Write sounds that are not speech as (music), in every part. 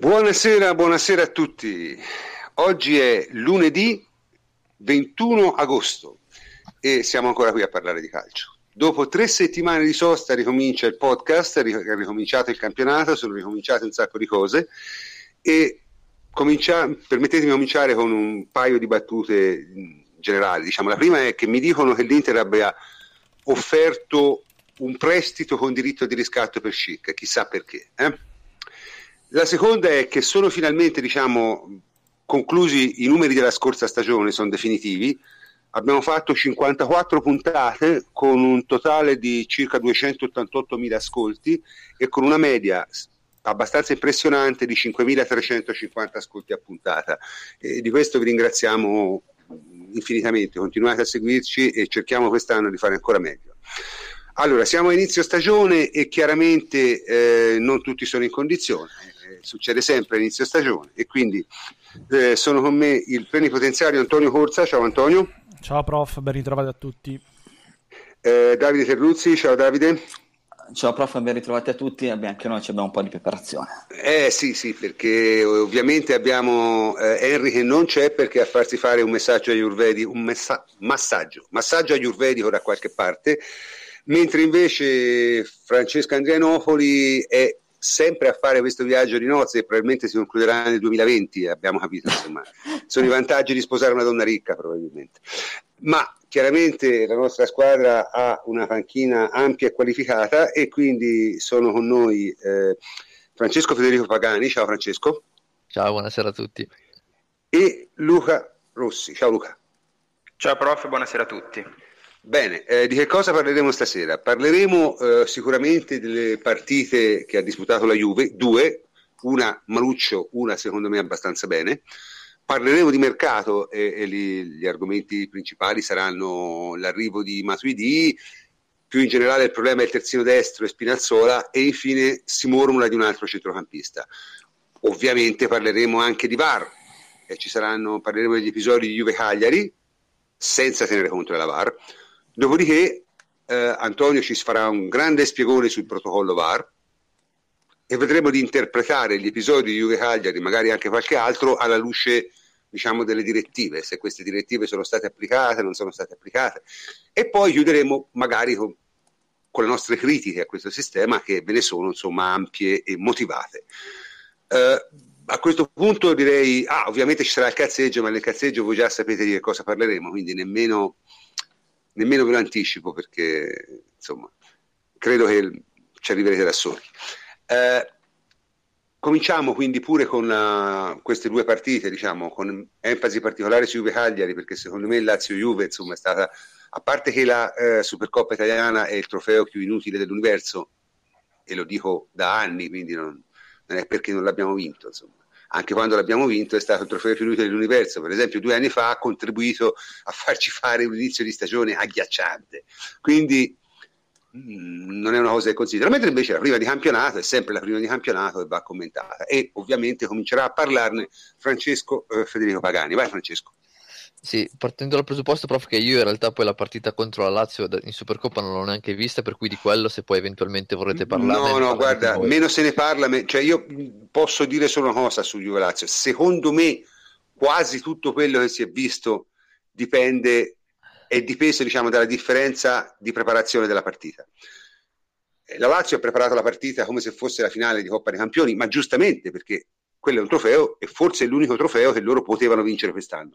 Buonasera, buonasera a tutti. Oggi è lunedì 21 agosto e siamo ancora qui a parlare di calcio. Dopo tre settimane di sosta ricomincia il podcast, è ricominciato il campionato, sono ricominciate un sacco di cose e comincia, permettetemi di cominciare con un paio di battute generali. Diciamo, la prima è che mi dicono che l'Inter abbia offerto un prestito con diritto di riscatto per Schick, chissà perché. Eh? La seconda è che sono finalmente diciamo, conclusi i numeri della scorsa stagione, sono definitivi. Abbiamo fatto 54 puntate con un totale di circa 288.000 ascolti e con una media abbastanza impressionante di 5.350 ascolti a puntata. E di questo vi ringraziamo infinitamente, continuate a seguirci e cerchiamo quest'anno di fare ancora meglio. Allora, siamo a inizio stagione e chiaramente eh, non tutti sono in condizione succede sempre a inizio stagione e quindi eh, sono con me il plenipotenziario Antonio Corsa, ciao Antonio. Ciao prof, ben ritrovati a tutti. Eh, Davide Terruzzi, ciao Davide. Ciao prof, ben ritrovati a tutti, anche noi abbiamo un po' di preparazione. Eh sì, sì, perché ovviamente abbiamo eh, Henry che non c'è perché a farsi fare un messaggio Ayurvedi, un messa- massaggio, massaggio Ayurvedico da qualche parte, mentre invece Francesca Andrianopoli è sempre a fare questo viaggio di nozze e probabilmente si concluderà nel 2020, abbiamo capito, insomma. (laughs) Sono i vantaggi di sposare una donna ricca probabilmente. Ma chiaramente la nostra squadra ha una panchina ampia e qualificata e quindi sono con noi eh, Francesco Federico Pagani, ciao Francesco. Ciao, buonasera a tutti. E Luca Rossi, ciao Luca. Ciao prof, buonasera a tutti. Bene, eh, di che cosa parleremo stasera? Parleremo eh, sicuramente delle partite che ha disputato la Juve, due, una maluccio, una secondo me abbastanza bene. Parleremo di mercato e, e gli, gli, argomenti principali saranno l'arrivo di Matuidi, più in generale il problema del terzino destro e Spinazzola e infine si mormora di un altro centrocampista. Ovviamente parleremo anche di VAR, e ci saranno, parleremo degli episodi di Juve Cagliari senza tenere conto della VAR Dopodiché eh, Antonio ci farà un grande spiegone sul protocollo VAR e vedremo di interpretare gli episodi di Juve Cagliari, magari anche qualche altro, alla luce diciamo, delle direttive, se queste direttive sono state applicate, non sono state applicate. E poi chiuderemo magari con, con le nostre critiche a questo sistema, che ve ne sono insomma ampie e motivate. Uh, a questo punto direi, ah, ovviamente ci sarà il cazzeggio, ma nel cazzeggio voi già sapete di che cosa parleremo, quindi nemmeno nemmeno ve lo anticipo perché insomma credo che ci arriverete da soli. Eh, cominciamo quindi pure con uh, queste due partite, diciamo, con enfasi particolare su Juve Cagliari, perché secondo me il Lazio Juve insomma, è stata, a parte che la eh, Supercoppa italiana è il trofeo più inutile dell'universo, e lo dico da anni, quindi non, non è perché non l'abbiamo vinto, insomma anche quando l'abbiamo vinto è stato il trofeo più inutile dell'universo. Per esempio, due anni fa ha contribuito a farci fare un inizio di stagione agghiacciante. Quindi mm, non è una cosa che considero. Mentre invece la prima di campionato è sempre la prima di campionato e va commentata. E ovviamente comincerà a parlarne Francesco eh, Federico Pagani. Vai Francesco. Sì, partendo dal presupposto, prof, che io in realtà poi la partita contro la Lazio in Supercoppa non l'ho neanche vista, per cui di quello se poi eventualmente vorrete parlare. No, no, guarda, meno se ne parla, me... cioè io posso dire solo una cosa su Juve Lazio. Secondo me quasi tutto quello che si è visto dipende è dipeso diciamo dalla differenza di preparazione della partita. La Lazio ha preparato la partita come se fosse la finale di Coppa dei Campioni, ma giustamente perché quello è un trofeo e forse è l'unico trofeo che loro potevano vincere quest'anno.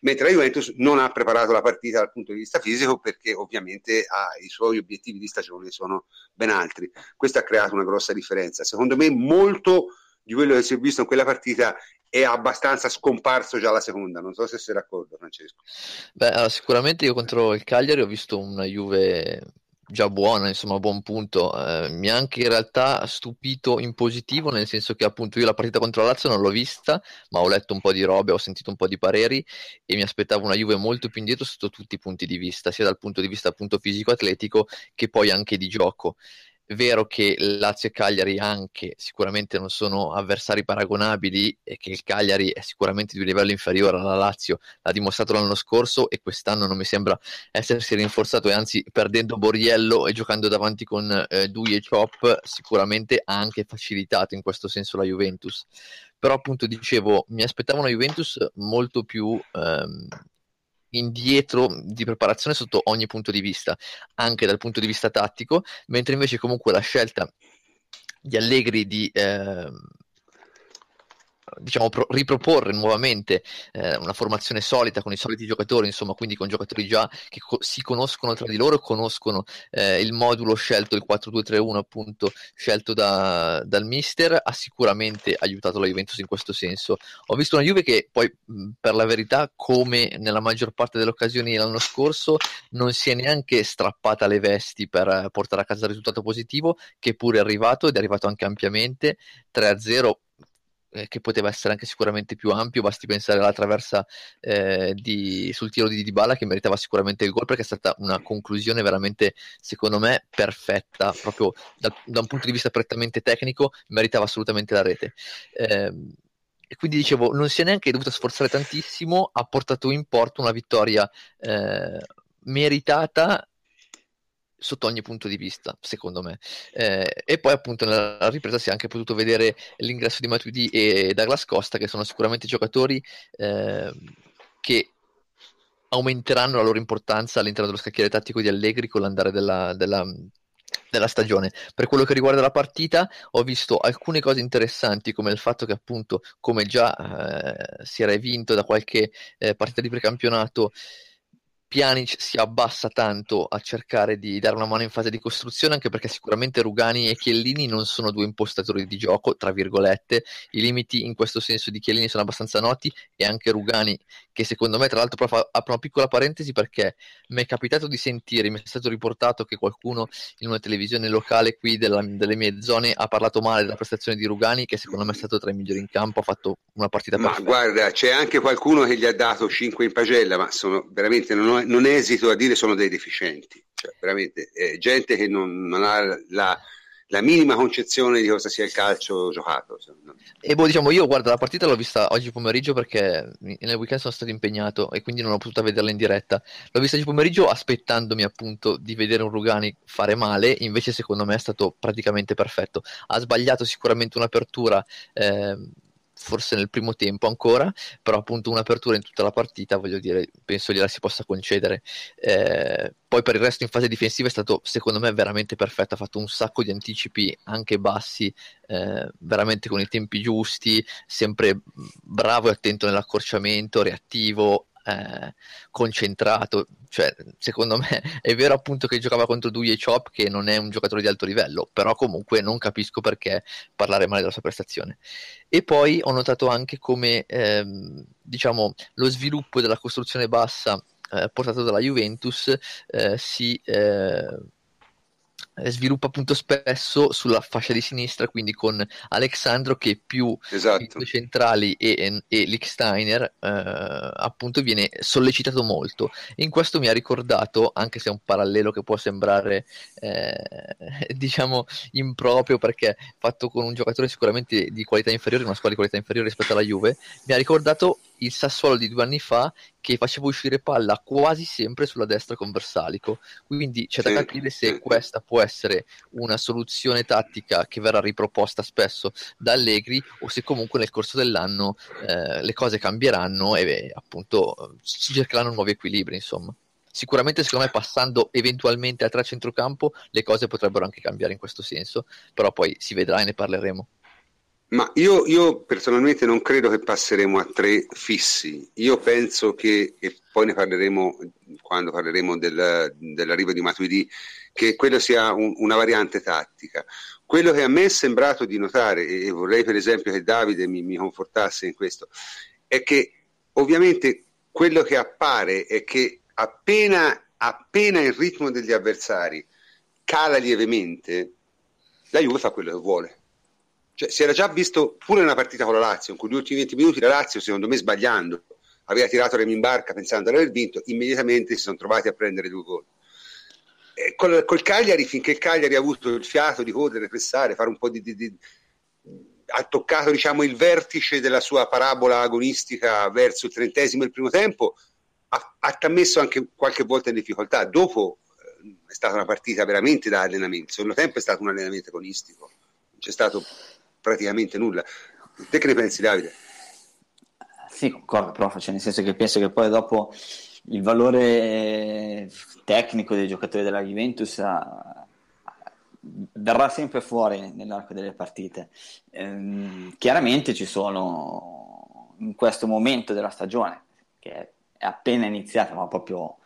Mentre la Juventus non ha preparato la partita dal punto di vista fisico perché ovviamente ha, i suoi obiettivi di stagione sono ben altri. Questo ha creato una grossa differenza. Secondo me molto di quello che si è visto in quella partita è abbastanza scomparso già la seconda. Non so se sei d'accordo, Francesco. Beh, sicuramente io contro il Cagliari ho visto una Juve già buona, insomma, buon punto. Eh, mi ha anche in realtà stupito in positivo, nel senso che appunto io la partita contro la Lazio non l'ho vista, ma ho letto un po' di robe, ho sentito un po' di pareri e mi aspettavo una Juve molto più indietro sotto tutti i punti di vista, sia dal punto di vista appunto fisico-atletico che poi anche di gioco. Vero che Lazio e Cagliari anche sicuramente non sono avversari paragonabili e che il Cagliari è sicuramente di un livello inferiore alla Lazio, l'ha dimostrato l'anno scorso e quest'anno non mi sembra essersi rinforzato e anzi perdendo Boriello e giocando davanti con eh, Dui e Chop sicuramente ha anche facilitato in questo senso la Juventus. Però appunto dicevo, mi aspettavo una Juventus molto più ehm, indietro di preparazione sotto ogni punto di vista, anche dal punto di vista tattico, mentre invece comunque la scelta di Allegri di eh, diciamo, pro- riproporre nuovamente eh, una formazione solida con i soliti giocatori, insomma, quindi con giocatori già che co- si conoscono tra di loro, conoscono eh, il modulo scelto, il 4-2-3-1 appunto scelto da, dal mister, ha sicuramente aiutato la Juventus in questo senso. Ho visto una Juve che poi, per la verità, come nella maggior parte delle occasioni l'anno scorso, non si è neanche strappata le vesti per portare a casa il risultato positivo, che pure è arrivato ed è arrivato anche ampiamente, 3-0 eh, che poteva essere anche sicuramente più ampio, basti pensare alla traversa eh, di, sul tiro di Dybala che meritava sicuramente il gol perché è stata una conclusione veramente, secondo me, perfetta, proprio da, da un punto di vista prettamente tecnico, meritava assolutamente la rete. Eh, e quindi dicevo, non si è neanche dovuta sforzare tantissimo, ha portato in porto una vittoria eh, meritata sotto ogni punto di vista, secondo me. Eh, e poi appunto nella ripresa si è anche potuto vedere l'ingresso di Matuidi e Douglas Costa, che sono sicuramente giocatori eh, che aumenteranno la loro importanza all'interno dello scacchiere tattico di Allegri con l'andare della, della, della stagione. Per quello che riguarda la partita, ho visto alcune cose interessanti, come il fatto che appunto, come già eh, si era vinto da qualche eh, partita di precampionato, Pjanic si abbassa tanto a cercare di dare una mano in fase di costruzione, anche perché sicuramente Rugani e Chiellini non sono due impostatori di gioco, tra virgolette. I limiti in questo senso di Chiellini sono abbastanza noti e anche Rugani, che secondo me, tra l'altro, apro una piccola parentesi perché mi è capitato di sentire, mi è stato riportato che qualcuno in una televisione locale qui della, delle mie zone ha parlato male della prestazione di Rugani, che secondo me è stato tra i migliori in campo, ha fatto una partita ma perfetta. Ma guarda, c'è anche qualcuno che gli ha dato 5 in pagella, ma sono veramente non ho non esito a dire sono dei deficienti, cioè veramente eh, gente che non, non ha la, la, minima concezione di cosa sia il calcio giocato. E boh, diciamo, io guarda, la partita l'ho vista oggi pomeriggio perché nel weekend sono stato impegnato e quindi non ho potuto vederla in diretta. L'ho vista oggi pomeriggio aspettandomi appunto di vedere un Rugani fare male, invece secondo me è stato praticamente perfetto. Ha sbagliato sicuramente un'apertura. Eh, forse nel primo tempo ancora, però appunto un'apertura in tutta la partita, voglio dire, penso gliela si possa concedere. Eh, poi per il resto in fase difensiva è stato secondo me veramente perfetto, ha fatto un sacco di anticipi anche bassi, eh, veramente con i tempi giusti, sempre bravo e attento nell'accorciamento, reattivo, eh, concentrato. Cioè, secondo me (laughs) è vero appunto che giocava contro Dui e Chop, che non è un giocatore di alto livello, però comunque non capisco perché parlare male della sua prestazione. E poi ho notato anche come ehm, diciamo, lo sviluppo della costruzione bassa eh, portato dalla Juventus eh, si eh, sviluppa appunto spesso sulla fascia di sinistra, quindi con Alexandro che più esatto. i centrali e, e Licksteiner eh, appunto viene sollecitato molto. In questo mi ha ricordato, anche se è un parallelo che può sembrare eh, (laughs) diciamo improprio perché fatto con un giocatore sicuramente di qualità inferiore, una squadra di qualità inferiore rispetto alla Juve, mi ha ricordato il Sassuolo di due anni fa che faceva uscire palla quasi sempre sulla destra con Versalico. Quindi c'è da capire se questa può essere una soluzione tattica che verrà riproposta spesso da Allegri o se comunque nel corso dell'anno eh, le cose cambieranno e beh, appunto si cercheranno nuovi equilibri, insomma. Sicuramente, secondo me, passando eventualmente a tre centrocampo, le cose potrebbero anche cambiare in questo senso, però poi si vedrà e ne parleremo. Ma io, io, personalmente non credo che passeremo a tre fissi. Io penso che, e poi ne parleremo quando parleremo del, dell'arrivo di Matuidi, che quello sia un, una variante tattica. Quello che a me è sembrato di notare, e vorrei per esempio che Davide mi, mi confortasse in questo, è che ovviamente quello che appare è che appena, appena il ritmo degli avversari cala lievemente, la Juve fa quello che vuole cioè, si era già visto pure nella partita con la Lazio, in cui gli ultimi 20 minuti la Lazio, secondo me sbagliando, aveva tirato Remi in barca pensando di aver vinto, immediatamente si sono trovati a prendere due gol. eh, col, col, Cagliari, finché il Cagliari ha avuto il fiato di correre, pressare, fare un po' di, di, di ha toccato diciamo, il vertice della sua parabola agonistica verso il trentesimo del primo tempo, ha, ha messo anche qualche volta in difficoltà. Dopo eh, è stata una partita veramente da allenamento. Il secondo tempo è stato un allenamento agonistico, c'è stato praticamente nulla. Te che ne pensi, Davide? Sì, concordo, prof, cioè, nel senso che penso che poi dopo il valore tecnico dei giocatori della Juventus ha, verrà sempre fuori nell'arco delle partite. Ehm, chiaramente ci sono in questo momento della stagione, che è appena iniziata, ma proprio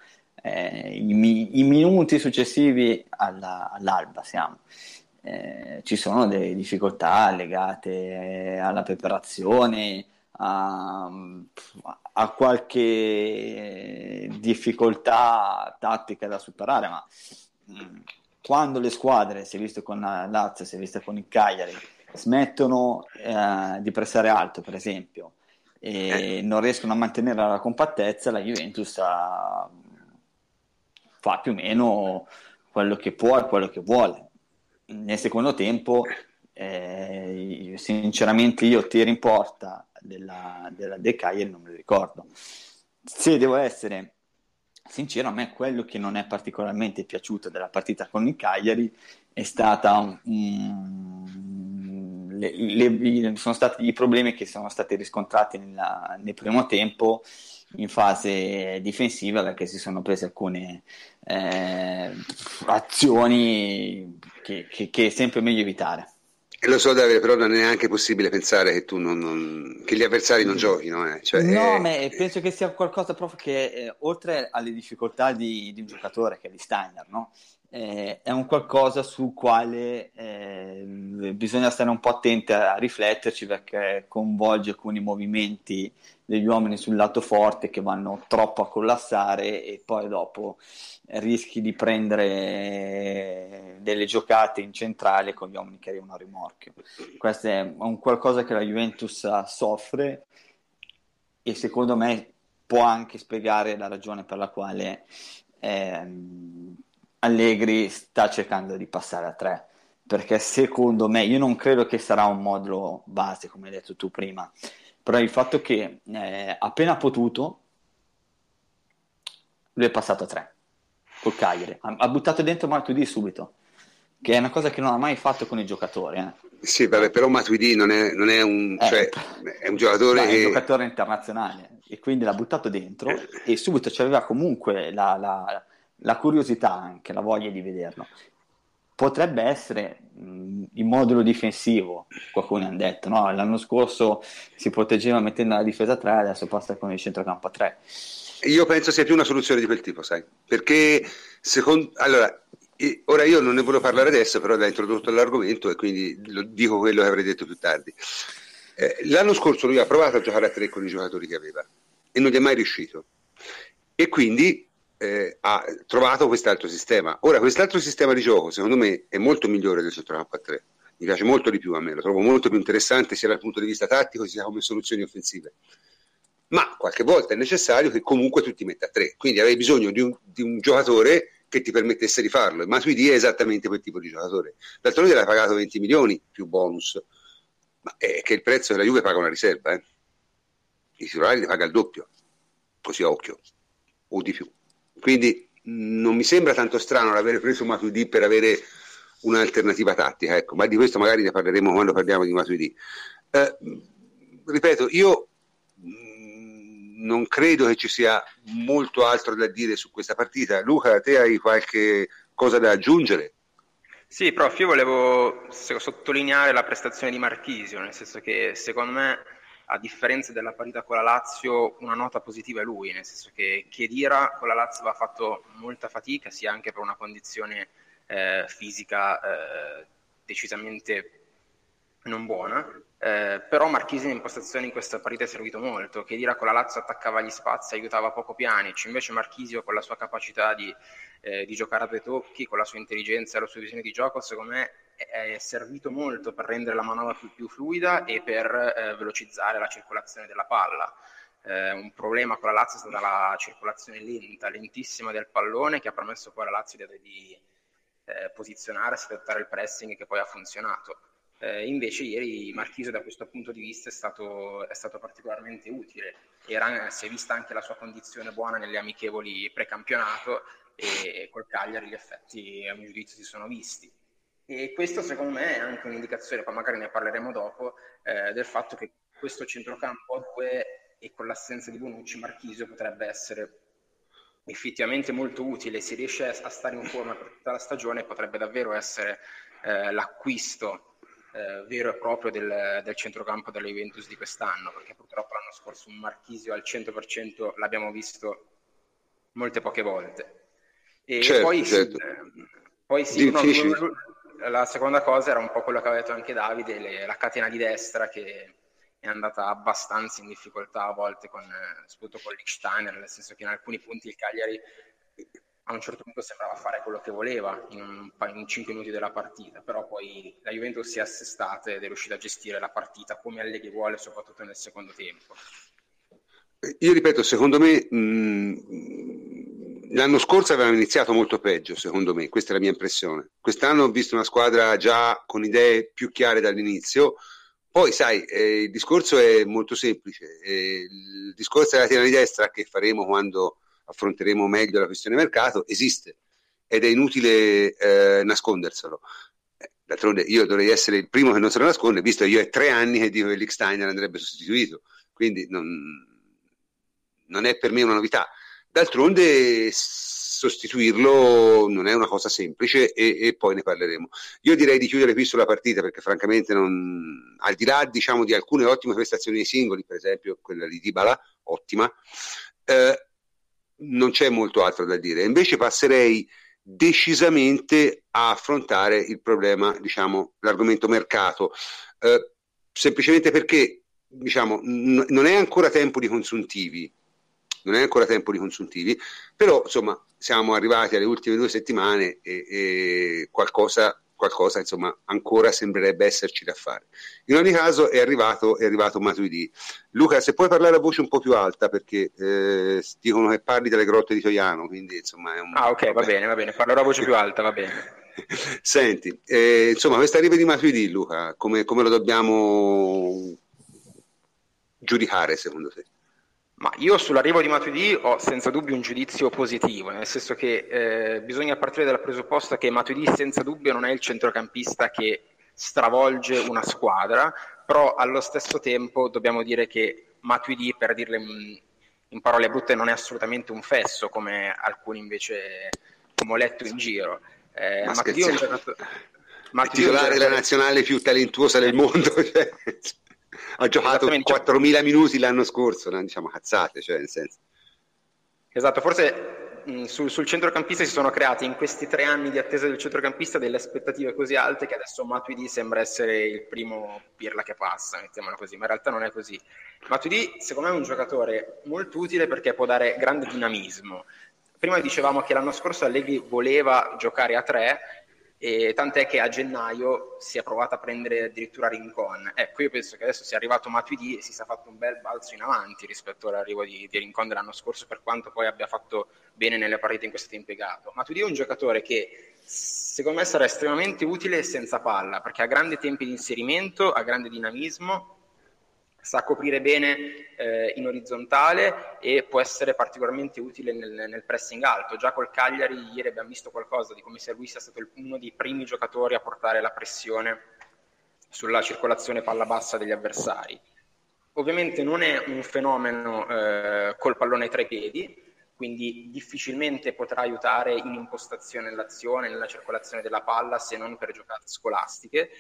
eh, i, i, minuti successivi alla, all'alba siamo. Eh, ci sono delle difficoltà legate alla preparazione, a, a, qualche difficoltà tattica da superare, ma mm, quando le squadre, si è visto con la Lazio, si è visto con il Cagliari, smettono eh, di pressare alto, per esempio, e non riescono a mantenere la compattezza, la Juventus ha, fa più o meno quello che può e quello che vuole. Nel secondo tempo, eh, sinceramente, io tiro in porta della, della De Cagliari non me lo ricordo. Se devo essere sincero, a me quello che non è particolarmente piaciuto della partita con il Cagliari è stata um, le, le, sono stati i problemi che sono stati riscontrati nella, nel primo tempo in fase difensiva perché si sono prese alcune eh, azioni che, che, che è sempre meglio evitare. E lo so Davide, però non è neanche possibile pensare che, tu non, non, che gli avversari non giochino. Eh. Cioè, no, è... ma penso che sia qualcosa proprio che, eh, oltre alle difficoltà di, di, un giocatore, che è di Steiner, no? eh, è un qualcosa sul quale eh, bisogna stare un po' attenti a, a rifletterci perché coinvolge alcuni movimenti degli uomini sul lato forte che vanno troppo a collassare e poi dopo rischi di prendere delle giocate in centrale con gli uomini che arrivano a rimorchio. Questo è un qualcosa che la Juventus soffre e secondo me può anche spiegare la ragione per la quale ehm, Allegri sta cercando di passare a tre. Perché secondo me, io non credo che sarà un modulo base, come hai detto tu prima, però il fatto che eh, appena potuto lui è passato a 3 col Cagliari ha, ha buttato dentro Matuidi subito che è una cosa che non ha mai fatto con i giocatori eh. sì vabbè però Matuidi non è, non è un eh, cioè, è un giocatore che... è un giocatore internazionale e quindi l'ha buttato dentro e subito c'aveva comunque la, la, la curiosità anche la voglia di vederlo potrebbe essere mh, il modulo difensivo, qualcuno ha detto, no? l'anno scorso si proteggeva mettendo la difesa 3, adesso passa con il centrocampo a 3. Io penso sia più una soluzione di quel tipo, sai, perché secondo... Allora, ora io non ne voglio parlare adesso, però ha introdotto l'argomento e quindi dico quello che avrei detto più tardi. Eh, l'anno scorso lui ha provato a giocare a tre con i giocatori che aveva e non gli è mai riuscito. E quindi eh, ha trovato quest'altro sistema. Ora, quest'altro sistema di gioco, secondo me, è molto migliore del centrocampo a 3. Mi piace molto di più a me, lo trovo molto più interessante sia dal punto di vista tattico sia come soluzioni offensive. Ma qualche volta è necessario che comunque tu ti metta a 3. Quindi avevi bisogno di un, di un giocatore che ti permettesse di farlo. E Matuidi è esattamente quel tipo di giocatore. D'altronde l'hai pagato 20 milioni più bonus, ma è che il prezzo della Juve paga una riserva. Eh? I titolari li paga il doppio, così a occhio, o di più. Quindi non mi sembra tanto strano l'aver preso Matuidi per avere un'alternativa tattica, ecco, ma di questo magari ne parleremo quando parliamo di Matuidi. Eh, ripeto, io non credo che ci sia molto altro da dire su questa partita. Luca, te hai qualche cosa da aggiungere? Sì, prof, io volevo sottolineare la prestazione di Marchisio, nel senso che secondo me a differenza della parità con la Lazio, una nota positiva è lui, nel senso che Chiedira con la Lazio ha fatto molta fatica, sia anche per una condizione eh, fisica eh, decisamente non buona, eh, però Marchisi in impostazione in questa partita è servito molto, Chiedira con la Lazio attaccava gli spazi, aiutava poco Pjanic, invece Marchisio con la sua capacità di, eh, di giocare a due tocchi, con la sua intelligenza e la sua visione di gioco, secondo me è servito molto per rendere la manovra più, più fluida e per eh, velocizzare la circolazione della palla. eh, un problema con la Lazio è stata la circolazione lenta, lentissima del pallone che ha permesso poi alla Lazio di, di eh, posizionarsi, di adottare il pressing che poi ha funzionato. Eh, invece ieri Marchisio da questo punto di vista è stato, è stato particolarmente utile, Era, si è vista anche la sua condizione buona nelle amichevoli precampionato e col Cagliari gli effetti a mio giudizio si sono visti. E questo secondo me è anche un'indicazione, poi magari ne parleremo dopo, eh, del fatto che questo centrocampo a due e con l'assenza di Bonucci Marchisio potrebbe essere effettivamente molto utile, si riesce a stare in forma per tutta la stagione potrebbe davvero essere eh, l'acquisto eh, vero e proprio del, del, centrocampo della Juventus di quest'anno, perché purtroppo l'anno scorso un Marchisio al 100% l'abbiamo visto molte poche volte. E certo, poi, certo. Sì, poi sì, no, la seconda cosa era un po' quello che aveva detto anche Davide, le, la catena di destra che è andata abbastanza in difficoltà a volte con, eh, soprattutto con Lichsteiner, nel senso che in alcuni punti il Cagliari a un certo punto sembrava fare quello che voleva in, un, in 5 minuti della partita, però poi la Juventus si è assestata ed è riuscita a gestire la partita come Allegri vuole, soprattutto nel secondo tempo. Io ripeto, secondo me mh, l'anno scorso avevamo iniziato molto peggio, secondo me, questa è la mia impressione. Quest'anno ho visto una squadra già con idee più chiare dall'inizio, poi, sai, eh, il discorso è molto semplice. Eh, il discorso della di destra che faremo quando affronteremo meglio la questione mercato esiste ed è inutile eh, nasconderselo. Eh, d'altronde io dovrei essere il primo che non se lo nasconde, visto che io è tre anni che dico che Licksteiner andrebbe sostituito, quindi non, non è per me una novità. D'altronde sostituirlo non è una cosa semplice e, e, poi ne parleremo. Io direi di chiudere qui sulla partita perché francamente non, al di là diciamo, di alcune ottime prestazioni dei singoli, per esempio quella di Dybala, ottima, eh, non c'è molto altro da dire. Invece passerei decisamente a affrontare il problema, diciamo, l'argomento mercato, eh, semplicemente perché diciamo, n- non è ancora tempo di consuntivi, non è ancora tempo di consuntivi, però insomma siamo arrivati alle ultime due settimane e, e qualcosa, qualcosa insomma ancora sembrerebbe esserci da fare. In ogni caso è arrivato, è arrivato Matuidi. Luca, se puoi parlare a voce un po' più alta perché eh, dicono che parli delle grotte di Toiano, quindi insomma è un... Ah ok, va bene, va bene, parlerò a voce più alta, va bene. (laughs) Senti, eh, insomma, questa arriva di Matuidi, Luca, come, come lo dobbiamo giudicare secondo te? Ma io sull'arrivo di Matuidi ho senza dubbio un giudizio positivo, nel senso che eh, bisogna partire dal presupposto che Matuidi senza dubbio non è il centrocampista che stravolge una squadra, però allo stesso tempo dobbiamo dire che Matuidi, per dirle in parole brutte, non è assolutamente un fesso come alcuni invece come ho letto in giro. Eh, Matuidi è un giocatore... Matuidi titolare della nazionale più talentuosa del mondo. (laughs) Cioè ha giocato 4.000 minuti l'anno scorso, no? diciamo cazzate, cioè nel senso. Esatto, forse mh, sul, sul, centrocampista si sono create in questi tre anni di attesa del centrocampista delle aspettative così alte che adesso Matuidi sembra essere il primo pirla che passa, mettiamola così, ma in realtà non è così. Matuidi secondo me è un giocatore molto utile perché può dare grande dinamismo. Prima dicevamo che l'anno scorso Allegri voleva giocare a tre, e tant'è che a gennaio si è provato a prendere addirittura Rincon. Ecco, io penso che adesso sia arrivato Matuidi e si sia fatto un bel balzo in avanti rispetto all'arrivo di, di Rincon dell'anno scorso, per quanto poi abbia fatto bene nelle partite in cui è stato impiegato. Matuidi è un giocatore che secondo me sarà estremamente utile senza palla, perché ha grandi tempi di inserimento, ha grande dinamismo sa coprire bene eh, in orizzontale e può essere particolarmente utile nel, nel, pressing alto. Già col Cagliari ieri abbiamo visto qualcosa di come lui sia stato uno dei primi giocatori a portare la pressione sulla circolazione palla bassa degli avversari. Ovviamente non è un fenomeno eh, col pallone tra i piedi, quindi difficilmente potrà aiutare in impostazione dell'azione, nella circolazione della palla, se non per giocate scolastiche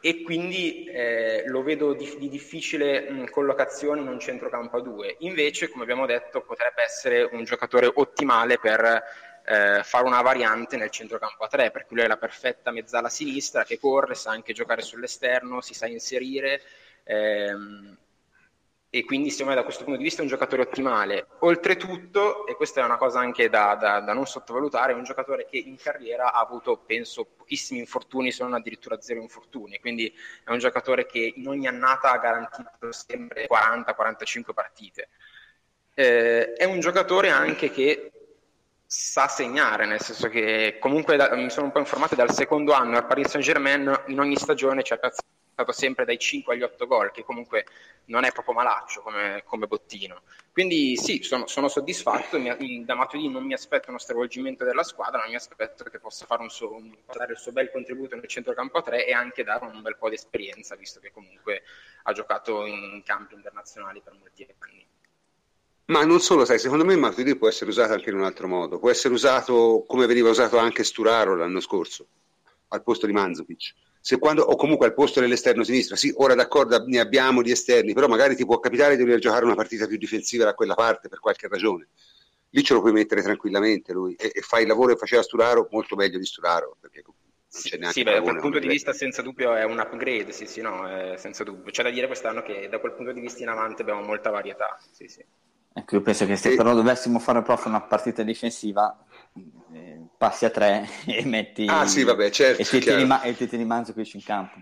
e quindi eh, lo vedo di, di difficile mh, collocazione in un centrocampo a due. Invece, come abbiamo detto, potrebbe essere un giocatore ottimale per eh, fare una variante nel centrocampo a tre, perché lui è la perfetta mezzala sinistra che corre, sa anche giocare sull'esterno, si sa inserire. Ehm, e quindi secondo me da questo punto di vista è un giocatore ottimale. Oltretutto, e questa è una cosa anche da, da, da, non sottovalutare, è un giocatore che in carriera ha avuto, penso, pochissimi infortuni, se non addirittura zero infortuni, quindi è un giocatore che in ogni annata ha garantito sempre 40-45 partite. Eh, è un giocatore anche che sa segnare, nel senso che comunque da, mi sono un po' informato dal secondo anno al Paris Saint Germain in ogni stagione ci ha piazzato sempre dai 5 agli 8 gol, che comunque non è proprio malaccio come, come bottino. Quindi sì, sono, sono soddisfatto, mi, da Matuidi non mi aspetto uno stravolgimento della squadra, ma mi aspetto che possa fare un suo, un, dare il suo bel contributo nel centrocampo a 3 e anche dare un bel po' di esperienza, visto che comunque ha giocato in campi internazionali per molti anni. Ma non solo, sai, secondo me Matuidi può essere usato anche in un altro modo, può essere usato come veniva usato anche Sturaro l'anno scorso, al posto di Manzovic se quando, o comunque al posto dell'esterno sinistro, sì, ora d'accordo ne abbiamo di esterni, però magari ti può capitare di dover giocare una partita più difensiva da quella parte per qualche ragione. Lì ce lo puoi mettere tranquillamente lui e, e fai il lavoro che faceva Sturaro molto meglio di Sturaro. Perché non c'è neanche sì, beh, da quel punto di vista senza dubbio è un upgrade, sì, sì, no, senza dubbio. C'è da dire quest'anno che da quel punto di vista in avanti abbiamo molta varietà. Sì, sì. Ecco, io penso che se e... però dovessimo fare proprio una partita difensiva, eh, passi a tre (laughs) e metti ah, sì, vabbè, certo, e ti tieni, ma- e ti tieni Manzovic in campo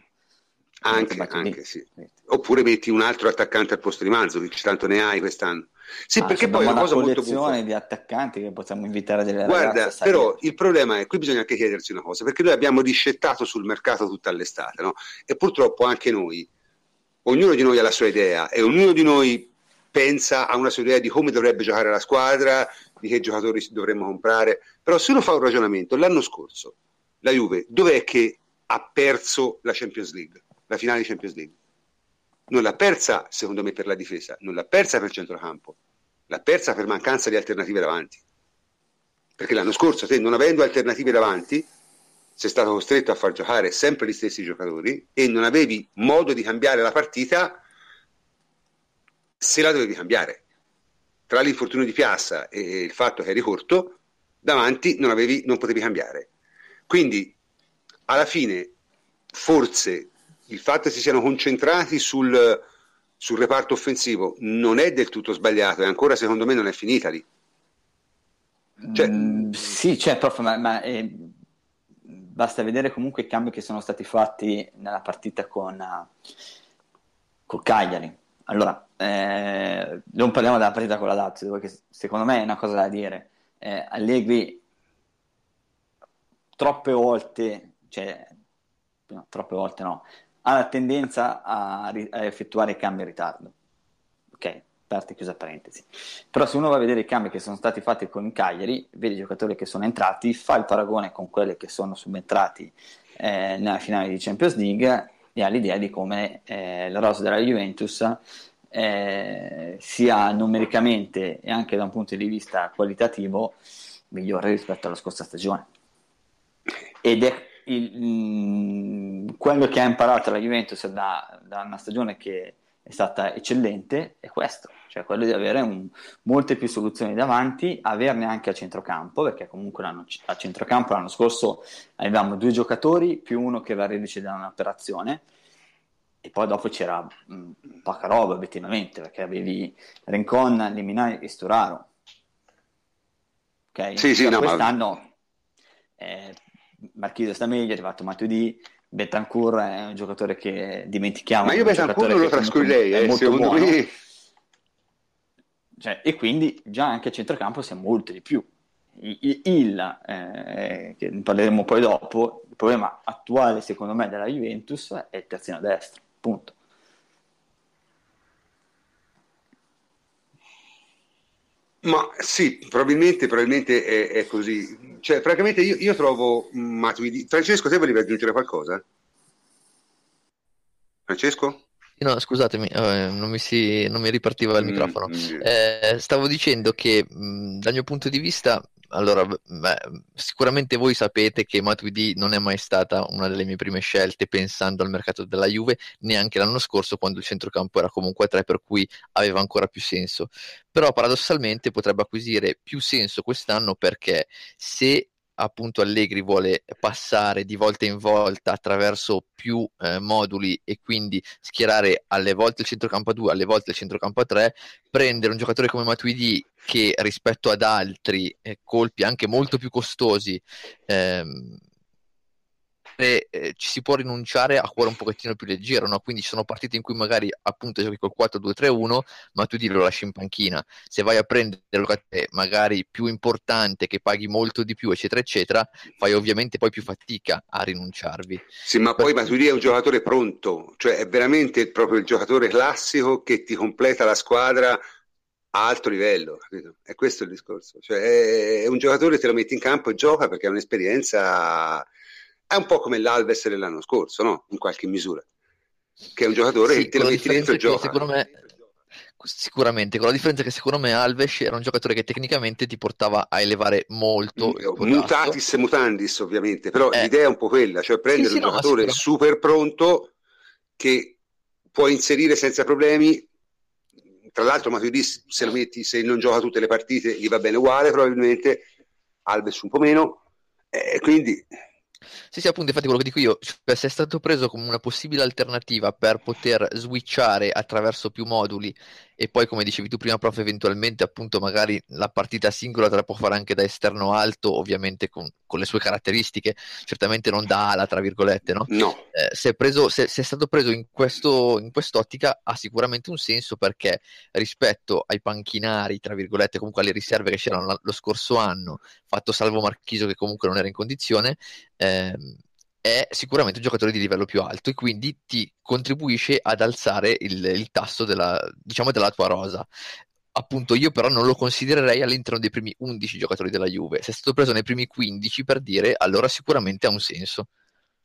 anche, anche sì. oppure metti un altro attaccante al posto di Manzovic tanto ne hai quest'anno sì, ah, perché poi è una cosa molto buffa. di attaccanti che possiamo invitare delle Guarda, però il problema è, qui bisogna anche chiedersi una cosa, perché noi abbiamo discettato sul mercato tutta l'estate, no? E purtroppo anche noi, ognuno di noi ha la sua idea e ognuno di noi pensa a una sua idea di come dovrebbe giocare la squadra, di che giocatori dovremmo comprare. Però se uno fa un ragionamento, l'anno scorso la Juve dov'è che ha perso la Champions League, la finale di Champions League? Non l'ha persa, secondo me, per la difesa, non l'ha persa per il centrocampo, l'ha persa per mancanza di alternative davanti. Perché l'anno scorso, te non avendo alternative davanti, sei stato costretto a far giocare sempre gli stessi giocatori e non avevi modo di cambiare la partita se la dovevi cambiare tra l'infortunio di Piazza e il fatto che eri corto, davanti non, avevi, non potevi cambiare. Quindi, alla fine, forse il fatto che si siano concentrati sul, sul reparto offensivo non è del tutto sbagliato e ancora secondo me non è finita lì. Cioè, mm, sì, cioè, prof, ma, ma eh, basta vedere comunque i cambi che sono stati fatti nella partita con, uh, con Cagliari. Allora, eh, non parliamo della partita con la Lazio, perché secondo me è una cosa da dire. Eh, Allegri troppe volte, cioè, no, troppe volte no, ha la tendenza a, a effettuare i cambi in ritardo. Ok, parte chiusa parentesi. Però se uno va a vedere i cambi che sono stati fatti con il Cagliari, vede i giocatori che sono entrati, fa il paragone con quelli che sono subentrati eh, nella finale di Champions League e l'idea di come eh, la rosa della Juventus eh, sia numericamente e anche da un punto di vista qualitativo migliore rispetto alla scorsa stagione. Ed è il, mh, mm, quello che ha imparato la Juventus da, da, una stagione che è stata eccellente è questo, cioè quello di avere un, molte più soluzioni davanti, averne anche a centrocampo, perché comunque a centrocampo l'anno scorso avevamo due giocatori più uno che va reduce da un'operazione e poi dopo c'era mh, mm, poca roba obiettivamente perché avevi Rincon, Liminai e Sturaro ok? Sì, sì, no, quest'anno ma... eh, Marchese sta meglio, è arrivato Matuidi Betancourt è un giocatore che dimentichiamo ma io Betancourt non lo trascurirei eh, secondo buono. me cioè, e quindi già anche a centrocampo siamo molto di più il, il eh, che ne parleremo poi dopo il problema attuale secondo me della Juventus è il terzino destro Punto. Ma sì, probabilmente, probabilmente è, è, così. Cioè, francamente, io, io trovo Matuidi. Francesco, te volevi aggiungere qualcosa? Francesco? No, scusatemi, eh, non, mi si, non, mi ripartiva il mm, microfono. Mm, eh, stavo dicendo che mh, dal mio punto di vista allora, beh, sicuramente voi sapete che Matuidi non è mai stata una delle mie prime scelte pensando al mercato della Juve, neanche l'anno scorso quando il centrocampo era comunque a tre, per cui aveva ancora più senso. Però paradossalmente potrebbe acquisire più senso quest'anno perché se appunto Allegri vuole passare di volta in volta attraverso più eh, moduli e quindi schierare alle volte il centrocampo a 2, alle volte il centrocampo a 3, prendere un giocatore come Matuidi che rispetto ad altri eh, colpi anche molto più costosi ehm, eh, ci si può rinunciare a cuore un pochettino più leggero, no? quindi ci sono partite in cui magari appunto giochi col 4-2-3-1, ma tu ti lo lasci in panchina. Se vai a prendere magari più importante, che paghi molto di più, eccetera, eccetera, fai ovviamente poi più fatica a rinunciarvi. Sì, ma poi Matuidi è un giocatore pronto, cioè è veramente proprio il giocatore classico che ti completa la squadra a alto livello, capito? È questo il discorso. Cioè, è, è un giocatore, te lo metti in campo e gioca perché ha un'esperienza è un po' come l'Alves dell'anno scorso, no? In qualche misura. Che è un giocatore sì, che te lo metti dentro e gioca. Secondo me, sicuramente, con la differenza che secondo me Alves era un giocatore che tecnicamente ti portava a elevare molto. Mutatis mutandis, ovviamente, però eh. l'idea è un po' quella, cioè prendere sì, sì, un no, giocatore super pronto che puoi inserire senza problemi. Tra l'altro, Matuidi, se lo metti, se non gioca tutte le partite, gli va bene uguale, probabilmente. Alves un po' meno. Eh, quindi sì, sì, appunto, infatti quello che dico io, cioè, se è stato preso come una possibile alternativa per poter switchare attraverso più moduli e poi, come dicevi tu prima, prof, eventualmente appunto magari la partita singola te la può fare anche da esterno alto, ovviamente con, con le sue caratteristiche, certamente non da ala, tra virgolette, no? No. Eh, se, è preso, se, se, è stato preso in, questo, in quest'ottica ha sicuramente un senso perché rispetto ai panchinari, tra virgolette, comunque alle riserve che c'erano lo scorso anno, fatto salvo Marchiso che comunque non era in condizione, ehm, è sicuramente un giocatore di livello più alto e quindi ti contribuisce ad alzare il, il tasso della, diciamo, della tua rosa. Appunto, io però non lo considererei all'interno dei primi 11 giocatori della Juve. Se è stato preso nei primi 15 per dire, allora sicuramente ha un senso.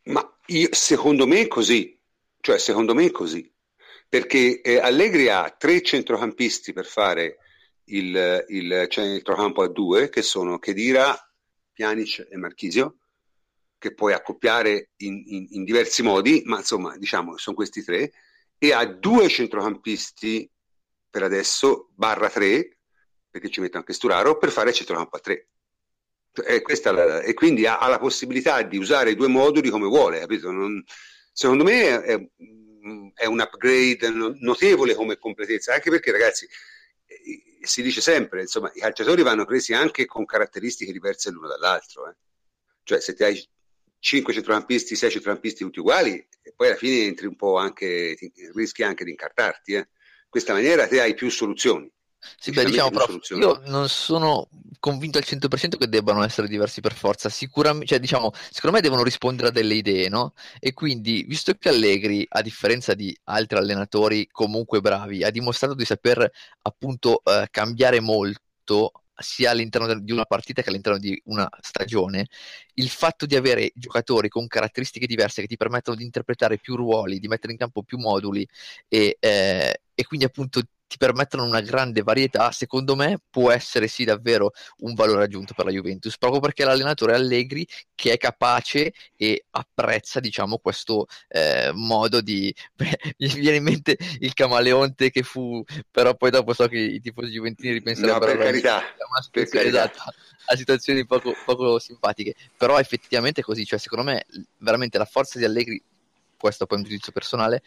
Ma io, secondo me è così. Cioè, secondo me è così. Perché eh, Allegri ha tre centrocampisti per fare il, il centrocampo a due, che sono Chedira, Pjanic e Marchisio che puoi accoppiare in, in, in, diversi modi, ma insomma, diciamo, sono questi tre, e ha due centrocampisti per adesso, barra tre, perché ci metto anche Sturaro, per fare centrocampo a tre. E, la, e quindi ha, ha, la possibilità di usare i due moduli come vuole, capito? Non, secondo me è, è, un upgrade notevole come completezza, anche perché ragazzi, eh, si dice sempre, insomma, i calciatori vanno presi anche con caratteristiche diverse l'uno dall'altro. Eh. Cioè, se ti hai 5 centrocampisti, 6 centrocampisti tutti uguali e poi alla fine entri un po' anche, rischi anche di incartarti. Eh. In questa maniera te hai più soluzioni. Sì, beh, diciamo, però, io non sono convinto al 100% che debbano essere diversi per forza. Sicuramente, cioè, diciamo, secondo me devono rispondere a delle idee, no? E quindi, visto che Allegri, a differenza di altri allenatori comunque bravi, ha dimostrato di saper appunto eh, cambiare molto sia all'interno di una partita che all'interno di una stagione, il fatto di avere giocatori con caratteristiche diverse che ti permettono di interpretare più ruoli, di mettere in campo più moduli e, eh, e quindi appunto ti permettono una grande varietà, secondo me può essere sì davvero un valore aggiunto per la Juventus, proprio perché l'allenatore Allegri che è capace e apprezza diciamo questo eh, modo di... (laughs) mi viene in mente il camaleonte che fu, però poi dopo so che i tifosi juventini ripenserebbero no, per carità, per carità. Esatto, a situazioni poco, poco simpatiche, però effettivamente è così, cioè secondo me veramente la forza di Allegri questo poi è un giudizio personale,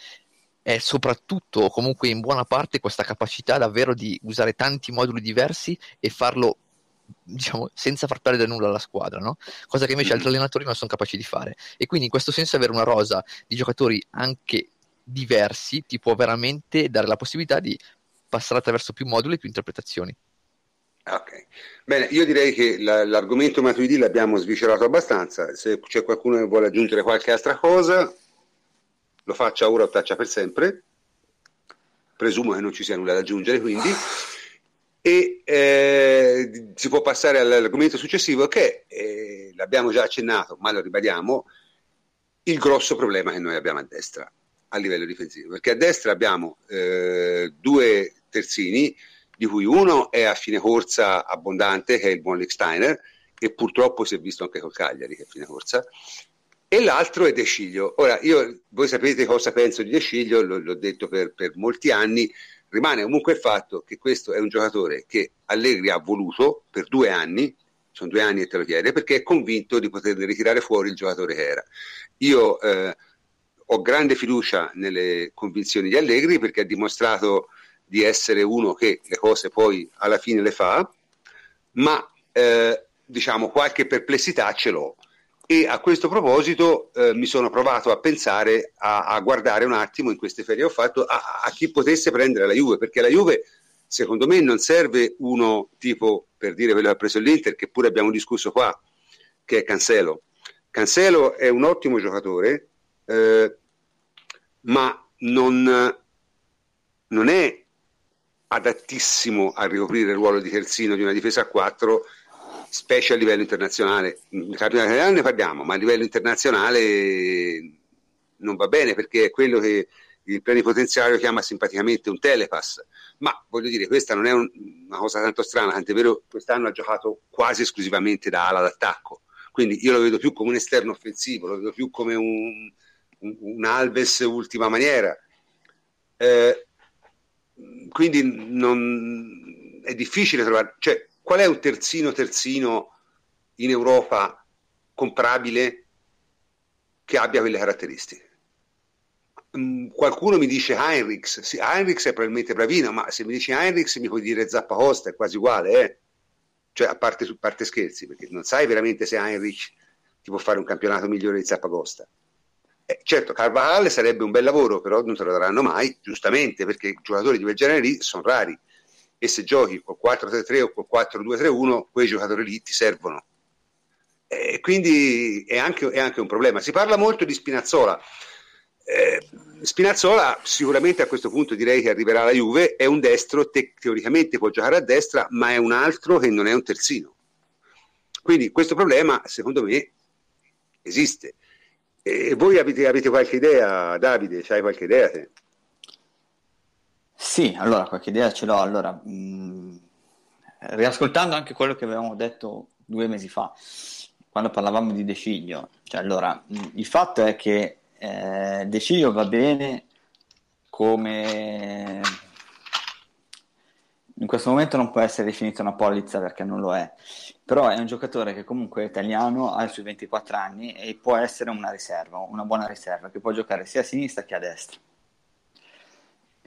è soprattutto, comunque in buona parte, questa capacità davvero di usare tanti moduli diversi e farlo diciamo, senza far perdere nulla alla squadra, no? cosa che invece altri allenatori non sono capaci di fare. E quindi in questo senso avere una rosa di giocatori anche diversi ti può veramente dare la possibilità di passare attraverso più moduli e più interpretazioni. Ok, bene, io direi che la, l'argomento Matuidi l'abbiamo sviscerato abbastanza, se c'è qualcuno che vuole aggiungere qualche altra cosa, lo faccia ora o taccia per sempre. Presumo che non ci sia nulla da aggiungere, quindi. E eh, si può passare all'argomento successivo che eh, l'abbiamo già accennato, ma lo ribadiamo, il grosso problema che noi abbiamo a destra a livello difensivo, perché a destra abbiamo eh, due terzini, di cui uno è a fine corsa abbondante, che è il buon Licksteiner, e purtroppo si è visto anche col Cagliari che è a fine corsa, e l'altro è De Sciglio. Ora, io, voi sapete cosa penso di De Sciglio, l- l'ho detto per, per, molti anni, rimane comunque il fatto che questo è un giocatore che Allegri ha voluto per due anni, sono due anni che te lo chiede, perché è convinto di poter ritirare fuori il giocatore che era. Io eh, ho grande fiducia nelle convinzioni di Allegri perché ha dimostrato di essere uno che le cose poi alla fine le fa, ma eh, diciamo qualche perplessità ce l'ho. E a questo proposito eh, mi sono provato a pensare, a, a, guardare un attimo in queste ferie ho fatto a, a, chi potesse prendere la Juve, perché la Juve secondo me non serve uno tipo per dire quello che ha preso l'Inter, che pure abbiamo discusso qua, che è Cancelo. Cancelo è un ottimo giocatore, eh, ma non, non è adattissimo a ricoprire il ruolo di terzino di una difesa a 4 specie a livello internazionale. In campionato italiano ne parliamo, ma a livello internazionale non va bene perché è quello che il plenipotenziario chiama simpaticamente un telepass. Ma voglio dire, questa non è un, una cosa tanto strana, tant'è vero quest'anno ha giocato quasi esclusivamente da ala d'attacco. Quindi io lo vedo più come un esterno offensivo, lo vedo più come un, un, un Alves ultima maniera. Eh, quindi non, è difficile trovare, cioè qual è un terzino terzino in Europa comprabile che abbia quelle caratteristiche? Mm, qualcuno mi dice Heinrichs, sì, Heinrichs è probabilmente bravino, ma se mi dici Heinrichs mi puoi dire Zappacosta, è quasi uguale, eh? cioè a parte, a parte scherzi, perché non sai veramente se Heinrich ti può fare un campionato migliore di Zappacosta. Eh, certo, Carvajal sarebbe un bel lavoro, però non te lo daranno mai, giustamente, perché giocatori di quel genere lì sono rari. E se giochi col 4-3-3 o col 4-2-3-1, quei giocatori lì ti servono. E quindi è anche, è anche, un problema. Si parla molto di Spinazzola. Eh, Spinazzola sicuramente a questo punto direi che arriverà alla Juve, è un destro, te- teoricamente può giocare a destra, ma è un altro che non è un terzino. Quindi questo problema, secondo me, esiste. E voi avete, avete qualche idea, Davide? C'hai qualche idea? Te? Sì, allora qualche idea ce l'ho. Allora, mh, mm, riascoltando anche quello che avevamo detto due mesi fa, quando parlavamo di De Ciglio, cioè, allora, mh, mm, il fatto è che eh, De Ciglio va bene come in questo momento non può essere definito una polizza perché non lo è, però è un giocatore che comunque è italiano, ha i suoi 24 anni e può essere una riserva, una buona riserva, che può giocare sia a sinistra che a destra.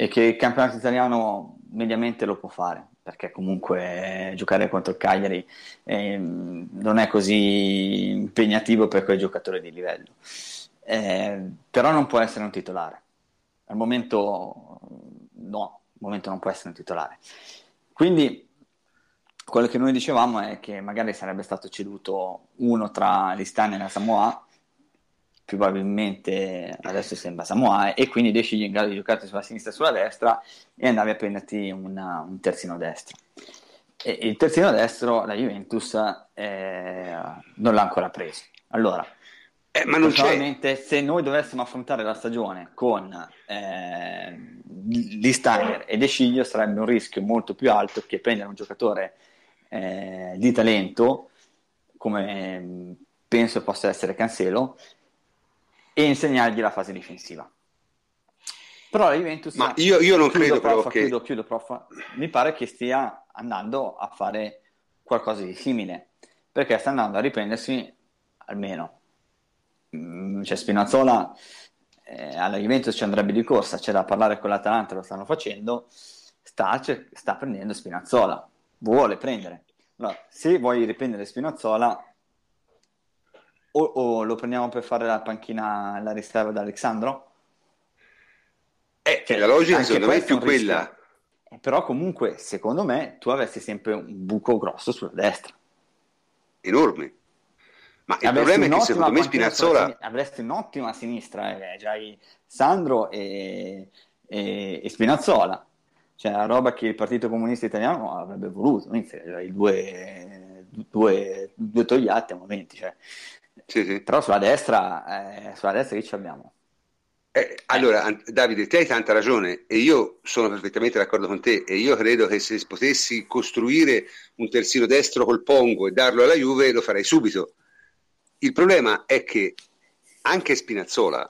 E che il campionato italiano mediamente lo può fare, perché comunque giocare contro il Cagliari eh, non è così impegnativo per quel giocatore di livello. Eh, però non può essere un titolare. Al momento no, al momento non può essere un titolare. Quindi quello che noi dicevamo è che magari sarebbe stato ceduto uno tra l'Istania e la Samoa, probabilmente adesso sembra Samoa, e quindi decidi in grado di giocare sulla sinistra e sulla destra e andavi a prenderti una, un terzino destro. E il terzino destro, la Juventus, eh, non l'ha ancora preso. Allora, eh, ma non c'è. se noi dovessimo affrontare la stagione con eh, Lee Steiner e De Sciglio sarebbe un rischio molto più alto che prendere un giocatore eh, di talento come mm, penso possa essere Cancelo e insegnargli la fase difensiva. Però la Juventus Ma io, io non credo prof, che... chiudo, chiudo, prof. Mi pare che stia andando a fare qualcosa di simile perché sta andando a riprendersi almeno cioè Spinazzola eh, alla Juventus ci andrebbe di corsa, c'è da parlare con l'Atalanta, lo stanno facendo, sta, sta prendendo Spinazzola, vuole prendere. Allora, se vuoi riprendere Spinazzola, o, o, lo prendiamo per fare la panchina, la riserva da Alessandro? Eh, cioè, la logica secondo me è più quella. Eh, però comunque, secondo me, tu avresti sempre un buco grosso sulla destra. Enorme. Ma il problema è che secondo me Spinazzola... Avresti un'ottima sinistra, eh, già Sandro e, e, e, Spinazzola. Cioè, la roba che il Partito Comunista Italiano avrebbe voluto, i due, due, due togliati a momenti. Cioè. Sì, sì. Però sulla destra, eh, sulla destra che ci abbiamo? Eh, allora, Davide, te hai tanta ragione e io sono perfettamente d'accordo con te e io credo che se potessi costruire un terzino destro col Pongo e darlo alla Juve lo farei subito il problema è che anche Spinazzola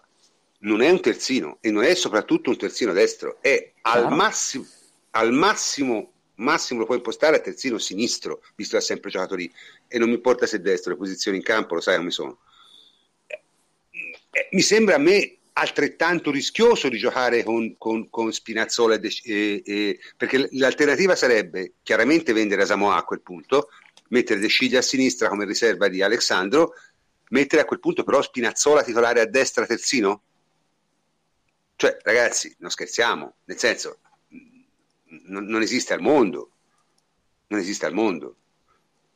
non è un terzino e non è soprattutto un terzino destro, è al massimo, al massimo massimo lo puoi impostare a terzino sinistro, visto che ha sempre giocato lì, e non mi importa se è destro, le posizioni in campo lo sai come sono. Eh, mi sembra a me altrettanto rischioso di giocare con, con, con Spinazzola e, e, perché l'alternativa sarebbe chiaramente vendere a Samoa a quel punto, mettere De Sciglia a sinistra come riserva di Alessandro, mettere a quel punto però Spinazzola titolare a destra terzino? Cioè, ragazzi, non scherziamo, nel senso, non, non esiste al mondo, non esiste al mondo.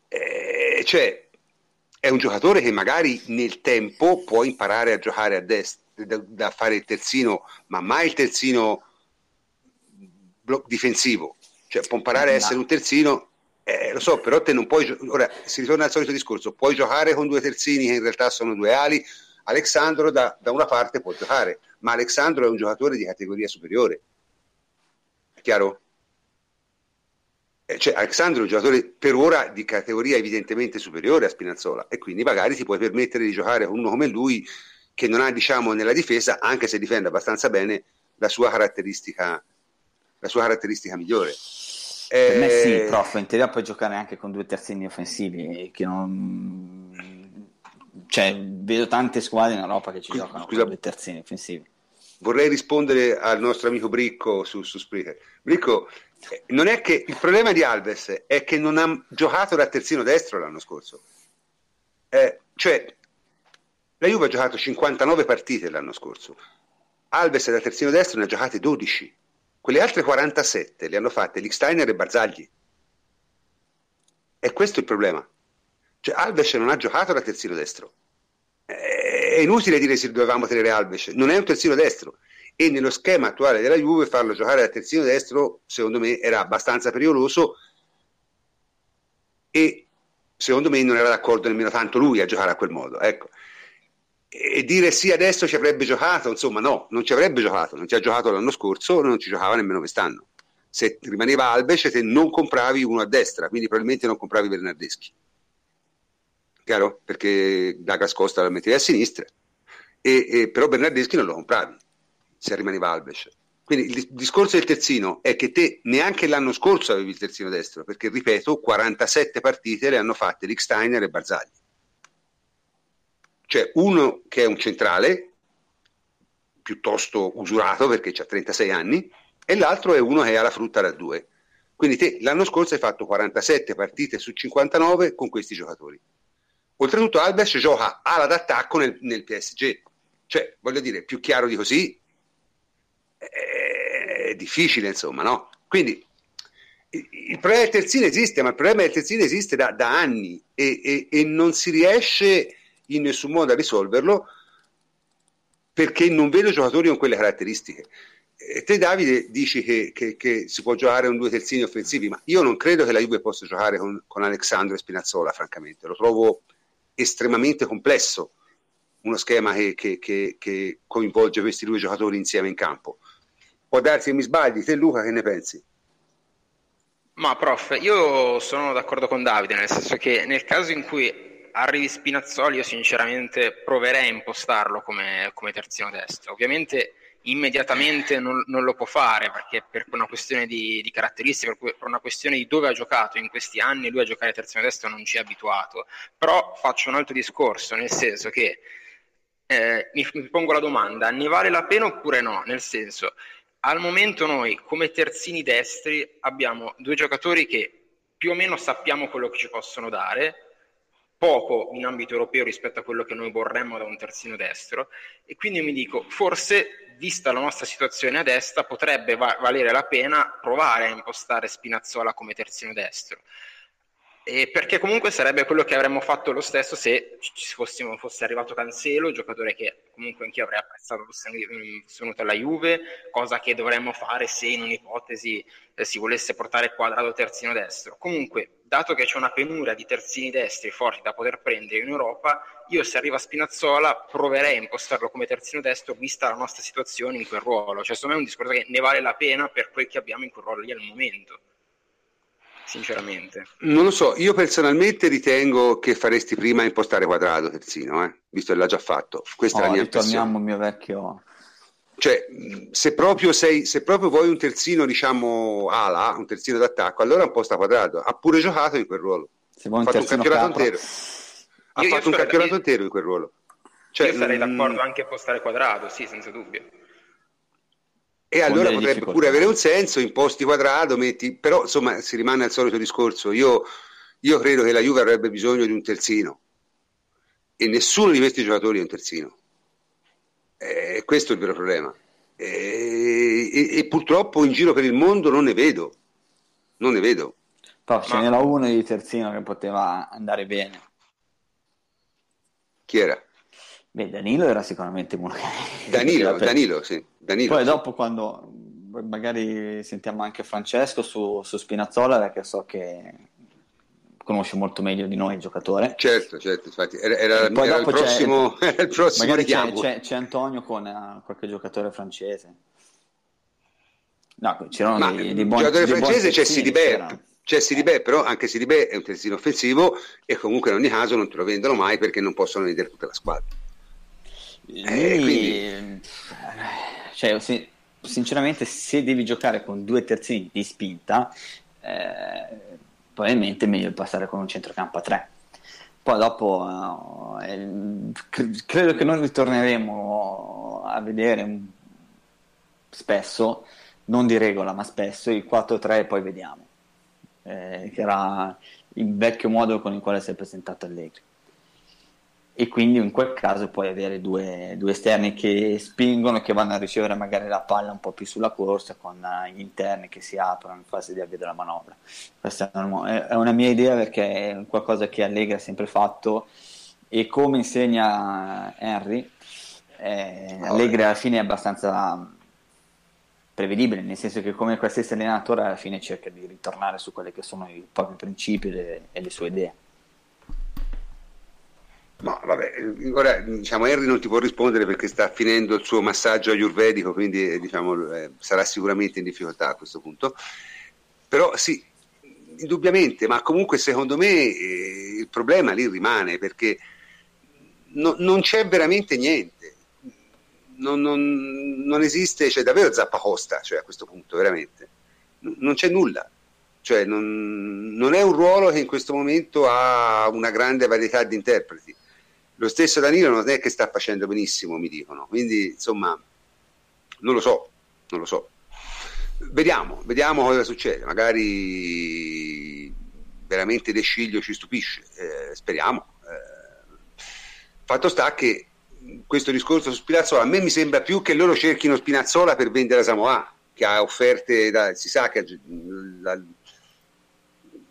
Eh, cioè, è un giocatore che magari nel tempo può imparare a giocare a destra da, da fare il terzino, ma mai il terzino difensivo, cioè può imparare a essere un terzino, eh, lo so, però te non puoi, ora si ritorna al solito discorso, puoi giocare con due terzini che in realtà sono due ali, Alexandro da, da una parte può giocare, ma Alexandro è un giocatore di categoria superiore, è chiaro? Eh, cioè, Alexandro è un giocatore per ora di categoria evidentemente superiore a Spinazzola e quindi magari ti puoi permettere di giocare con uno come lui che non ha diciamo nella difesa, anche se difende abbastanza bene, la sua caratteristica, la sua caratteristica migliore. Per me sì, eh, prof, in teoria puoi giocare anche con due terzini offensivi, che non... Cioè, vedo tante squadre in Europa che ci scusa, giocano scusa, con due terzini offensivi. Vorrei rispondere al nostro amico Bricco su, su Spreaker. Bricco, eh, non è che il problema di Alves è che non ha giocato da terzino destro l'anno scorso. Eh, cioè, la Juve ha giocato 59 partite l'anno scorso. Alves da terzino destro ne ha giocate 12. Quelle altre 47 le hanno fatte Licksteiner e Barzagli. E questo è il problema. Cioè, Alves non ha giocato da terzino destro. È inutile dire se dovevamo tenere Alves, non è un terzino destro. E nello schema attuale della Juve farlo giocare da terzino destro, secondo me, era abbastanza pericoloso. E secondo me non era d'accordo nemmeno tanto lui a giocare a quel modo. Ecco e dire sì adesso ci avrebbe giocato, insomma no, non ci avrebbe giocato, non ci ha giocato l'anno scorso, non ci giocava nemmeno quest'anno. Se rimaneva Alves te non compravi uno a destra, quindi probabilmente non compravi Bernardeschi. Chiaro? Perché Douglas Costa lo mettevi a sinistra, e, e, però Bernardeschi non lo compravi se rimaneva Alves. Quindi il discorso del terzino è che te neanche l'anno scorso avevi il terzino destro, perché ripeto, 47 partite le hanno fatte Rick Steiner e Barzagli cioè uno che è un centrale, piuttosto usurato perché ha 36 anni, e l'altro è uno che ha la frutta da due. Quindi te l'anno scorso hai fatto 47 partite su 59 con questi giocatori. Oltretutto Albers gioca ala d'attacco nel, nel PSG. Cioè, voglio dire, più chiaro di così è difficile, insomma, no? Quindi il problema del terzino esiste, ma il problema del terzino esiste da, da anni e, e, e non si riesce in nessun modo a risolverlo perché non vedo giocatori con quelle caratteristiche. E te Davide dici che, che, che, si può giocare con due terzini offensivi, ma io non credo che la Juve possa giocare con, con Alexandro e Spinazzola, francamente. Lo trovo estremamente complesso uno schema che, che, coinvolge questi due giocatori insieme in campo. Può darsi che mi sbagli, te Luca che ne pensi? Ma prof, io sono d'accordo con Davide, nel senso che nel caso in cui arrivi Spinazzoli, io sinceramente proverei a impostarlo come, come terzino destro. Ovviamente immediatamente non, non, lo può fare perché per una questione di, di, caratteristiche, per una questione di dove ha giocato in questi anni, lui a giocare terzino destro non ci è abituato. Però faccio un altro discorso, nel senso che eh, mi, mi pongo la domanda, ne vale la pena oppure no? Nel senso, al momento noi come terzini destri abbiamo due giocatori che più o meno sappiamo quello che ci possono dare, poco in ambito europeo rispetto a quello che noi vorremmo da un terzino destro. E quindi mi dico forse vista la nostra situazione a destra potrebbe va- valere la pena provare a impostare Spinazzola come terzino destro e perché comunque sarebbe quello che avremmo fatto lo stesso se ci fossimo, fosse arrivato Cancelo, giocatore che comunque anch'io avrei apprezzato fosse venuto alla Juve, cosa che dovremmo fare se in un'ipotesi eh, si volesse portare quadrato terzino destro. Comunque, dato che c'è una penuria di terzini destri forti da poter prendere in Europa, io se arriva Spinazzola proverei a impostarlo come terzino destro vista la nostra situazione in quel ruolo. Cioè, secondo me è un discorso che ne vale la pena per quel che abbiamo in quel ruolo lì al momento sinceramente. Non lo so, io personalmente ritengo che faresti prima impostare quadrato terzino, eh? visto che l'ha già fatto. Questa oh, è la mia ritorniamo al mio vecchio Cioè, se proprio, sei, se proprio vuoi un terzino, diciamo, ala, un terzino d'attacco, allora un po' sta quadrato. Ha pure giocato in quel ruolo. Se vuoi ha un fatto un campionato capro, intero. Ha Io- io fatto un sarei- campionato io- intero in quel ruolo. Cioè, Io sarei mm, d'accordo anche a postare quadrato, sì, senza dubbio. E allora potrebbe difficoltà. pure avere un senso, imposti quadrato, metti, però insomma si rimane al solito discorso. Io, io credo che la Juve avrebbe bisogno di un terzino e nessuno di questi giocatori è un terzino. Eh, questo è il vero problema. Eh, e, e purtroppo in giro per il mondo non ne vedo. Non ne vedo. però ce Ma- n'era uno di terzino che poteva andare bene. Chi era? Beh, Danilo era sicuramente uno che... (laughs) Danilo, Danilo, sì. Danilo, Poi sì. dopo quando magari sentiamo anche Francesco su, su Spinazzola, perché so che conosce molto meglio di noi il giocatore. Certo, certo, infatti era, era- poi era il dopo c'è- prossimo, (laughs) era il prossimo Magari c'è, richiamo. c'è- c'è Antonio con eh, qualche giocatore francese. No, c'erano Ma dei, il dei buoni dei buoni francese c'è c'erano. c'è Sidibè, però anche Sidibè è un terzino offensivo e comunque in ogni caso non te lo vendono mai perché non possono vedere tutta la squadra. Lì, Eh, quindi- cioè, se- sinceramente, se devi giocare con due terzini di spinta, eh, probabilmente è meglio passare con un centrocampo a tre. Poi dopo, eh, eh, cre- credo che noi ritorneremo a vedere spesso, non di regola, ma spesso il 4-3 e poi vediamo, eh, che era il vecchio modo con il quale si è presentato Allegri e quindi in quel caso puoi avere due, due esterni che spingono e che vanno a ricevere magari la palla un po' più sulla corsa con eh, gli interni che si aprono in fase di avvio della manovra. Questa è una, mia idea perché è qualcosa che Allegri ha sempre fatto e come insegna Henry, eh, Allegri alla fine è abbastanza prevedibile, nel senso che come qualsiasi allenatore alla fine cerca di ritornare su quelli che sono i propri principi e le, e le sue idee. No, vabbè, ora diciamo Henry non ti può rispondere perché sta finendo il suo massaggio ayurvedico, quindi eh, diciamo, eh, sarà sicuramente in difficoltà a questo punto. Però sì, indubbiamente, ma comunque secondo me eh, il problema lì rimane perché no- non c'è veramente niente. Non, non- non esiste, c'è davvero zappacosta cioè, a questo punto, veramente. N- non c'è nulla. Cioè, non, non è un ruolo che in questo momento ha una grande varietà di interpreti. Lo stesso Danilo non è che sta facendo benissimo, mi dicono. Quindi, insomma, non lo so, non lo so. Vediamo, vediamo cosa succede. Magari veramente De Sciglio ci stupisce, eh, speriamo. Eh, fatto sta che questo discorso su Spinazzola a me mi sembra più che loro cerchino Spinazzola per vendere a Samoa, che ha offerte, da, si sa che la-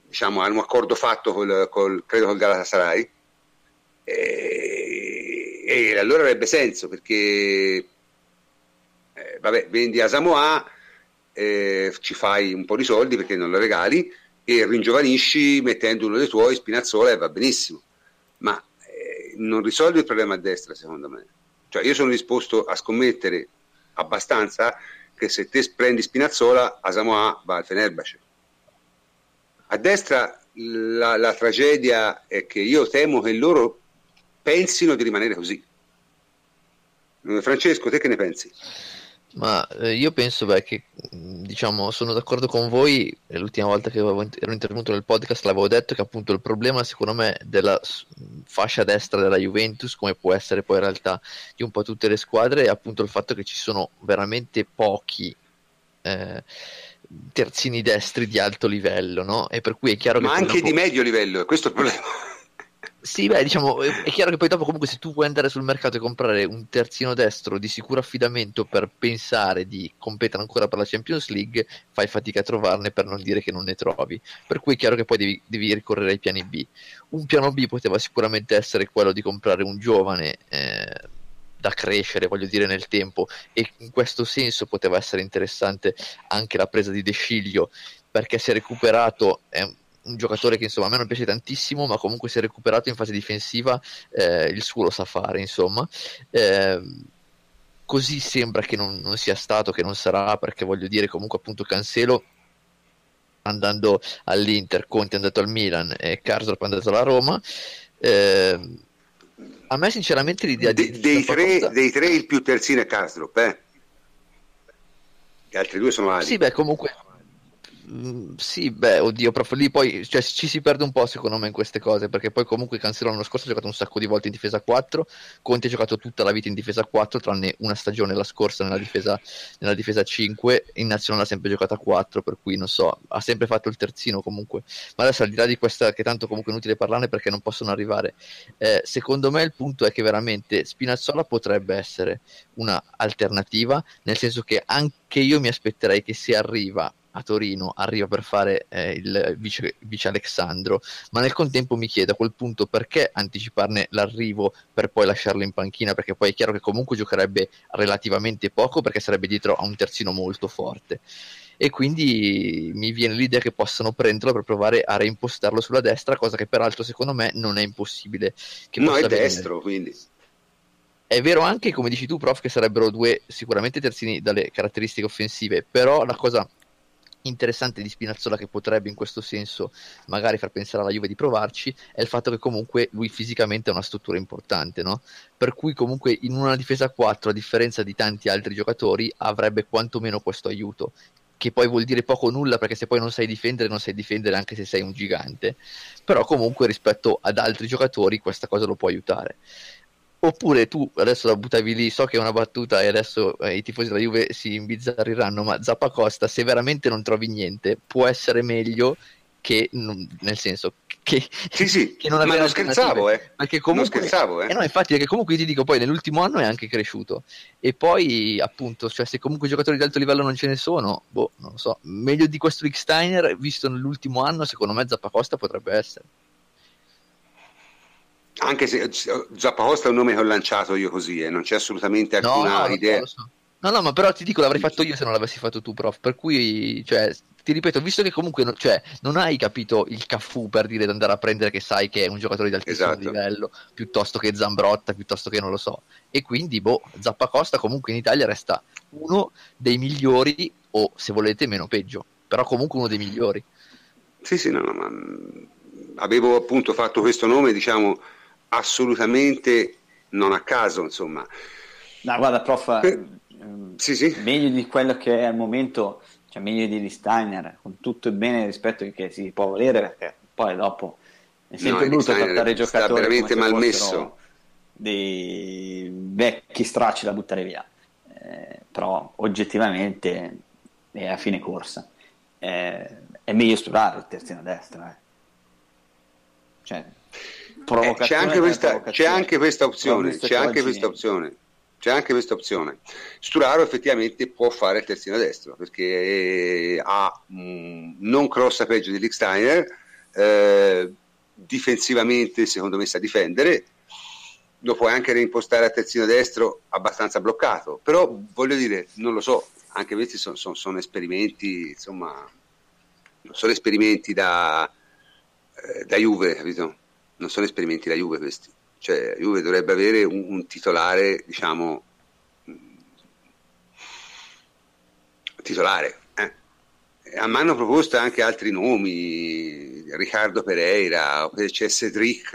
diciamo, hanno un accordo fatto col, col, credo col Galatasaray e, e allora avrebbe senso perché eh, vabbè, vendi a Samoa eh, ci fai un po' di soldi perché non lo regali e ringiovanisci mettendo uno dei tuoi Spinazzola e va benissimo. Ma eh, non risolve il problema a destra secondo me. Cioè io sono disposto a scommettere abbastanza che se te prendi Spinazzola a Samoa va al Fenerbahce. A destra la, la tragedia è che io temo che loro pensino di rimanere così. Eh, Francesco, te che ne pensi? Ma eh, io penso beh, che mh, diciamo, sono d'accordo con voi. e L'ultima volta che ero intervenuto nel podcast l'avevo detto che appunto il problema secondo me della fascia destra della Juventus, come può essere poi in realtà di un po' tutte le squadre, è appunto il fatto che ci sono veramente pochi eh, terzini destri di alto livello, no? E per cui è chiaro che Ma anche di medio livello, questo è il problema. Sì, beh, diciamo, è chiaro che poi dopo comunque se tu vuoi andare sul mercato e comprare un terzino destro di sicuro affidamento per pensare di competere ancora per la Champions League, fai fatica a trovarne per non dire che non ne trovi. Per cui è chiaro che poi devi, devi ricorrere ai piani B. Un piano B poteva sicuramente essere quello di comprare un giovane eh, da crescere, voglio dire, nel tempo e in questo senso poteva essere interessante anche la presa di De Sciglio perché si è recuperato, è un giocatore che insomma a me non piace tantissimo, ma comunque si è recuperato in fase difensiva, eh, il suo lo sa fare, insomma. Eh, così sembra che non, non sia stato, che non sarà, perché voglio dire comunque appunto Cancelo andando all'Inter, Conte è andato al Milan e Karsdorp è andato alla Roma. Eh, a me sinceramente l'idea De- di dei, tre, Zappacosta- dei tre il più terzino è Karsdorp, eh? Gli altri due sono ali. Sì, beh, comunque Mm, sì, beh, oddio, prof, lì poi cioè, ci si perde un po' secondo me in queste cose, perché poi comunque Cancelo l'anno scorso ha giocato un sacco di volte in difesa 4, Conte ha giocato tutta la vita in difesa 4, tranne una stagione la scorsa nella difesa, nella difesa 5, in nazionale ha sempre giocato a 4, per cui non so, ha sempre fatto il terzino comunque. Ma adesso al di là di questa, che tanto comunque è inutile parlarne perché non possono arrivare, eh, secondo me il punto è che veramente Spinazzola potrebbe essere una alternativa, nel senso che anche io mi aspetterei che se arriva a Torino arriva per fare eh, il vice, vice, Alexandro, ma nel contempo mi chiedo a quel punto perché anticiparne l'arrivo per poi lasciarlo in panchina, perché poi è chiaro che comunque giocherebbe relativamente poco perché sarebbe dietro a un terzino molto forte. E quindi mi viene l'idea che possano prenderlo per provare a reimpostarlo sulla destra, cosa che peraltro secondo me non è impossibile. Che no, è destro, quindi. È vero anche, come dici tu, prof, che sarebbero due sicuramente terzini dalle caratteristiche offensive, però la cosa interessante di Spinazzola che potrebbe in questo senso magari far pensare alla Juve di provarci è il fatto che comunque lui fisicamente ha una struttura importante no? per cui comunque in una difesa 4 a differenza di tanti altri giocatori avrebbe quantomeno questo aiuto che poi vuol dire poco o nulla perché se poi non sai difendere non sai difendere anche se sei un gigante però comunque rispetto ad altri giocatori questa cosa lo può aiutare Oppure tu adesso la buttavi lì, so che è una battuta e adesso eh, i tifosi della Juve si imbizzarriranno, ma Zappacosta se veramente non trovi niente può essere meglio che, nel senso, che, sì, sì, (laughs) che non avere ma non scherzavo, eh. Perché comunque, non scherzavo, eh. eh no, infatti, perché comunque ti dico, poi nell'ultimo anno è anche cresciuto. E poi, appunto, cioè, se comunque giocatori di alto livello non ce ne sono, boh, non lo so. Meglio di questo Rick Steiner, visto nell'ultimo anno, secondo me Zappacosta potrebbe essere anche se Zappacosta è un nome che ho lanciato io così, eh, non c'è assolutamente alcuna no, no, idea. So. No, no, ma però ti dico, l'avrei fatto io se non l'avessi fatto tu, prof. Per cui, cioè, ti ripeto, visto che comunque cioè, non hai capito il caffù per dire di andare a prendere che sai che è un giocatore di altissimo esatto. livello, piuttosto che Zambrotta, piuttosto che non lo so. E quindi, boh, Zappacosta comunque in Italia resta uno dei migliori, o se volete, meno peggio, però comunque uno dei migliori. Sì, sì, no, no, ma avevo appunto fatto questo nome, diciamo assolutamente non a caso, insomma. No, guarda, prof, eh, sì, sì. meglio di quello che è al momento, cioè meglio di Steiner, con tutto il bene rispetto che si può volere, perché poi dopo è sempre no, brutto trattare i giocatori veramente mal messo. dei vecchi stracci da buttare via. Eh, però oggettivamente è a fine corsa. Eh, è meglio esplorare il terzino a destra. Eh. Cioè, eh, c'è, anche questa, c'è anche questa opzione, c'è anche questa opzione. C'è anche questa opzione. Sturaro effettivamente può fare il terzino destro perché ha mh, mm, non crossa peggio di Licksteiner, eh, difensivamente secondo me sa difendere, lo puoi anche reimpostare a terzino destro abbastanza bloccato, però voglio dire, non lo so, anche questi sono, sono, sono esperimenti, insomma, sono esperimenti da, eh, da Juve, capito? Non sono esperimenti da Juve questi. Cioè, Juve dovrebbe avere un, un titolare, diciamo, titolare. Eh. Mi hanno proposto anche altri nomi, Riccardo Pereira, c'è Cedric,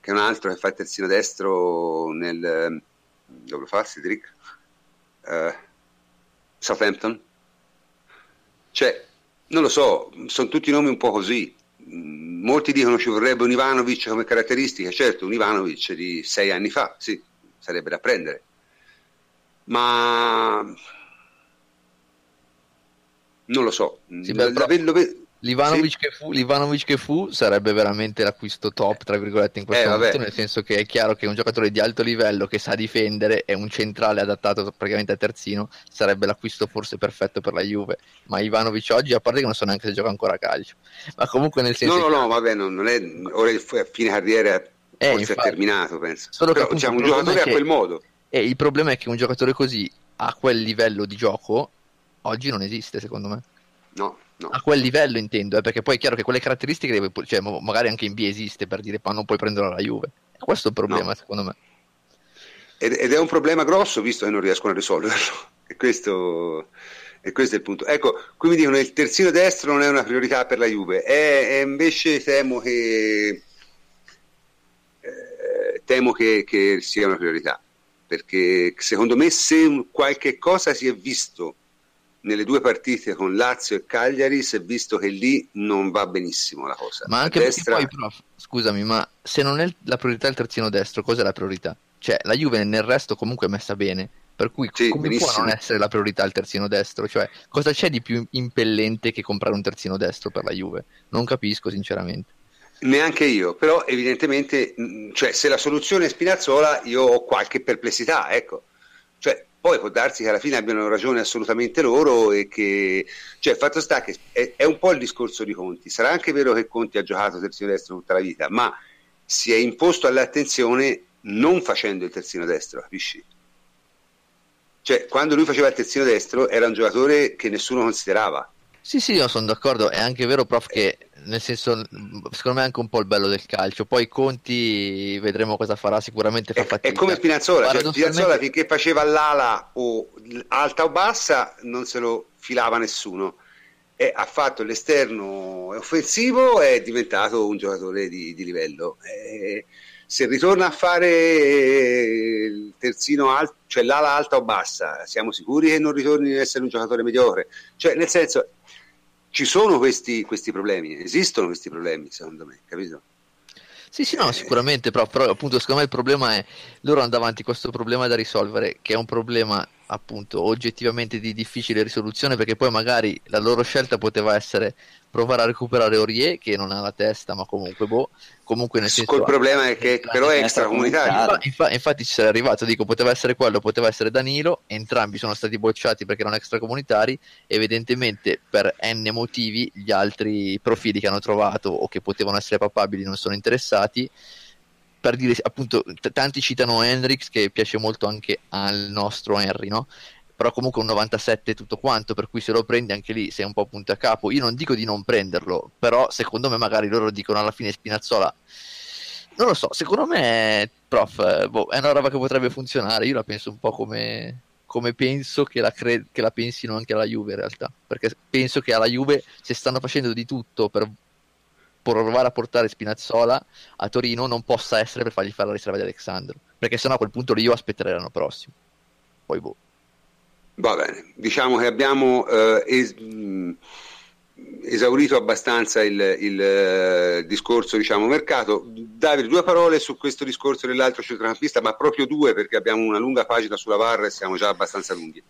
che è un altro che fa il terzino destro nel... dove lo fa Cedric? Uh, Southampton. Cioè, non lo so, sono tutti nomi un po' così molti dicono ci vorrebbe un Ivanovic come caratteristica, certo un Ivanovic di sei anni fa, sì, sarebbe da prendere, ma non lo so, sì, lo, lo, L'Ivanovic, sì. che fu, L'Ivanovic, che fu, sarebbe veramente l'acquisto top, tra virgolette, in questo eh, momento, nel senso che è chiaro che un giocatore di alto livello che sa difendere e un centrale adattato praticamente a terzino sarebbe l'acquisto forse perfetto per la Juve. Ma Ivanovic oggi, a parte che non so neanche se gioca ancora a calcio, ma comunque nel senso... No, no, che... no, vabbè, non è, ora a fine carriera eh, forse infatti, è terminato, penso. Solo Però, che diciamo, un giocatore che, a quel modo. E il problema è che un giocatore così, a quel livello di gioco, oggi non esiste, secondo me. No, No. A quel livello intendo, eh, perché poi è chiaro che quelle caratteristiche, deve, cioè, magari anche in B esiste per dire, ma non puoi prendere la Juve. Questo è il problema, no. secondo me. Ed, ed, è un problema grosso, visto che non riescono a risolverlo. (laughs) E questo, e questo è il punto. Ecco, qui mi dicono che il terzino destro non è una priorità per la Juve, e, e invece temo che, eh, temo che, che sia una priorità, perché secondo me se qualche cosa si è visto nelle due partite con Lazio e Cagliari si è visto che lì non va benissimo la cosa. Ma anche destra... perché poi, prof, scusami, ma se non è la priorità il terzino destro, cos'è la priorità? Cioè, la Juve nel resto comunque è messa bene, per cui sì, come benissimo. può non essere la priorità il terzino destro? Cioè, cosa c'è di più impellente che comprare un terzino destro per la Juve? Non capisco, sinceramente. Neanche io, però evidentemente, cioè, se la soluzione è Spinazzola, io ho qualche perplessità, ecco. Poi può darsi che alla fine abbiano ragione assolutamente loro e che, cioè, fatto sta che è, è, un po' il discorso di Conti. Sarà anche vero che Conti ha giocato terzino destro tutta la vita, ma si è imposto all'attenzione non facendo il terzino destro, capisci? Cioè, quando lui faceva il terzino destro era un giocatore che nessuno considerava. Sì, sì, io sono d'accordo. È anche vero, prof, che nel senso, secondo me è anche un po' il bello del calcio. Poi Conti vedremo cosa farà, sicuramente fa fatica. È come Spinazzola, cioè, Spinazzola finché faceva l'ala o alta o bassa non se lo filava nessuno. E ha fatto l'esterno offensivo è diventato un giocatore di, di livello. E se ritorna a fare il terzino alto, cioè l'ala alta o bassa, siamo sicuri che non ritorni ad essere un giocatore mediocre? Cioè, nel senso, ci sono questi, questi problemi, esistono questi problemi, secondo me, capito? Sì, sì, no, sicuramente, però, però, appunto secondo me il problema è loro hanno davanti questo problema da risolvere, che è un problema appunto oggettivamente di difficile risoluzione, perché poi magari la loro scelta poteva essere provare a recuperare Orie che non ha la testa, ma comunque boh, comunque nel senso... Il problema è che però è extracomunitario. Infa, infatti ci sarei arrivato, dico, poteva essere quello, poteva essere Danilo, entrambi sono stati bocciati perché erano extracomunitari, evidentemente per n motivi gli altri profili che hanno trovato o che potevano essere papabili non sono interessati per dire appunto t- tanti citano Hendrix che piace molto anche al nostro Henry no? però comunque un 97 tutto quanto per cui se lo prendi anche lì sei un po' punto a capo. Io non dico di non prenderlo però secondo me magari loro dicono alla fine Spinazzola non lo so secondo me prof boh, è una roba che potrebbe funzionare. Io la penso un po' come come penso che la, cre- che la pensino anche alla Juve in realtà. Perché penso che alla Juve se stanno facendo di tutto per provare a portare Spinazzola a Torino non possa essere per fargli fare la riserva di Alexandro, perché sennò a quel punto lì io aspetterei l'anno prossimo. Poi boh. Va bene, diciamo che abbiamo eh, es- mm, esaurito abbastanza il, il uh, discorso diciamo, mercato. Davide, due parole su questo discorso dell'altro centrocampista, ma proprio due perché abbiamo una lunga pagina sulla VAR e siamo già abbastanza lunghi.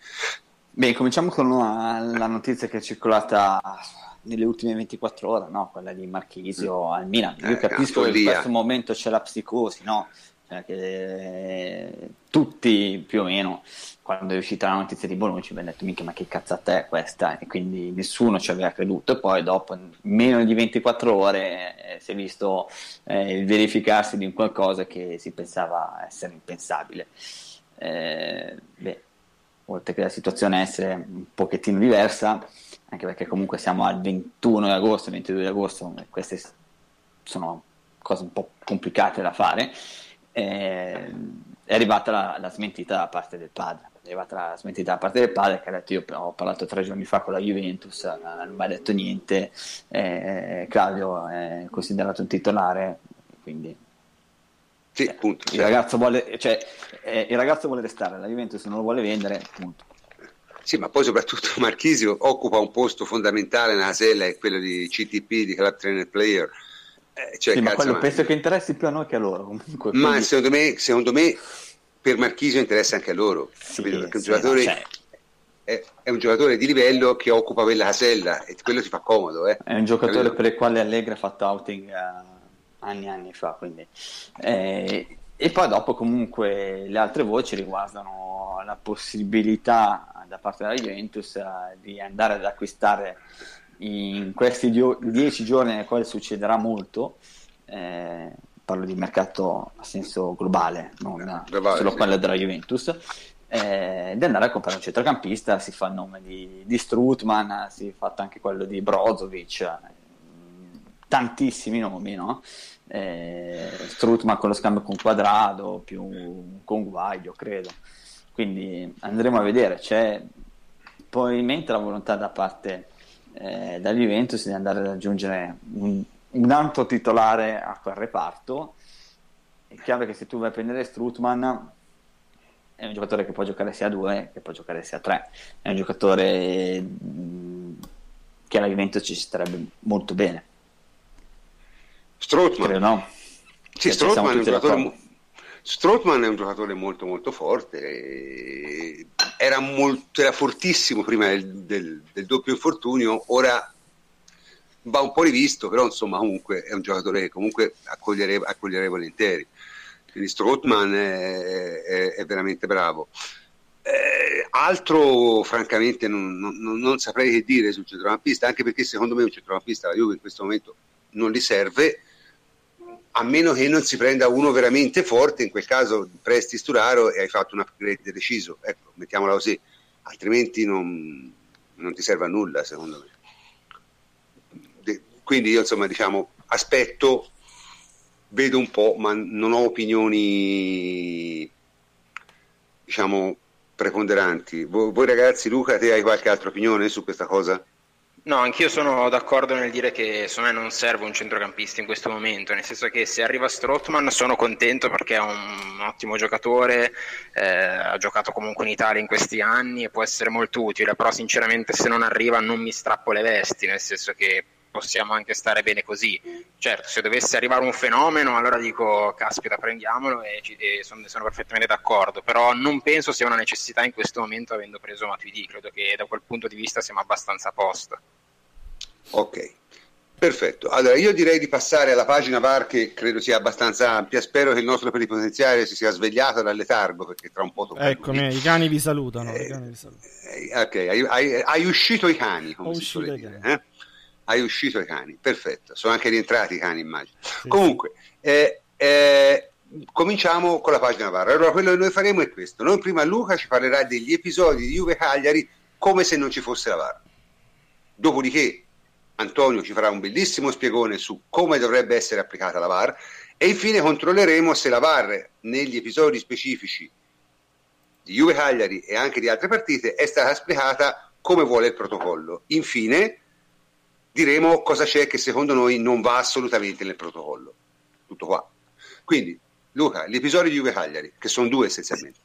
Beh, cominciamo con una, la notizia che è circolata nelle ultime 24 ore, no? quella di Marchisio mm. al Milan. Io eh, capisco che in questo momento c'è la psicosi, no? Cioè che tutti più o meno quando è uscita la notizia di Bologna ci abbiamo detto mica ma che cazzata è questa e quindi nessuno ci aveva creduto e poi dopo meno di 24 ore eh, si è visto eh, il verificarsi di un qualcosa che si pensava essere impensabile eh, beh, oltre che la situazione essere un pochettino diversa anche perché comunque siamo al 21 di agosto, 22 di agosto, queste sono cose un po' complicate da fare, eh, è arrivata la, la, smentita da parte del padre. È arrivata la smentita da parte del padre che ha detto: Io ho parlato tre giorni fa con la Juventus, eh, non mi ha detto niente. Eh, Claudio è considerato un titolare, quindi sì, punto, il, ragazzo vuole, cioè, eh, il, ragazzo vuole, restare, la Juventus non lo vuole vendere, punto. Sì, ma poi soprattutto (laughs) Marchisio occupa un posto fondamentale nella sella, è quello di CTP, di Club Trainer Player. Eh, cioè, sì, ma quello penso che interessi più a noi che a loro. Comunque, ma quindi... secondo, me, secondo, me, per Marchisio interessa anche a loro, sì, perché un giocatore... Cioè... È, è, un giocatore di livello che occupa quella casella e quello ti fa comodo. Eh. È un giocatore Capito? per il quale Allegri ha fatto outing uh, anni e anni fa. Quindi. Eh, e poi dopo comunque le altre voci riguardano la possibilità da parte della Juventus eh, di andare ad acquistare in questi dieci giorni nei quali succederà molto, eh, parlo di mercato a senso globale, non globale, solo sì. quello della Juventus, eh, di andare a comprare un centrocampista, si fa il nome di, di Strutman, si è fatto anche quello di Brozovic, eh, tantissimi nomi, no? Eh, Strutman con lo scambio con Quadrado, più con Guaglio, credo. Quindi andremo a vedere, c'è probabilmente la volontà da parte eh, della Juventus di andare ad aggiungere un, un, altro titolare a quel reparto. È chiaro che se tu vai a prendere Strutman è un giocatore che può giocare sia a 2 che può giocare sia a 3. È un giocatore che alla Juventus ci starebbe molto bene. Strootman. Credo no. Sì, Strootman è, un giocatore, Strootman è un giocatore molto molto forte. Era, molto, era fortissimo prima del, del, del, doppio infortunio, ora va un po' rivisto, però insomma comunque è un giocatore che comunque accoglierei, accoglierei volentieri. Quindi Strootman è, è, è veramente bravo. Eh, altro francamente non, non, non, saprei che dire sul centrocampista, anche perché secondo me un centrocampista la Juve in questo momento non gli serve, a meno che non si prenda uno veramente forte, in quel caso presti Sturaro e hai fatto un upgrade deciso, ecco, mettiamola così, altrimenti non, non ti serve a nulla secondo me. De, quindi io insomma diciamo aspetto vedo un po', ma non ho opinioni, diciamo, preponderanti. Voi, voi ragazzi, Luca, te hai qualche altra opinione su questa cosa? No, anch'io sono d'accordo nel dire che secondo me non serve un centrocampista in questo momento, nel senso che se arriva Strottman sono contento perché è un ottimo giocatore, eh, ha giocato comunque in Italia in questi anni e può essere molto utile, però sinceramente se non arriva non mi strappo le vesti, nel senso che possiamo anche stare bene così. Certo, se dovesse arrivare un fenomeno, allora dico, caspita, prendiamolo e, e sono, sono, perfettamente d'accordo, però non penso sia una necessità in questo momento avendo preso Matuidi, credo che da quel punto di vista siamo abbastanza a posto. Ok. Perfetto, allora io direi di passare alla pagina VAR che credo sia abbastanza ampia, spero che il nostro plenipotenziario si sia svegliato dal letargo perché tra un po' tocca Eccomi, i cani vi salutano. Eh, cani vi salutano. Eh, ok, hai, hai, hai, uscito i cani, come Ho si suole dire. Eh? Hai uscito i cani, perfetto, sono anche rientrati i cani immagino. Sì, Comunque, eh, eh, cominciamo con la pagina VAR. Allora quello che noi faremo è questo, noi prima Luca ci parlerà degli episodi di Juve Cagliari come se non ci fosse la VAR. Dopodiché Antonio ci farà un bellissimo spiegone su come dovrebbe essere applicata la VAR e infine controlleremo se la VAR negli episodi specifici di Juve Cagliari e anche di altre partite è stata applicata come vuole il protocollo. Infine diremo cosa c'è che secondo noi non va assolutamente nel protocollo. Tutto qua. Quindi, Luca, gli episodi di Juve Cagliari, che sono due essenzialmente.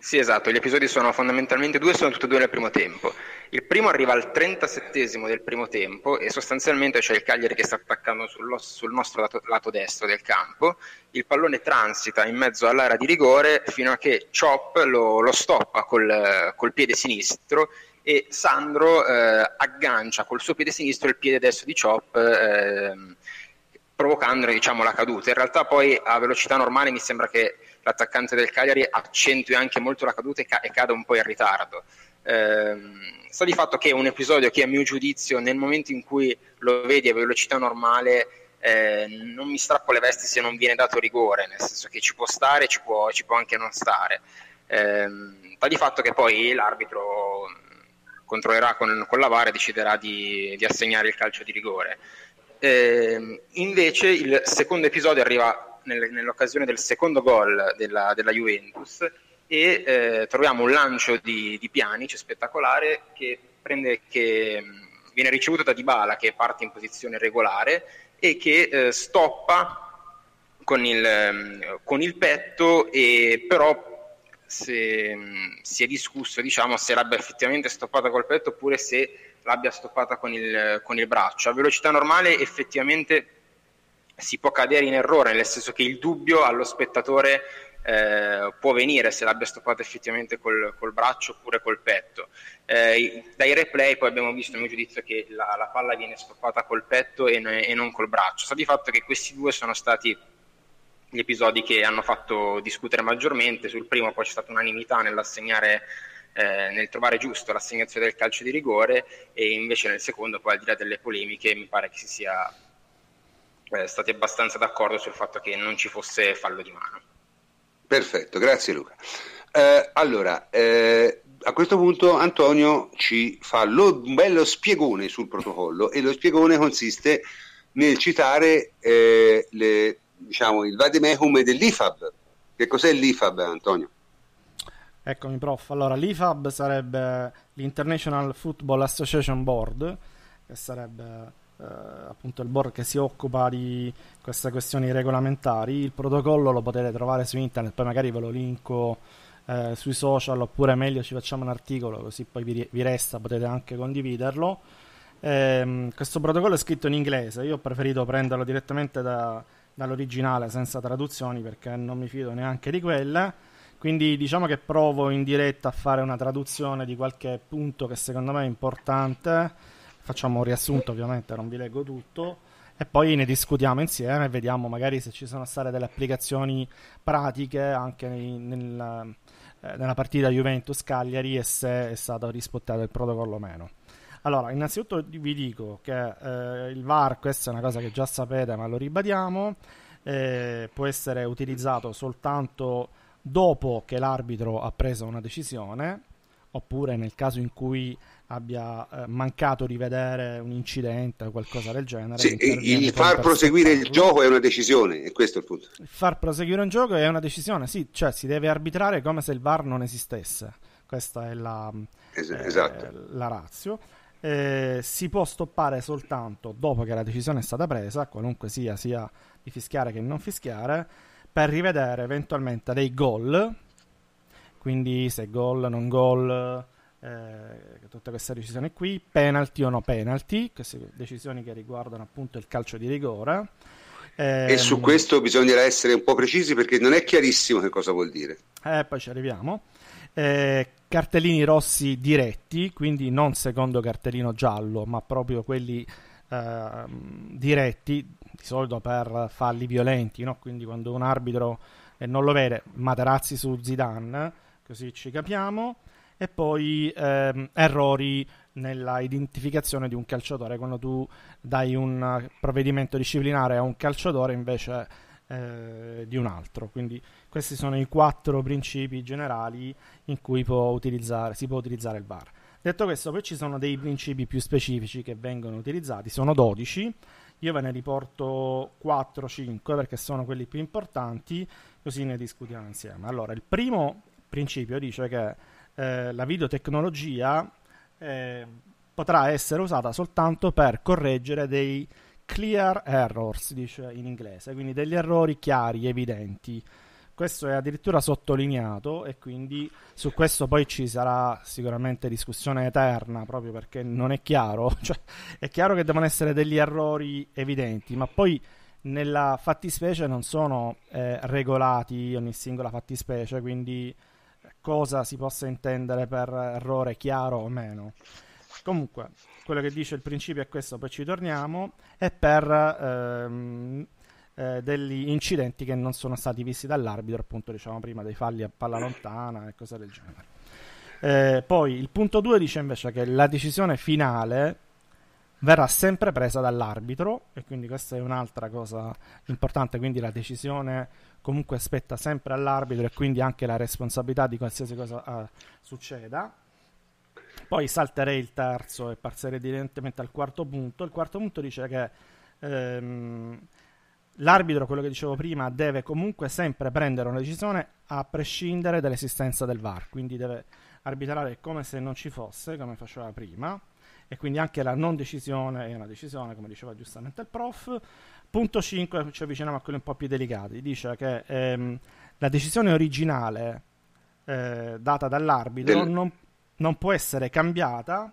Sì, esatto, gli episodi sono fondamentalmente due, sono tutti e due nel primo tempo. Il primo arriva al 37 del primo tempo e sostanzialmente c'è il Cagliari che sta attaccando sul nostro lato, lato, destro del campo. Il pallone transita in mezzo all'area di rigore fino a che Chop lo, lo stoppa col, col piede sinistro e Sandro eh, aggancia col suo piede sinistro il piede destro di Chop eh, provocandone diciamo, la caduta. In realtà poi a velocità normale mi sembra che l'attaccante del Cagliari accentui anche molto la caduta e, ca- e cada un po' in ritardo. Eh, sta di fatto che è un episodio che a mio giudizio nel momento in cui lo vedi a velocità normale eh, non mi strappo le vesti se non viene dato rigore, nel senso che ci può stare, ci può, ci può anche non stare. Eh, sta di fatto che poi l'arbitro controllerà con, con la VAR e deciderà di, di, assegnare il calcio di rigore. Eh, invece il secondo episodio arriva nel, nell'occasione del secondo gol della, della Juventus e eh, troviamo un lancio di, di Pjanic spettacolare che, prende, che viene ricevuto da Dybala che parte in posizione regolare e che eh, stoppa con il, con il petto e però se, si è discusso diciamo, se l'abbia effettivamente stoppata col petto oppure se l'abbia stoppata con il, con il braccio. A velocità normale effettivamente si può cadere in errore, nel senso che il dubbio allo spettatore eh, può venire se l'abbia stoppata effettivamente col, col braccio oppure col petto. Eh, dai replay poi abbiamo visto a mio giudizio che la, la palla viene stoppata col petto e, e non col braccio. Sta di fatto che questi due sono stati gli episodi che hanno fatto discutere maggiormente. Sul primo poi c'è stata unanimità nell'assegnare, eh, nel trovare giusto l'assegnazione del calcio di rigore e invece nel secondo, poi al di là delle polemiche, mi pare che si sia eh, stati abbastanza d'accordo sul fatto che non ci fosse fallo di mano. Perfetto, grazie Luca. Eh, allora, eh, a questo punto Antonio ci fa lo, un bello spiegone sul protocollo e lo spiegone consiste nel citare eh, le diciamo, il vademecum dell'IFAB. Che cos'è l'IFAB, Antonio? Eccomi, prof. Allora, l'IFAB sarebbe l'International Football Association Board, che sarebbe eh, appunto il board che si occupa di queste questioni regolamentari. Il protocollo lo potete trovare su internet, poi magari ve lo linko eh, sui social oppure meglio ci facciamo un articolo così poi vi, vi resta, potete anche condividerlo. Eh, questo protocollo è scritto in inglese, io ho preferito prenderlo direttamente da, dall'originale senza traduzioni perché non mi fido neanche di quelle. Quindi diciamo che provo in diretta a fare una traduzione di qualche punto che secondo me è importante. Facciamo un riassunto ovviamente, non vi leggo tutto e poi ne discutiamo insieme e vediamo magari se ci sono state delle applicazioni pratiche anche nei, nel, eh, nella partita Juventus-Cagliari e se è stato rispettato il protocollo o meno. Allora, innanzitutto vi dico che eh, il VAR, questa è una cosa che già sapete ma lo ribadiamo, eh, può essere utilizzato soltanto dopo che l'arbitro ha preso una decisione, oppure nel caso in cui abbia eh, mancato di vedere un incidente o qualcosa del genere. Sì, il far proseguire il gioco è una decisione, e questo è il punto. Il far proseguire un gioco è una decisione, sì, cioè si deve arbitrare come se il VAR non esistesse. Questa è la, es- eh, esatto. la razio. Eh, si può stoppare soltanto dopo che la decisione è stata presa, qualunque sia, sia di fischiare che non fischiare per rivedere eventualmente dei gol, quindi se gol, non gol, eh, tutte queste decisioni qui, penalty o no penalty, queste decisioni che riguardano appunto il calcio di rigore. Eh, e su ehm, questo bisognerà essere un po' precisi perché non è chiarissimo che cosa vuol dire. Eh, poi ci arriviamo. Eh, cartellini rossi diretti, quindi non secondo cartellino giallo, ma proprio quelli eh, diretti, di solito per falli violenti, no? quindi quando un arbitro eh, non lo vede, Materazzi su Zidane, così ci capiamo, e poi ehm, errori nella identificazione di un calciatore, quando tu dai un provvedimento disciplinare a un calciatore invece eh, di un altro. Quindi questi sono i quattro principi generali in cui può si può utilizzare il VAR. Detto questo, poi ci sono dei principi più specifici che vengono utilizzati, sono 12, io ve ne riporto 4-5 perché sono quelli più importanti, così ne discutiamo insieme. Allora, il primo principio dice che eh, la videotecnologia eh, potrà essere usata soltanto per correggere dei clear errors, dice in inglese, quindi degli errori chiari, evidenti questo è addirittura sottolineato e quindi su questo poi ci sarà sicuramente discussione eterna proprio perché non è chiaro, (laughs) cioè, è chiaro che devono essere degli errori evidenti, ma poi nella fattispecie non sono eh, regolati ogni singola fattispecie, quindi cosa si possa intendere per errore chiaro o meno. Comunque, quello che dice il principio è questo, poi ci torniamo, è per ehm, eh, degli incidenti che non sono stati visti dall'arbitro, appunto diciamo prima dei falli a palla lontana e cose del genere. Eh, poi il punto 2 dice invece che la decisione finale verrà sempre presa dall'arbitro e quindi questa è un'altra cosa importante, quindi la decisione comunque spetta sempre all'arbitro e quindi anche la responsabilità di qualsiasi cosa uh, succeda. Poi salterei il terzo e passerei direttamente al quarto punto. Il quarto punto dice che ehm, l'arbitro, quello che dicevo prima, deve comunque sempre prendere una decisione a prescindere dall'esistenza del VAR, quindi deve arbitrare come se non ci fosse, come faceva prima, e quindi anche la non decisione è una decisione, come diceva giustamente il prof. Punto 5, ci avviciniamo a quelli un po' più delicati, dice che ehm, la decisione originale eh, data dall'arbitro Del... non, non, può essere cambiata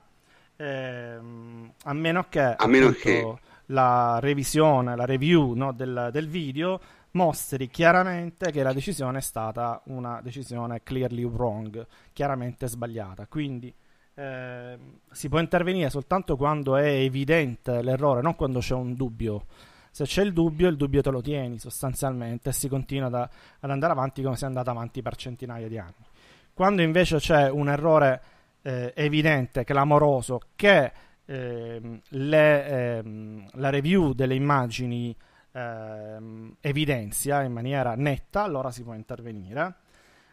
ehm, a meno che... A appunto, meno che la revisione, la review no, del, del, video mostri chiaramente che la decisione è stata una decisione clearly wrong, chiaramente sbagliata. Quindi eh, si può intervenire soltanto quando è evidente l'errore, non quando c'è un dubbio. Se c'è il dubbio, il dubbio te lo tieni sostanzialmente e si continua da, ad andare avanti come si è andato avanti per centinaia di anni. Quando invece c'è un errore eh, evidente, clamoroso, che ehm, le, ehm, la review delle immagini ehm, evidenzia in maniera netta, allora si può intervenire.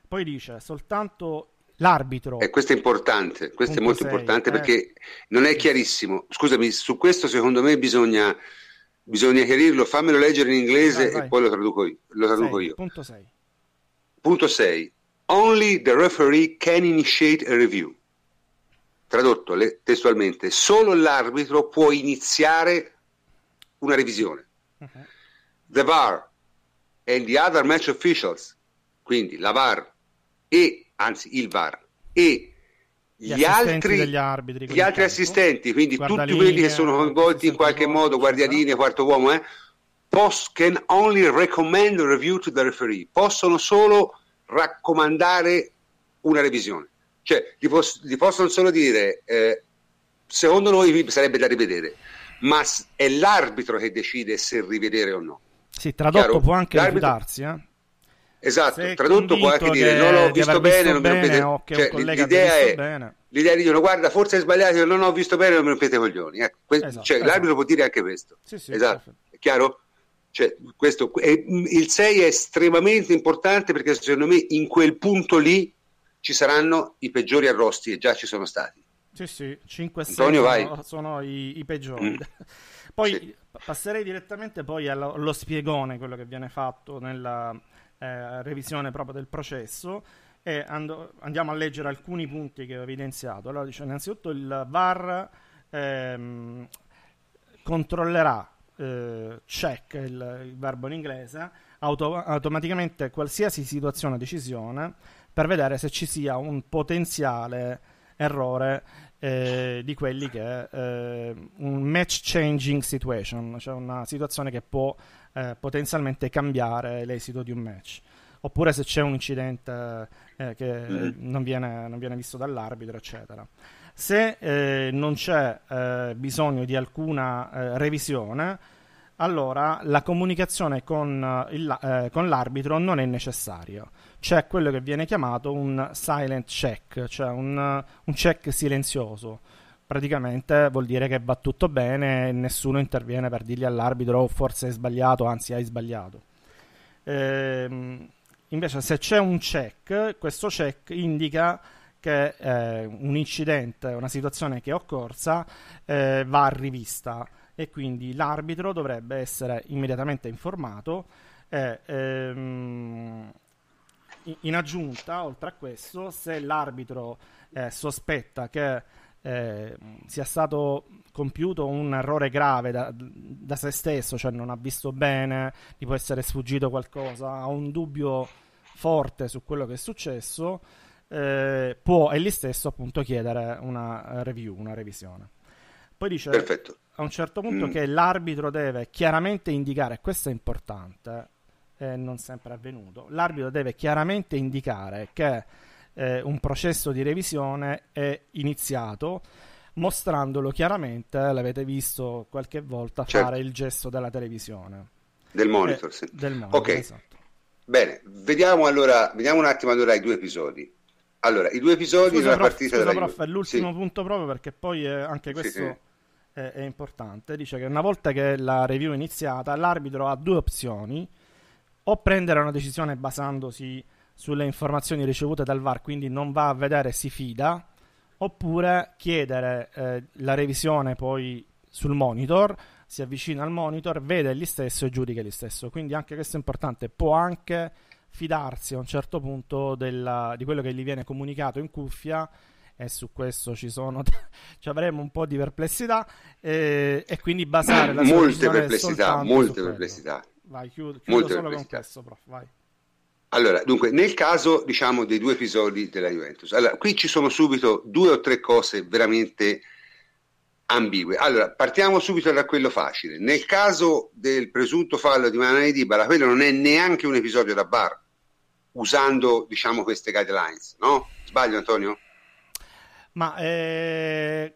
Poi dice soltanto l'arbitro. E questo è importante, questo è molto 6, importante eh. perché non è chiarissimo. Scusami, su questo secondo me bisogna, bisogna chiarirlo. Fammelo leggere in inglese vai, vai. e poi lo traduco io. Lo traduco 6, io. Punto 6. Punto 6. Only the referee can initiate a review tradotto testualmente, solo l'arbitro può iniziare una revisione. Uh-huh. The VAR and the other match officials, quindi la VAR e anzi il VAR e Gli gli, altri, degli arbitri, gli altri assistenti, quindi tutti quelli che sono coinvolti in qualche modo, eccetera. guardialine, quarto uomo, eh, pos- can only recommend a review to the referee. Possono solo raccomandare una revisione. Cioè, gli, pos- gli possono solo dire, eh, secondo noi sarebbe da rivedere, ma è l'arbitro che decide se rivedere o no. Sì, tradotto Chiaro? può anche rifiutarsi, eh? Esatto, Se tradotto può anche dire non l'ho di visto bene, non mi rompete o cioè, l'idea è bene. l'idea dicono guarda forse hai sbagliato, non ho visto bene, non mi rompete i coglioni. Ecco, que- Esatto, cioè, esatto. l'arbitro può dire anche questo. Sì, sì, esatto, perfetto. è chiaro? Cioè, questo, è- il 6 è estremamente importante perché secondo me in quel punto lì ci saranno i peggiori arrosti e già ci sono stati. Sì, sì, 5 e 6 Antonio, sono, sono i, i peggiori. Mm. (laughs) Poi Sì. passerei direttamente poi allo, allo spiegone, quello che viene fatto nella eh, revisione proprio del processo e ando- andiamo a leggere alcuni punti che ho evidenziato. Allora, dice, innanzitutto il VAR ehm, controllerà, eh, check il, il verbo in inglese, auto- automaticamente qualsiasi situazione o decisione per vedere se ci sia un potenziale errore eh, di quelli che è eh, un match changing situation, cioè una situazione che può eh, potenzialmente cambiare l'esito di un match. Oppure se c'è un incidente eh, che Mm. non, viene, non viene visto dall'arbitro, eccetera. Se eh, non c'è eh, bisogno di alcuna revisione, allora la comunicazione con, il- con l'arbitro non è necessaria. C'è quello che viene chiamato un silent check, cioè un, un check silenzioso. Praticamente vuol dire che va tutto bene e nessuno interviene per dirgli all'arbitro "Oh, forse hai sbagliato, anzi hai sbagliato. Ehm, invece se c'è un check, questo check indica che eh, un incidente, una situazione che è occorsa, eh, va rivista e quindi l'arbitro dovrebbe essere immediatamente informato e ehm, in- aggiunta, oltre a questo, se l'arbitro eh, sospetta che eh, sia stato compiuto un errore grave da, da se stesso, cioè non ha visto bene, gli può essere sfuggito qualcosa, ha un dubbio forte su quello che è successo, eh, può egli stesso appunto chiedere una review, una revisione. Poi dice Perfetto. a un certo punto Mm. che l'arbitro deve chiaramente indicare, questo è importante, e non sempre avvenuto, l'arbitro deve chiaramente indicare che eh, un processo di revisione è iniziato, mostrandolo chiaramente, l'avete visto qualche volta Certo. fare il gesto della televisione. Del monitor, Eh, sì. del monitor, Ok. esatto. Bene, vediamo allora, vediamo un attimo allora i due episodi. Allora, i due episodi Scusa, della prof, partita scusa, della prof, Juve. è l'ultimo Sì. punto proprio perché poi eh, anche Sì, questo sì. È, è importante. Dice che una volta che la review è iniziata, l'arbitro ha due opzioni: o prendere una decisione basandosi sulle informazioni ricevute dal VAR, quindi non va a vedere si fida, oppure chiedere eh, la revisione poi sul monitor, si avvicina al monitor, vede egli stesso e giudica egli stesso. Quindi anche questo è importante, può anche fidarsi a un certo punto della- di quello che gli viene comunicato in cuffia e su questo ci sono (laughs) ci avremo un po' di perplessità eh, e quindi basare la sua Molte decisione perplessità, molte su quello. Vai, chiudo, chiudo solo con questo, prof. Vai. Allora, dunque, nel caso, diciamo, dei due episodi della Juventus, allora, qui ci sono subito due o tre cose veramente ambigue. Allora, partiamo subito da quello facile. Nel caso del presunto fallo di Manani Dybala, quello non è neanche un episodio da bar, usando, diciamo, queste guidelines, no? Sbaglio, Antonio? Ma eh,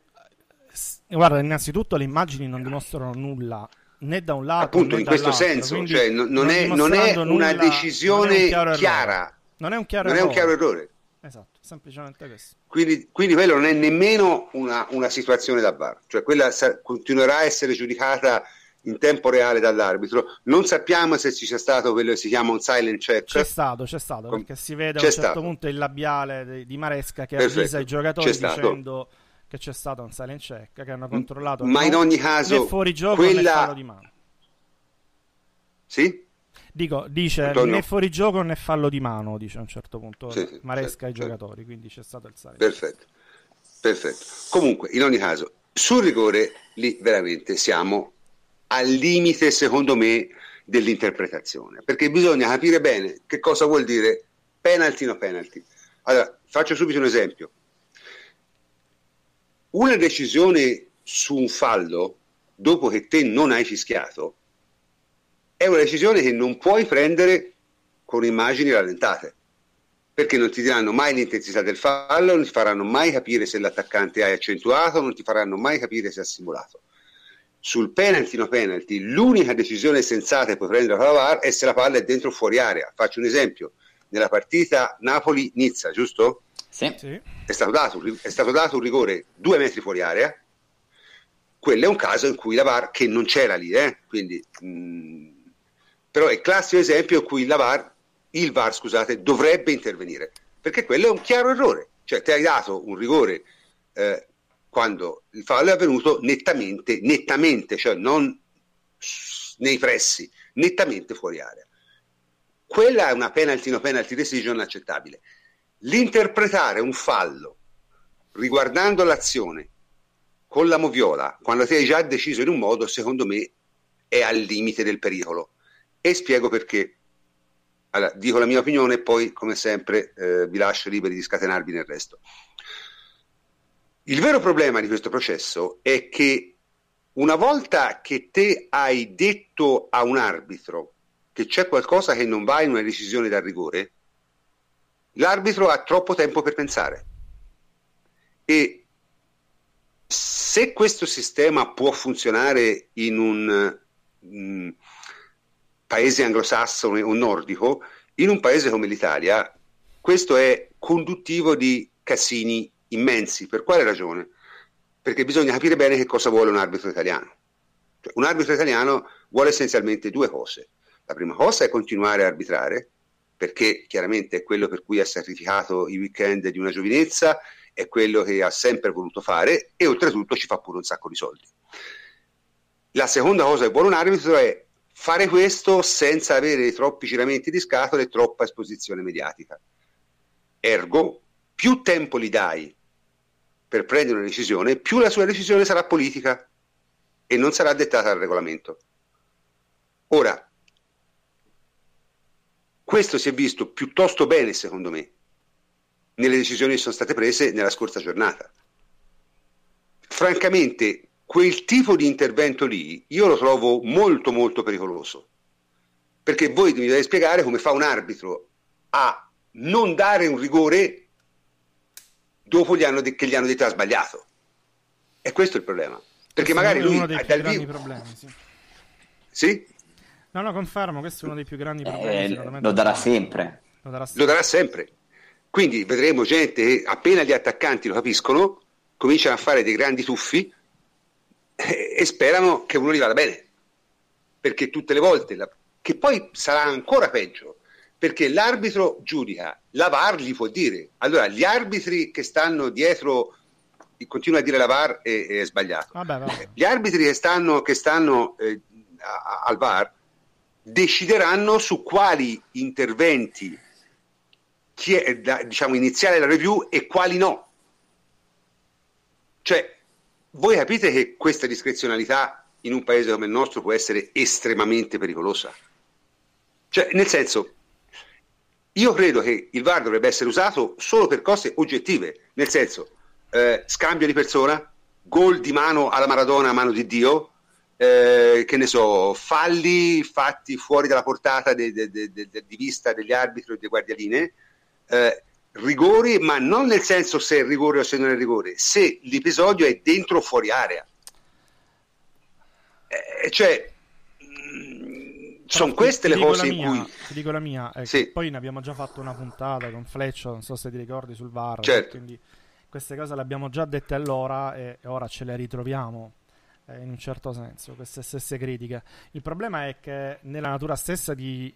guarda, innanzitutto le immagini non dimostrano nulla né da un lato Appunto, in questo senso, quindi cioè, non, non è, non è una nulla, non è decisione un chiaro errore. chiara, Non è un chiaro non è un errore. chiaro errore. Esatto, semplicemente questo. Quindi, quindi quello non è nemmeno una, una situazione da bar, cioè quella sa- continuerà a essere giudicata in tempo reale dall'arbitro. Non sappiamo se ci sia stato quello che si chiama un silent check. C'è stato, c'è stato, Com- perché si vede a un certo stato. punto il labiale di, di Maresca che Perfetto, avvisa i giocatori c'è stato. Che c'è stato un silent check, che hanno controllato Ma in ogni caso, fuori gioco quella- fallo di mano. Sì? Dico, dice Antonio? né fuori gioco né fallo di mano, dice a un certo punto Sì, sì, Maresca ai certo, certo. giocatori, quindi c'è stato il silent Perfetto, perfetto. Comunque, in ogni caso, sul rigore lì veramente siamo al limite, secondo me, dell'interpretazione, perché bisogna capire bene che cosa vuol dire penalty no penalty. Allora, faccio subito un esempio. Una decisione su un fallo, dopo che te non hai fischiato, è una decisione che non puoi prendere con immagini rallentate, perché non ti diranno mai l'intensità del fallo, non ti faranno mai capire se l'attaccante hai accentuato, non ti faranno mai capire se ha simulato. Sul penalty no penalty, l'unica decisione sensata che puoi prendere la VAR è se la palla è dentro o fuori area. Faccio un esempio, nella partita Napoli-Nizza, giusto? Sì. Sì. È stato, dato, è stato dato un rigore due metri fuori area, quello è un caso in cui la VAR, che non c'era lì, eh, quindi, mh, però è il classico esempio in cui la VAR, il VAR scusate, dovrebbe intervenire, perché quello è un chiaro errore, cioè ti hai dato un rigore eh, quando il fallo è avvenuto nettamente, nettamente, cioè non nei pressi, nettamente fuori area. Quella è una penalty no penalty decision accettabile. L'interpretare un fallo riguardando l'azione con la moviola, quando ti hai già deciso in un modo, secondo me è al limite del pericolo. E spiego perché. Allora, dico la mia opinione e poi, come sempre, eh, vi lascio liberi di scatenarvi nel resto. Il vero problema di questo processo è che una volta che te hai detto a un arbitro che c'è qualcosa che non va in una decisione da rigore, l'arbitro ha troppo tempo per pensare. E se questo sistema può funzionare in un mh, paese anglosassone o nordico, in un paese come l'Italia, questo è conduttivo di casini immensi. Per quale ragione? Perché bisogna capire bene che cosa vuole un arbitro italiano. Cioè, un arbitro italiano vuole essenzialmente due cose. La prima cosa è continuare a arbitrare, perché chiaramente è quello per cui ha sacrificato i weekend di una giovinezza, è quello che ha sempre voluto fare e oltretutto ci fa pure un sacco di soldi. La seconda cosa che vuole un arbitro è fare questo senza avere troppi giramenti di scatole e troppa esposizione mediatica. Ergo, più tempo gli dai per prendere una decisione, più la sua decisione sarà politica e non sarà dettata dal regolamento. Ora, questo si è visto piuttosto bene, secondo me, nelle decisioni che sono state prese nella scorsa giornata. Francamente, quel tipo di intervento lì io lo trovo molto molto pericoloso. Perché voi mi dovete spiegare come fa un arbitro a non dare un rigore dopo gli hanno de- che gli hanno detto ha sbagliato. E questo è il problema. Perché magari è lui uno dei più dal grandi vivo... problemi, sì. Sì? No, no, confermo, questo è uno dei più grandi problemi. Eh, secondo me, lo darà sempre. Lo darà Lo sempre. darà sempre. Quindi vedremo gente che appena gli attaccanti lo capiscono, cominciano a fare dei grandi tuffi eh, e sperano che uno gli vada bene. Perché tutte le volte, la- che poi sarà ancora peggio, perché l'arbitro giudica, la VAR gli può dire. Allora, gli arbitri che stanno dietro, continua a dire la VAR è, è sbagliato. Vabbè, vabbè. Gli arbitri che stanno, che stanno eh, a- al VAR decideranno su quali interventi diciamo, iniziare la review e quali no. Cioè, voi capite che questa discrezionalità in un paese come il nostro può essere estremamente pericolosa. Cioè, nel senso, io credo che il VAR dovrebbe essere usato solo per cose oggettive, nel senso, eh, scambio di persona, gol di mano alla Maradona a mano di Dio, eh, che ne so, falli fatti fuori dalla portata de- de- de- di vista degli arbitri o delle guardialine, eh, rigori, ma non nel senso se è rigore o se non è rigore, se l'episodio è dentro o fuori area. Eh, cioè, mh, sono queste ti le cose la in mia, cui... Ti dico la mia, ecco, Sì. poi ne abbiamo già fatto una puntata con Fleccio, non so se ti ricordi, sul VAR, Certo. quindi queste cose le abbiamo già dette allora e ora ce le ritroviamo eh, in un certo senso, queste stesse critiche. Il problema è che nella natura stessa di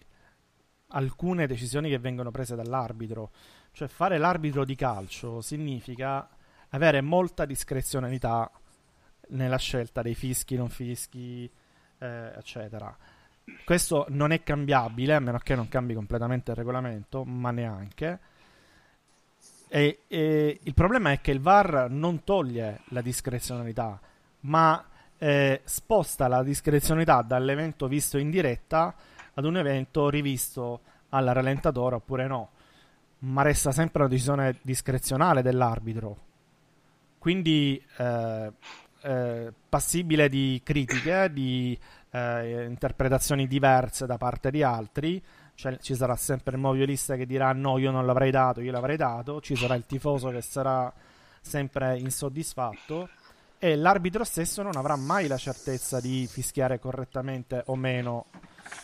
alcune decisioni che vengono prese dall'arbitro, cioè fare l'arbitro di calcio significa avere molta discrezionalità nella scelta dei fischi, non fischi, eh, eccetera. Questo non è cambiabile, a meno che non cambi completamente il regolamento, ma neanche. E, e il problema è che il VAR non toglie la discrezionalità, ma eh, sposta la discrezionalità dall'evento visto in diretta ad un evento rivisto al rallentatore oppure no. ma resta sempre una decisione discrezionale dell'arbitro. Quindi eh, eh, passibile di critiche, di eh, interpretazioni diverse da parte di altri. Cioè, ci sarà sempre il moviolista che dirà no, io non l'avrei dato, io l'avrei dato. Ci sarà il tifoso che sarà sempre insoddisfatto. E l'arbitro stesso non avrà mai la certezza di fischiare correttamente o meno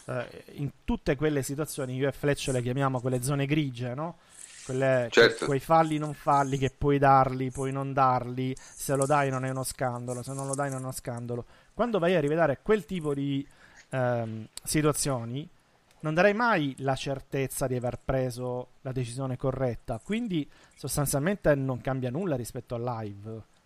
eh, in tutte quelle situazioni. Io e Fletch le chiamiamo quelle zone grigie, no? Quelle, Certo. quei falli non falli che puoi darli, puoi non darli, se lo dai non è uno scandalo, se non lo dai non è uno scandalo. Quando vai a rivedere quel tipo di ehm, situazioni, non darai mai la certezza di aver preso la decisione corretta, quindi sostanzialmente non cambia nulla rispetto al live.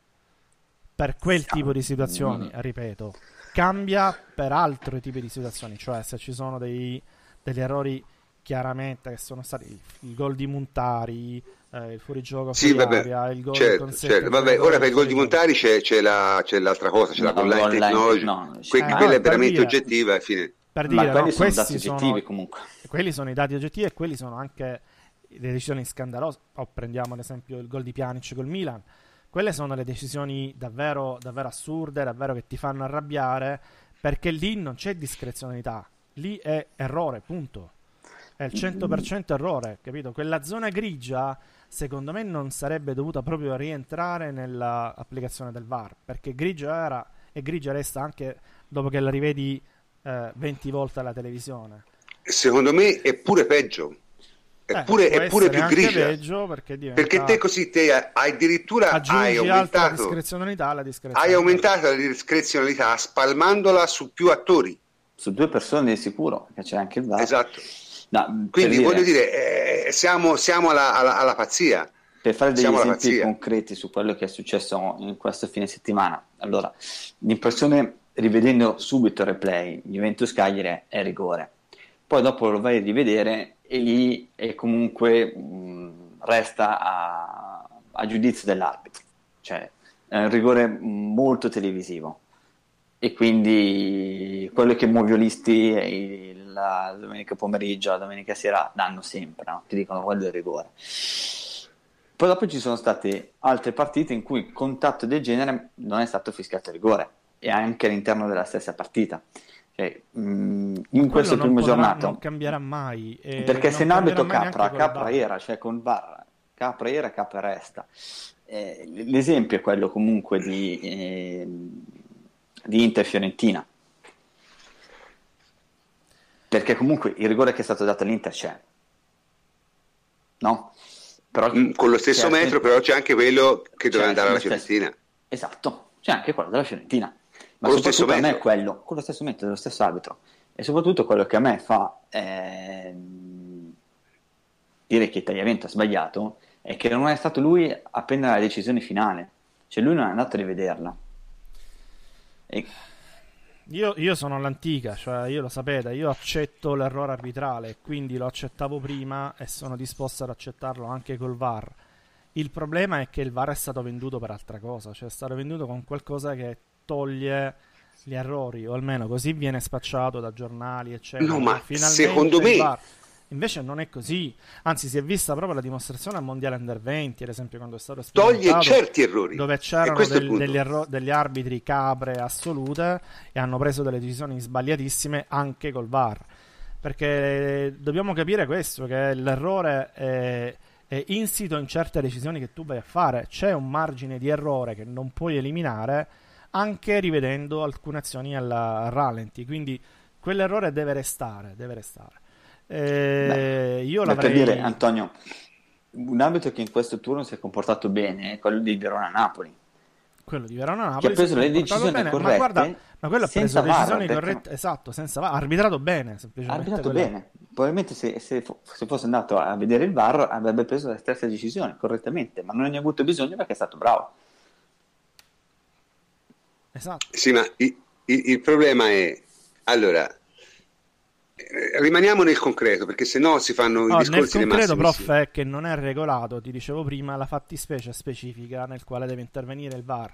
Per quel tipo di situazioni, ripeto, cambia per altri tipi di situazioni, cioè se ci sono dei, degli errori chiaramente che sono stati il, il gol di Montari, eh, il fuorigioco Sì, fuori vabbè, il gol certo, certo. Vabbè, ora per il gol di Montari c'è, c'è la- c'è l'altra cosa, c'è la No, goal line goal line technology. technology. Que- Eh, quella no, è per veramente dire- oggettiva fine. Per Ma dire, quelli no, sono questi dati sono- oggettivi comunque. quelli sono i dati oggettivi e quelli sono anche le decisioni scandalose. O prendiamo ad esempio il gol di Pjanic col Milan. Quelle sono le decisioni davvero, davvero assurde, davvero che ti fanno arrabbiare, perché lì non c'è discrezionalità, lì è errore, punto. È il 100% errore, capito? Quella zona grigia, secondo me, non sarebbe dovuta proprio rientrare nell'applicazione del VAR, perché grigia era e grigia resta anche dopo che la rivedi eh, 20 volte alla televisione. Secondo me è pure peggio, è Eh, pure, può è pure più grigia. peggio perché, diventa- Perché te così te hai addirittura hai aumentato, discrezionalità discrezionalità. hai aumentato la discrezionalità spalmandola su più attori. Su due persone di sicuro, perché c'è anche il VAR. Esatto. No, Quindi dire- voglio dire, eh, siamo, siamo alla, alla- alla pazzia. Per fare degli Siamo esempi concreti su quello che è successo in questo fine settimana, allora, l'impressione rivedendo subito il replay, Juventus Cagliari è rigore, poi dopo lo vai a rivedere e lì è comunque mh, resta a, a giudizio dell'arbitro, cioè è un rigore molto televisivo e quindi quello che moviolisti e la domenica pomeriggio, la domenica sera danno sempre, no? ti dicono quello è il rigore. Poi dopo ci sono state altre partite in cui il contatto del genere non è stato fischiato a rigore e anche all'interno della stessa partita. Cioè, mh, in Quello questo non primo potrà- giornato, non cambierà mai. e perché se in mai capra, capra era, cioè con VAR, capra era, capra resta. Eh, l'esempio è quello comunque di, eh, di Inter Fiorentina. Perché comunque il rigore che è stato dato all'Inter c'è. No? Però, Mm, Con lo stesso c'è- metro, però c'è anche quello che doveva Cioè, andare alla Fiorentina. Esatto, c'è anche quello della Fiorentina. Ma Con lo stesso soprattutto a me è quello, con lo stesso metodo, dello stesso arbitro. E soprattutto quello che a me fa ehm, dire che Tagliavento ha sbagliato è che non è stato lui a prendere la decisione finale. Cioè lui non è andato a rivederla. E Io, io sono l'antica, cioè io lo sapete, io accetto l'errore arbitrale, quindi lo accettavo prima e sono disposto ad accettarlo anche col VAR. Il problema è che il VAR è stato venduto per altra cosa, cioè è stato venduto con qualcosa che toglie gli errori, o almeno così viene spacciato da giornali, eccetera. No, ma Finalmente secondo me- VAR. Invece non è così, anzi si è vista proprio la dimostrazione al Mondiale Under 20, ad esempio quando è stato Toglie certi errori. dove c'erano del- degli, erro- degli arbitri capre assolute e hanno preso delle decisioni sbagliatissime anche col VAR. Perché dobbiamo capire questo, che l'errore è, è insito in certe decisioni che tu vai a fare. C'è un margine di errore che non puoi eliminare anche rivedendo alcune azioni alla- al rallenti. Quindi quell'errore deve restare, deve restare. Eh, Beh, io l'avrei... per dire, Antonio, un arbitro che in questo turno si è comportato bene è quello di Verona-Napoli. quello di Verona Napoli Che ha preso le decisioni bene, corrette ma guarda ma quello ha preso VAR, decisioni perché- corrette esatto senza VAR arbitrato bene semplicemente arbitrato quello- bene. Probabilmente se, se se fosse andato a vedere il VAR avrebbe preso la stessa decisione correttamente, ma non ne ha avuto bisogno perché è stato bravo. Esatto. Sì, ma il, il- il problema è, allora, eh, rimaniamo nel concreto, perché se no si fanno No, i nel discorsi dei concreto prof è che non è regolato ti dicevo prima la fattispecie specifica nel quale deve intervenire il VAR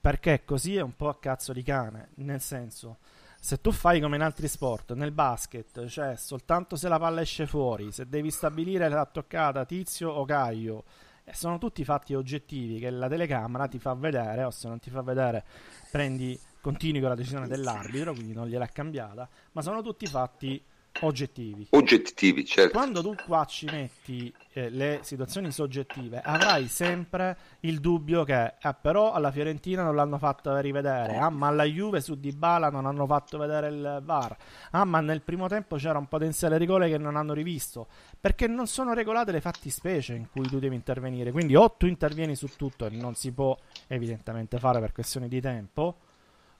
perché così è un po' a cazzo di cane nel senso se tu fai come in altri sport, nel basket, cioè soltanto se la palla esce fuori, se devi stabilire la toccata tizio o caio, eh, sono tutti fatti oggettivi che la telecamera ti fa vedere, o se non ti fa vedere prendi, continui con la decisione dell'arbitro, quindi non gliel'ha cambiata, ma sono tutti fatti oggettivi. Oggettivi, certo. Quando tu qua ci metti eh, le situazioni soggettive, avrai sempre il dubbio che eh, però alla Fiorentina non l'hanno fatto rivedere, ah ma alla Juve su Dybala non hanno fatto vedere il VAR, ah ma nel primo tempo c'era un potenziale rigore che non hanno rivisto, perché non sono regolate le fattispecie in cui tu devi intervenire, quindi o tu intervieni su tutto e non si può evidentemente fare per questioni di tempo,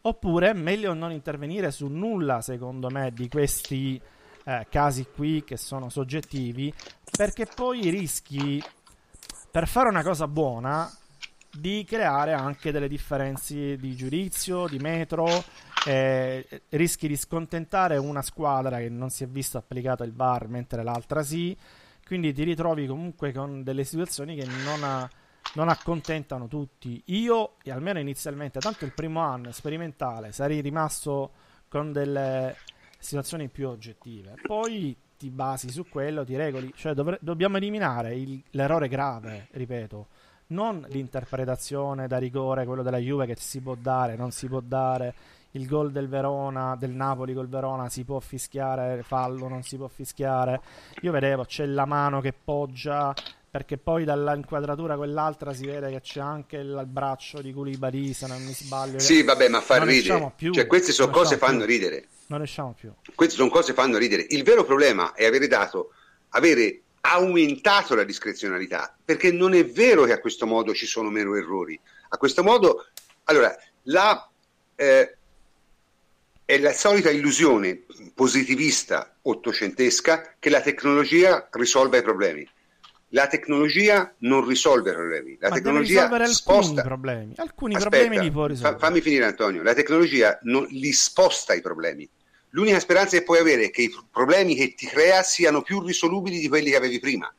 oppure è meglio non intervenire su nulla secondo me di questi eh, casi qui che sono soggettivi, perché poi rischi, per fare una cosa buona, di creare anche delle differenze di giudizio, di metro, eh, rischi di scontentare una squadra che non si è vista applicata il VAR mentre l'altra sì, quindi ti ritrovi comunque con delle situazioni che non, ha, non accontentano tutti. Io, almeno inizialmente, tanto il primo anno sperimentale, sarei rimasto con delle situazioni più oggettive. Poi ti basi su quello, ti regoli, cioè dovre- dobbiamo eliminare il, l'errore grave, ripeto, non l'interpretazione da rigore, quello della Juve che si può dare, non si può dare, il gol del Verona, del Napoli col Verona si può fischiare, fallo non si può fischiare. Io vedevo c'è la mano che poggia perché poi dall'inquadratura quell'altra si vede che c'è anche il braccio di Koulibaly se non mi sbaglio. Sì, vabbè, ma fa ridere. Più, cioè, queste sono cose che fanno ridere non riusciamo più. Queste sono cose che fanno ridere. Il vero problema è avere dato, avere aumentato la discrezionalità, perché non è vero che a questo modo ci sono meno errori. A questo modo, allora, la, eh, è la solita illusione positivista ottocentesca che la tecnologia risolva i problemi. La tecnologia non risolve i problemi. La Ma tecnologia alcuni sposta... problemi. Alcuni Aspetta, problemi li può risolvere. fammi finire, Antonio. La tecnologia non, li sposta i problemi. L'unica speranza che puoi avere è che i problemi che ti crea siano più risolubili di quelli che avevi prima.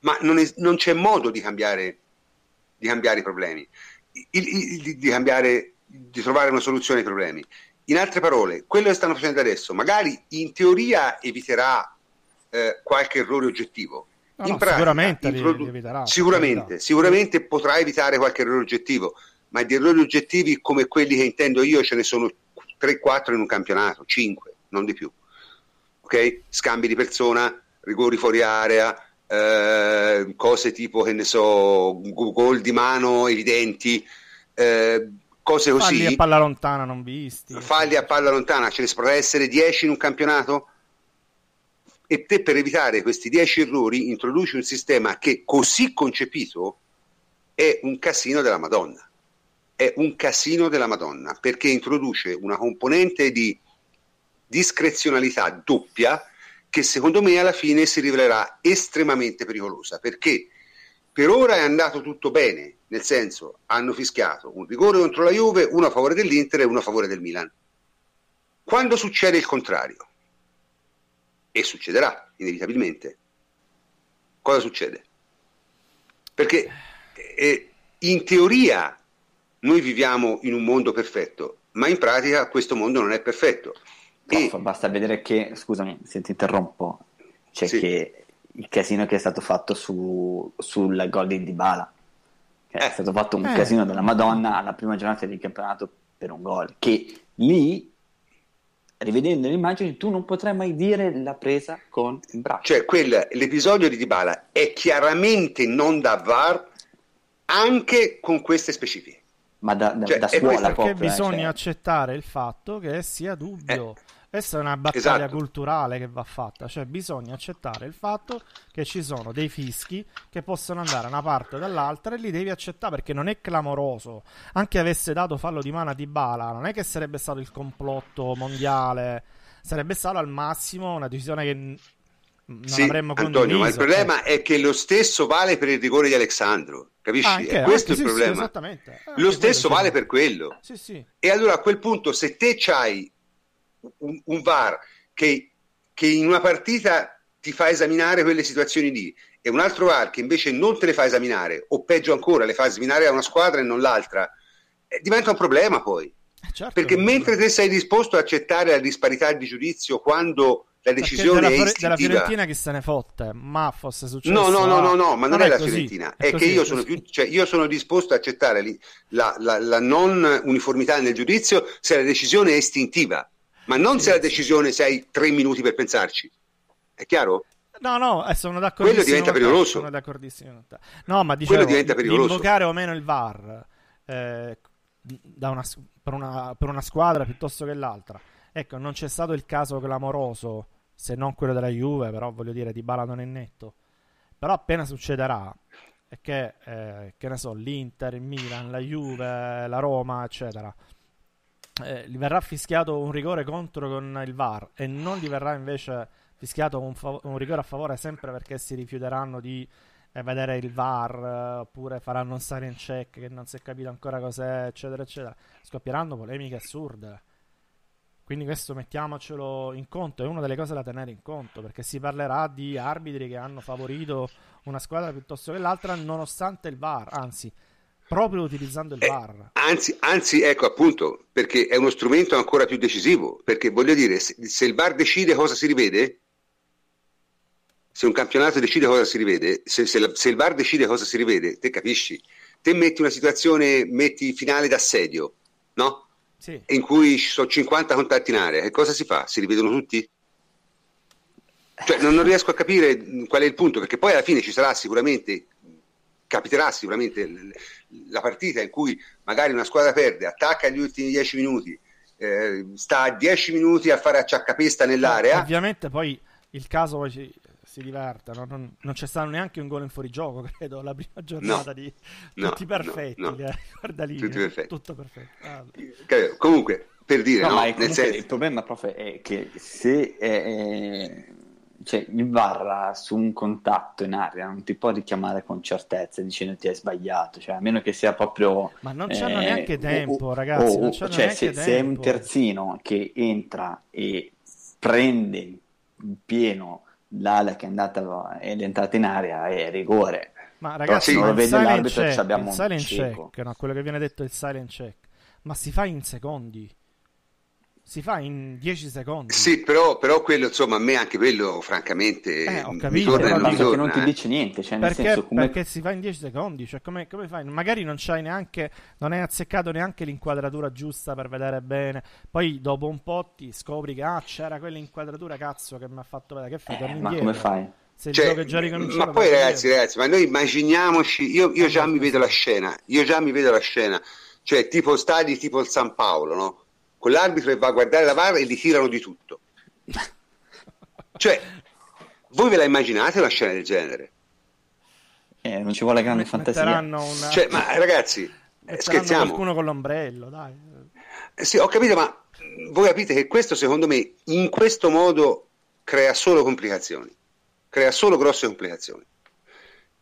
Ma non, è, non c'è modo di cambiare, di cambiare i problemi, il, il, di, di, cambiare, di trovare una soluzione ai problemi. In altre parole, quello che stanno facendo adesso magari in teoria eviterà eh, qualche errore oggettivo. No, no, pratica, sicuramente introdu- eviterà, sicuramente, sicuramente potrà evitare qualche errore oggettivo, ma di errori oggettivi come quelli che intendo io ce ne sono 3-4 in un campionato, 5, non di più. Ok? Scambi di persona, rigori fuori area, eh, cose tipo, che ne so, gol di mano evidenti, eh, cose così. Falli a palla lontana non visti. Falli a palla lontana, ce ne potrà essere 10 in un campionato? E te per evitare questi 10 errori introduci un sistema che così concepito è un casino della Madonna è un casino della Madonna perché introduce una componente di discrezionalità doppia che secondo me alla fine si rivelerà estremamente pericolosa perché per ora è andato tutto bene, nel senso hanno fischiato un rigore contro la Juve, uno a favore dell'Inter e uno a favore del Milan. Quando succede il contrario, e succederà inevitabilmente, cosa succede? Perché eh, in teoria noi viviamo in un mondo perfetto, ma in pratica questo mondo non è perfetto. E... basta vedere che, scusami se ti interrompo, c'è sì. che il casino che è stato fatto su, sul gol di Dybala, che eh. è stato fatto un eh. casino della Madonna alla prima giornata di campionato per un gol, che lì rivedendo le immagini, tu non potrai mai dire la presa con il braccio. Cioè, quel, l'episodio di Dybala è chiaramente non da VAR anche con queste specifiche ma da, da, cioè, da scuola proprio. Perché bisogna cioè. accettare il fatto che sia dubbio. Eh. Questa è una battaglia esatto. culturale che va fatta, cioè bisogna accettare il fatto che ci sono dei fischi che possono andare da una parte o dall'altra e li devi accettare perché non è clamoroso. Anche avesse dato fallo di mano di bala, non è che sarebbe stato il complotto mondiale, sarebbe stato al massimo una decisione che non sì, avremmo condiviso. Antonio, ma il problema eh. è che lo stesso vale per il rigore di Alessandro, capisci? Anche, è questo anche, il sì, problema. Sì, eh, lo stesso vale per quello. E allora a quel punto, se te c'hai un, un VAR che, che, in una partita ti fa esaminare quelle situazioni lì e un altro VAR che invece non te le fa esaminare, o peggio ancora, le fa esaminare a una squadra e non l'altra, eh, diventa un problema poi. certo Perché mentre te sei disposto a accettare la disparità di giudizio quando la decisione della, è istintiva. della Fiorentina che se ne fotte, ma fosse successo. No, no, no, no, no ma non, non è, è, la così, Fiorentina, è, è così, che io sono, più, cioè, io sono, disposto a accettare la, la, la, non uniformità nel giudizio se la decisione è istintiva, ma non se la decisione hai tre minuti per pensarci. È chiaro? No, no, eh, sono d'accordissimo. Quello diventa pericoloso. Sono d'accordissimo. No, ma dicevo, Quello diventa pericoloso. invocare o meno il VAR eh, una, per, una, per una squadra piuttosto che l'altra. Ecco, non c'è stato il caso clamoroso se non quello della Juve, però voglio dire di Bala non è netto. Però appena succederà è che, eh, che ne so, l'Inter, il Milan, la Juve, la Roma, eccetera, eh, gli verrà fischiato un rigore contro con il VAR e non gli verrà invece fischiato un, fav- un rigore a favore sempre perché si rifiuteranno di eh, vedere il VAR eh, oppure faranno un silent check che non si è capito ancora cos'è, eccetera, eccetera. Scoppieranno polemiche assurde. Quindi questo mettiamocelo in conto, è una delle cose da tenere in conto, perché si parlerà di arbitri che hanno favorito una squadra piuttosto che l'altra nonostante il VAR, anzi, proprio utilizzando il eh, VAR. Anzi, anzi, ecco appunto, perché è uno strumento ancora più decisivo, perché voglio dire, se, se il VAR decide cosa si rivede, se un campionato decide cosa si rivede, se, se, la, se il VAR decide cosa si rivede, te capisci? Te metti una situazione, metti finale d'assedio, no? sì. in cui ci sono 50 contatti in area, che cosa si fa? Si rivedono tutti? Cioè, non, non, riesco a capire qual è il punto, perché poi alla fine ci sarà sicuramente, capiterà sicuramente la partita in cui magari una squadra perde, attacca gli ultimi 10 minuti, eh, sta 10 minuti a fare acciaccapesta nell'area. Ovviamente poi il caso poi ci, si divertano. Non, non, c'è stato neanche un gol in fuorigioco, (laughs) credo, la prima giornata no, di tutti no, perfetti. No, eh. Guarda lì, tutti perfetti. tutto perfetto. Ah, comunque, per dire, no, comunque senso... il problema, prof, è che se è, cioè, il VAR su un contatto in aria non ti può richiamare con certezza dicendo ti hai sbagliato, cioè, a meno che sia proprio... Ma non c'hanno eh, neanche tempo, o, ragazzi. O, cioè, se, se, è un terzino che entra e prende in pieno l'ala che è andata ed è entrata in area è rigore. Ma ragazzi, sì, non lo vede l'arbitro check, abbiamo il silent check, no? quello che viene detto è il silent check, ma si fa in secondi. Si fa in 10 secondi. Sì, però, però, quello, insomma, a me anche quello, francamente, eh, ho capito, però non, torna, che non ti eh. dice niente. Cioè, perché, senso, come... perché si fa in 10 secondi, cioè come, come, fai? Magari non c'hai neanche, non hai azzeccato neanche l'inquadratura giusta per vedere bene. Poi dopo un po' ti scopri che ah, c'era quell'inquadratura cazzo che mi ha fatto vedere. Che fai? Eh, ma come fai? Se cioè, già ma poi ragazzi, ragazzi, ma noi immaginiamoci, io, io già mi vedo la scena, io già mi vedo la scena, cioè tipo stadi tipo il San Paolo, no? Con l'arbitro e va a guardare la VAR e gli tirano di tutto. cioè, voi ve la immaginate una scena del genere? Eh, non ci vuole grande fantasia. Una... Cioè, ma ragazzi, scherziamo. qualcuno con l'ombrello, dai. Eh, sì, ho capito, ma voi capite che questo secondo me in questo modo crea solo complicazioni, crea solo grosse complicazioni.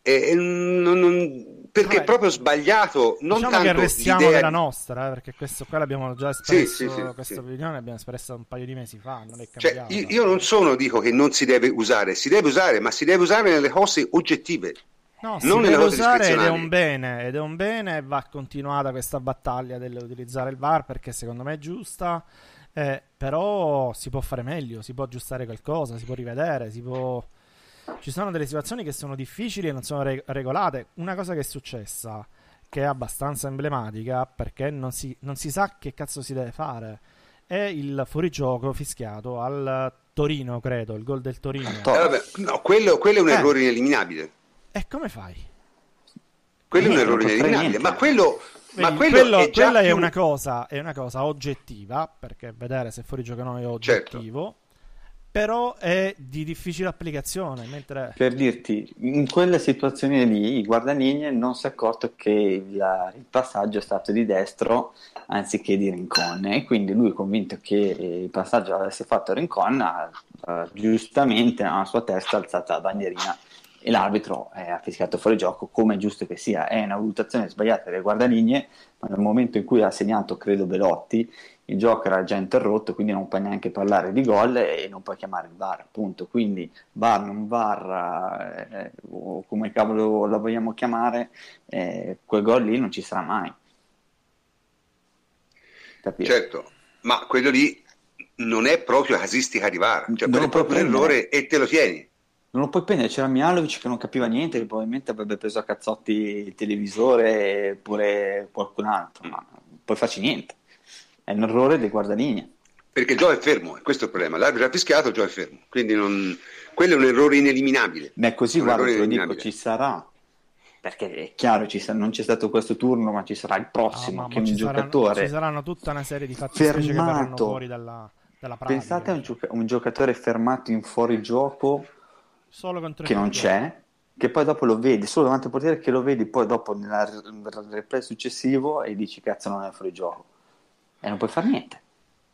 E, e non, non, perché è proprio sbagliato. Non diciamo tanto che restiamo nella di... nostra, eh, perché questo qua l'abbiamo già espresso. Sì, sì, sì, questa opinione l'abbiamo espressa un paio di mesi fa. Non cioè, io, io, non sono, dico che non si deve usare, si deve usare, ma si deve usare nelle cose oggettive. No, non si deve usare ed è un bene, ed è un bene va continuata questa battaglia dell'utilizzare il VAR perché secondo me è giusta. Eh, però si può fare meglio, si può aggiustare qualcosa, si può rivedere, si può ci sono delle situazioni che sono difficili e non sono re- regolate. Una cosa che è successa, che è abbastanza emblematica, perché non si, non si sa che cazzo si deve fare, è il fuorigioco fischiato al Torino, credo, il gol del Torino. Eh, vabbè, no, quello, quello, è un eh. errore ineliminabile. E come fai? Quello è un errore ineliminabile, ma quello... Ma quello quello, è quella più... è, una cosa, è una cosa oggettiva, perché vedere se fuorigioco o no è oggettivo. Certo però è di difficile applicazione. Mentre... Per dirti, in quella situazione lì il guardaligne non si è accorto che il, il, passaggio è stato di destro anziché di Rincon e quindi lui convinto che il passaggio avesse fatto Rincon ha uh, giustamente nella sua testa alzata la bandierina e l'arbitro eh, ha fischiato fuori gioco come è giusto che sia. È una valutazione sbagliata del guardaligne, ma nel momento in cui ha segnato, credo, Belotti, il gioco era già interrotto, quindi non puoi neanche parlare di gol e non puoi chiamare il VAR, appunto. Quindi VAR, non VAR, eh, o come cavolo la vogliamo chiamare, eh, quel gol lì non ci sarà mai. capito? Certo, ma quello lì non è proprio casistica di VAR, cioè Non è proprio un errore e te lo tieni. Non lo puoi prendere, c'era Mialovic che non capiva niente, che probabilmente avrebbe preso a cazzotti il televisore oppure qualcun altro, ma non puoi farci niente. È un errore dei guardalinee. Perché Gio è fermo, e questo è il problema. L'arbitro ha fischiato, Gio è fermo. Quindi non... quello è un errore ineliminabile. Beh, così guarda, te lo dico, ci sarà, perché è chiaro, ci sa- non c'è stato questo turno, ma ci sarà il Ah, prossimo, ma- che un ci saranno, giocatore... ci saranno tutta una serie di fattispecie che verranno fermato. fuori dalla, dalla pratica. Pensate a un, gioca- un giocatore fermato in fuorigioco Solo contro che non c'è, che poi dopo lo vedi, solo davanti al portiere che lo vedi poi dopo nel replay successivo e dici cazzo non è fuorigioco. E non puoi fare niente,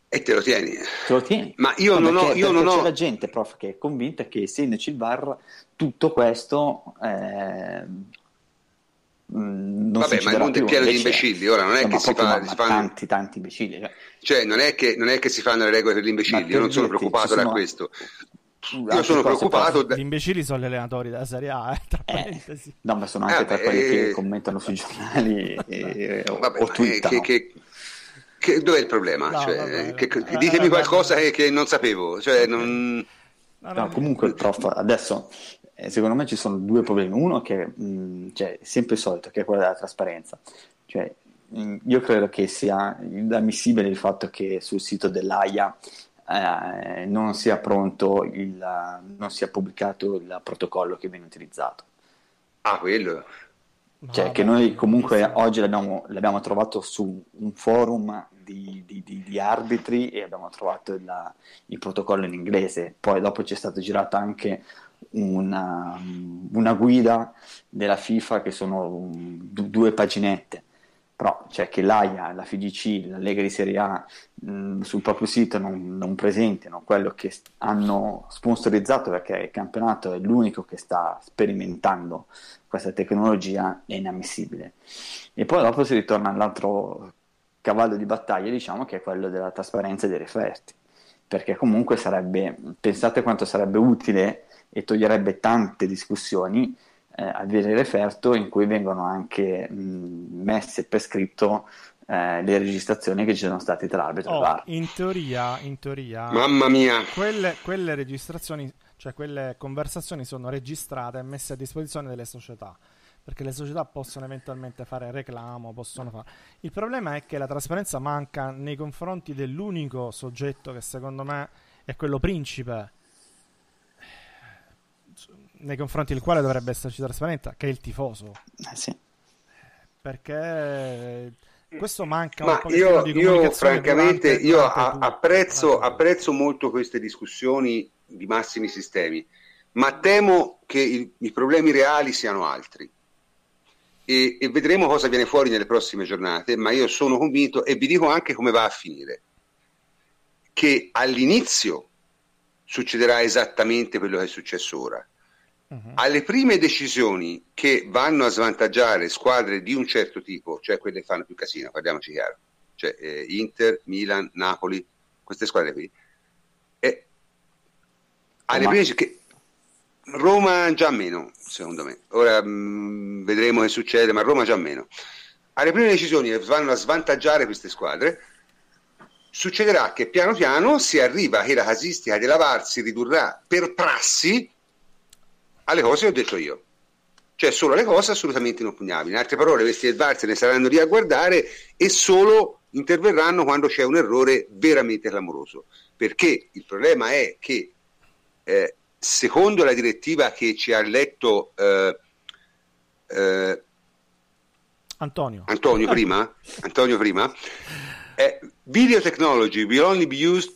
E te lo tieni. te lo tieni. Ma io No, non ho... perché- Io non c'è ho... la gente, prof, che è convinta che essendoci il VAR tutto questo eh, mh, non Vabbè, ma il mondo è pieno di imbecilli, ora non è no, che si fa- fanno- tanti tanti imbecilli. cioè, Cioè, non è, che, non è che si fanno le regole per gli imbecilli, io non sono preoccupato da sono questo. Io sono preoccupato... da- Gli imbecilli sono gli allenatori della Serie A, eh, tra Eh, parentesi. no, ma sono anche Eh, tra beh, quelli che eh, commentano sui giornali e, o, Vabbè, o twittano. che, che, che- dov'è il problema? No, Cioè, vabbè, che- vabbè. che- ditemi Eh, qualcosa che, che non sapevo. Cioè, non... No, comunque, prof, adesso secondo me ci sono due problemi. Uno che mh, cioè, è sempre il solito, che è quello della trasparenza. Cioè, mh, io credo che sia inammissibile il fatto che sul sito dell'AIA eh, non sia pronto, il, non sia pubblicato il protocollo che viene utilizzato. Ah, quello. Cioè, vabbè, che noi comunque benissimo. oggi l'abbiamo, l'abbiamo trovato su un forum di, di- di- di arbitri e abbiamo trovato il, il protocollo in inglese. Poi dopo c'è stato girato anche una, una guida della FIFA che sono du- due paginette. Però, cioè che l'AIA, la FIGC, la Lega di Serie A mh, sul proprio sito non, non presentino quello che hanno sponsorizzato perché il campionato è l'unico che sta sperimentando questa tecnologia è inammissibile. E poi dopo si ritorna all'altro cavallo di battaglia, diciamo, che è quello della trasparenza dei referti. Perché comunque sarebbe, pensate quanto sarebbe utile e toglierebbe tante discussioni eh, avere il referto in cui vengono anche mh, messe per scritto eh, le registrazioni che ci sono state tra l'arbitro e Oh, VAR. in teoria, in teoria Mamma mia. quelle, quelle registrazioni, cioè quelle conversazioni sono registrate e messe a disposizione delle società. Perché le società possono eventualmente fare reclamo, possono fare. Il problema è che la trasparenza manca nei confronti dell'unico soggetto che secondo me è quello principe, nei confronti del quale dovrebbe esserci trasparenza, che è il tifoso. Eh, sì. Perché questo manca un Ma io, di io francamente durante- io a- apprezzo, apprezzo molto queste discussioni di massimi sistemi, ma temo che il- i problemi reali siano altri. E, e vedremo cosa viene fuori nelle prossime giornate, ma io sono convinto e vi dico anche come va a finire, che all'inizio succederà esattamente quello che è successo ora. Mhm. Alle prime decisioni che vanno a svantaggiare squadre di un certo tipo, cioè quelle che fanno più casino, parliamoci chiaro, cioè eh, Inter, Milan, Napoli, queste squadre qui, e alle Roma. prime che Roma già meno, secondo me. Ora mh, vedremo che succede, ma Roma già meno. Alle prime decisioni che vanno a svantaggiare queste squadre, succederà che piano piano si arriva che la casistica della VAR si ridurrà per prassi alle cose che ho detto io. Cioè solo alle cose assolutamente inoppugnabili. In altre parole, questi se ne saranno lì a guardare e solo interverranno quando c'è un errore veramente clamoroso. Perché il problema è che eh, secondo la direttiva che ci ha letto eh, eh, Antonio. Antonio prima, Antonio prima eh, video technology will only be used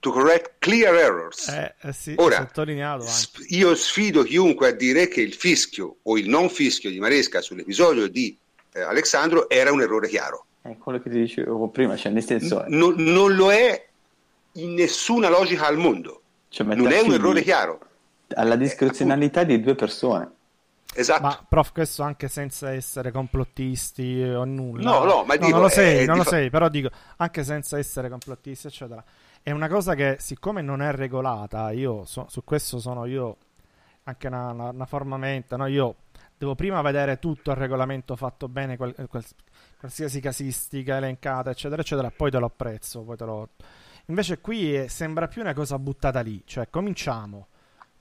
to correct clear errors. Eh, eh sì, Ora, sottolineato anche. S- Io sfido chiunque a dire che il fischio o il non fischio di Maresca sull'episodio di eh, Alessandro era un errore chiaro. È quello che ti dicevo prima, cioè nel senso... Non, non lo è in nessuna logica al mondo. cioè, Non è un errore chiaro. alla discrezionalità di due persone. Esatto. Ma prof, questo anche senza essere complottisti o nulla. No, no, ma dico, non lo sei, eh, non lo dico- sei, però dico, anche senza essere complottisti, eccetera. È una cosa che, siccome non è regolata, io so- su questo sono io anche una, una, una forma mente, no? Io devo prima vedere tutto il regolamento fatto bene, qual- qual- qualsiasi casistica elencata, eccetera, eccetera, poi te lo apprezzo, poi te lo... Invece qui è, sembra più una cosa buttata lì, cioè cominciamo,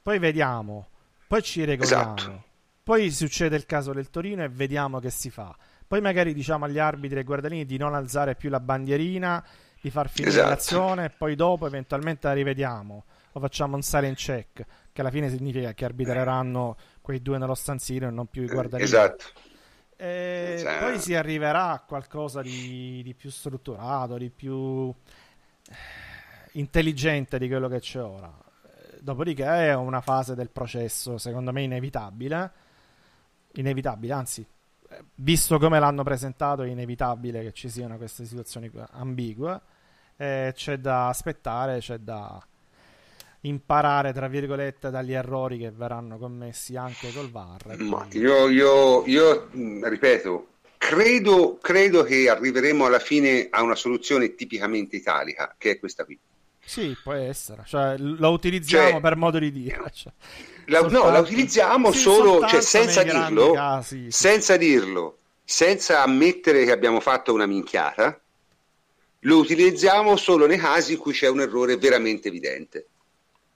poi vediamo, poi ci regoliamo, Esatto. poi succede il caso del Torino e vediamo che si fa. Poi magari diciamo agli arbitri e ai guardalini di non alzare più la bandierina, di far finire Esatto. l'azione e poi dopo eventualmente la rivediamo o facciamo un silent check, che alla fine significa che arbitreranno quei due nello stanzino e non più i guardalini. Esatto. E Esatto. poi si arriverà a qualcosa di, di più strutturato, di più eh, intelligente di quello che c'è ora. Eh, Dopodiché è una fase del processo, secondo me, inevitabile. Inevitabile, anzi, eh, visto come l'hanno presentato, è inevitabile che ci siano queste situazioni ambigue. Eh, c'è da aspettare, c'è da imparare, tra virgolette, dagli errori che verranno commessi anche col VAR. quindi- io, io- io, mh, ripeto, credo, credo che arriveremo alla fine a una soluzione tipicamente italica, che è questa qui. Sì, può essere, cioè, lo utilizziamo Cioè, per modo di dire. cioè. La- no, Soltanto- la utilizziamo sì, solo, cioè, senza dirlo, casi, sì. senza dirlo, senza ammettere che abbiamo fatto una minchiata, lo utilizziamo solo nei casi in cui c'è un errore veramente evidente.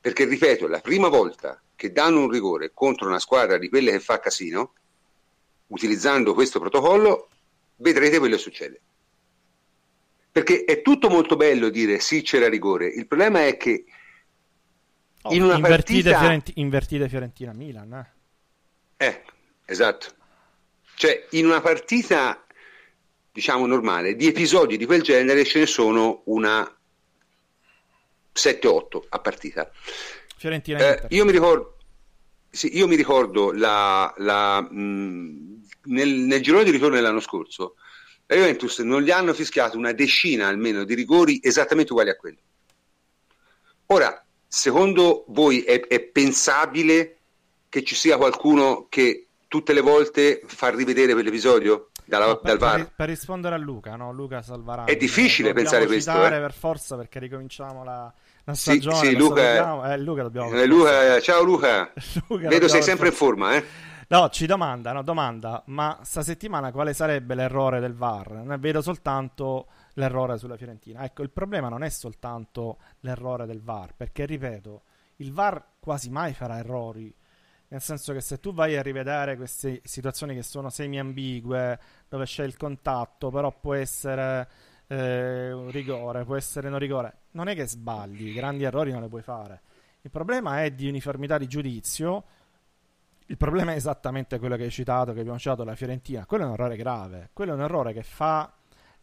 Perché, ripeto, la prima volta che danno un rigore contro una squadra di quelle che fa casino, utilizzando questo protocollo, vedrete quello che succede. Perché è tutto molto bello dire sì, c'era rigore. Il problema è che Oh, in una invertite, partita- Fiorenti- invertite Fiorentina-Milan. Eh. Eh, esatto. Cioè, in una partita, diciamo, normale, di episodi di quel genere ce ne sono una 7-8 a partita. Fiorentina Eh, io mi ricordo, sì, io mi ricordo la, la, mh, nel, nel girone di ritorno dell'anno scorso, la Juventus non gli hanno fischiato una decina almeno di rigori esattamente uguali a quelli. Ora, secondo voi è, è pensabile che ci sia qualcuno che tutte le volte fa rivedere quell'episodio dalla- No, per, dal VAR? per- rispondere a Luca, no? Luca Salvarani. È difficile Dobbiamo pensare questo, eh. per forza perché ricominciamo la, la Sì, stagione. sì, questo Luca- dobbiamo- eh, Luca dobbiamo Eh, Luca, ciao Luca, (laughs) Luca vedo sei sempre in forma, eh? No, ci domanda, no, domanda, ma sta settimana quale sarebbe l'errore del VAR? Ne vedo soltanto l'errore sulla Fiorentina. Ecco, il problema non è soltanto l'errore del VAR, perché ripeto, il VAR quasi mai farà errori. Nel senso che se tu vai a rivedere queste situazioni che sono semi-ambigue, dove c'è il contatto, però può essere eh, un rigore, può essere non rigore, non è che sbagli, grandi errori non le puoi fare. Il problema è di uniformità di giudizio. Il problema è esattamente quello che hai citato, che abbiamo citato la Fiorentina. Quello è un errore grave, quello è un errore che fa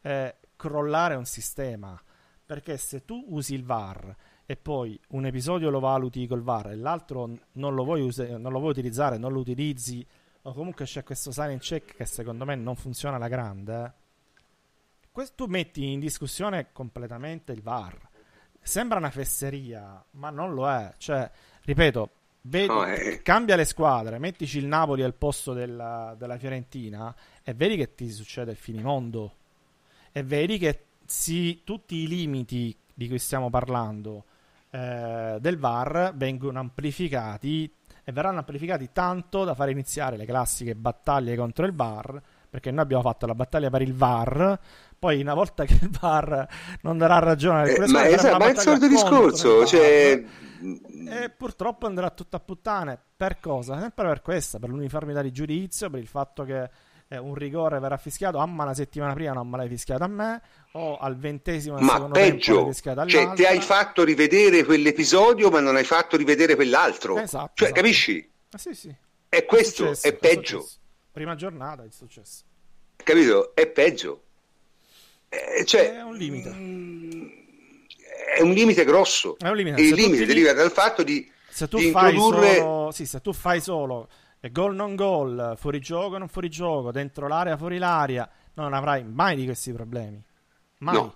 eh, crollare un sistema. Perché se tu usi il VAR e poi un episodio lo valuti col VAR e l'altro non lo vuoi, us- non lo vuoi utilizzare, non lo utilizzi, o comunque c'è questo silent check che secondo me non funziona alla grande, eh, tu metti in discussione completamente il VAR. Sembra una fesseria, ma non lo è. Cioè, ripeto, vedi- No, è- cambia le squadre, mettici il Napoli al posto della, della Fiorentina e vedi che ti succede il finimondo. E vedi che si- tutti i limiti di cui stiamo parlando eh, del VAR vengono amplificati e verranno amplificati tanto da fare iniziare le classiche battaglie contro il VAR. Perché noi abbiamo fatto la battaglia per il VAR, poi una volta che il VAR non darà ragione a Eh, ma, esatto, ma è il solito discorso, cioè, E purtroppo andrà tutto a puttane. Per cosa? Sempre per questa, per l'uniformità di giudizio, per il fatto che eh, un rigore verrà fischiato, ah ma una settimana prima non me l'hai fischiato a me, o al ventesimo del ma peggio, cioè ti hai fatto rivedere quell'episodio ma non hai fatto rivedere quell'altro. Esatto, Cioè, esatto. capisci? Ah, sì, sì. È questo, successo, è peggio, successo. Prima giornata è successo. capito? È peggio. Eh, cioè, È un limite. mm, È un limite grosso. È un limite. E il limite ti- deriva dal fatto di, Se tu fai introdurre... solo, sì, se tu fai solo gol non gol, fuori gioco non fuori gioco, dentro l'area fuori l'area, non avrai mai di questi problemi. Mai. No.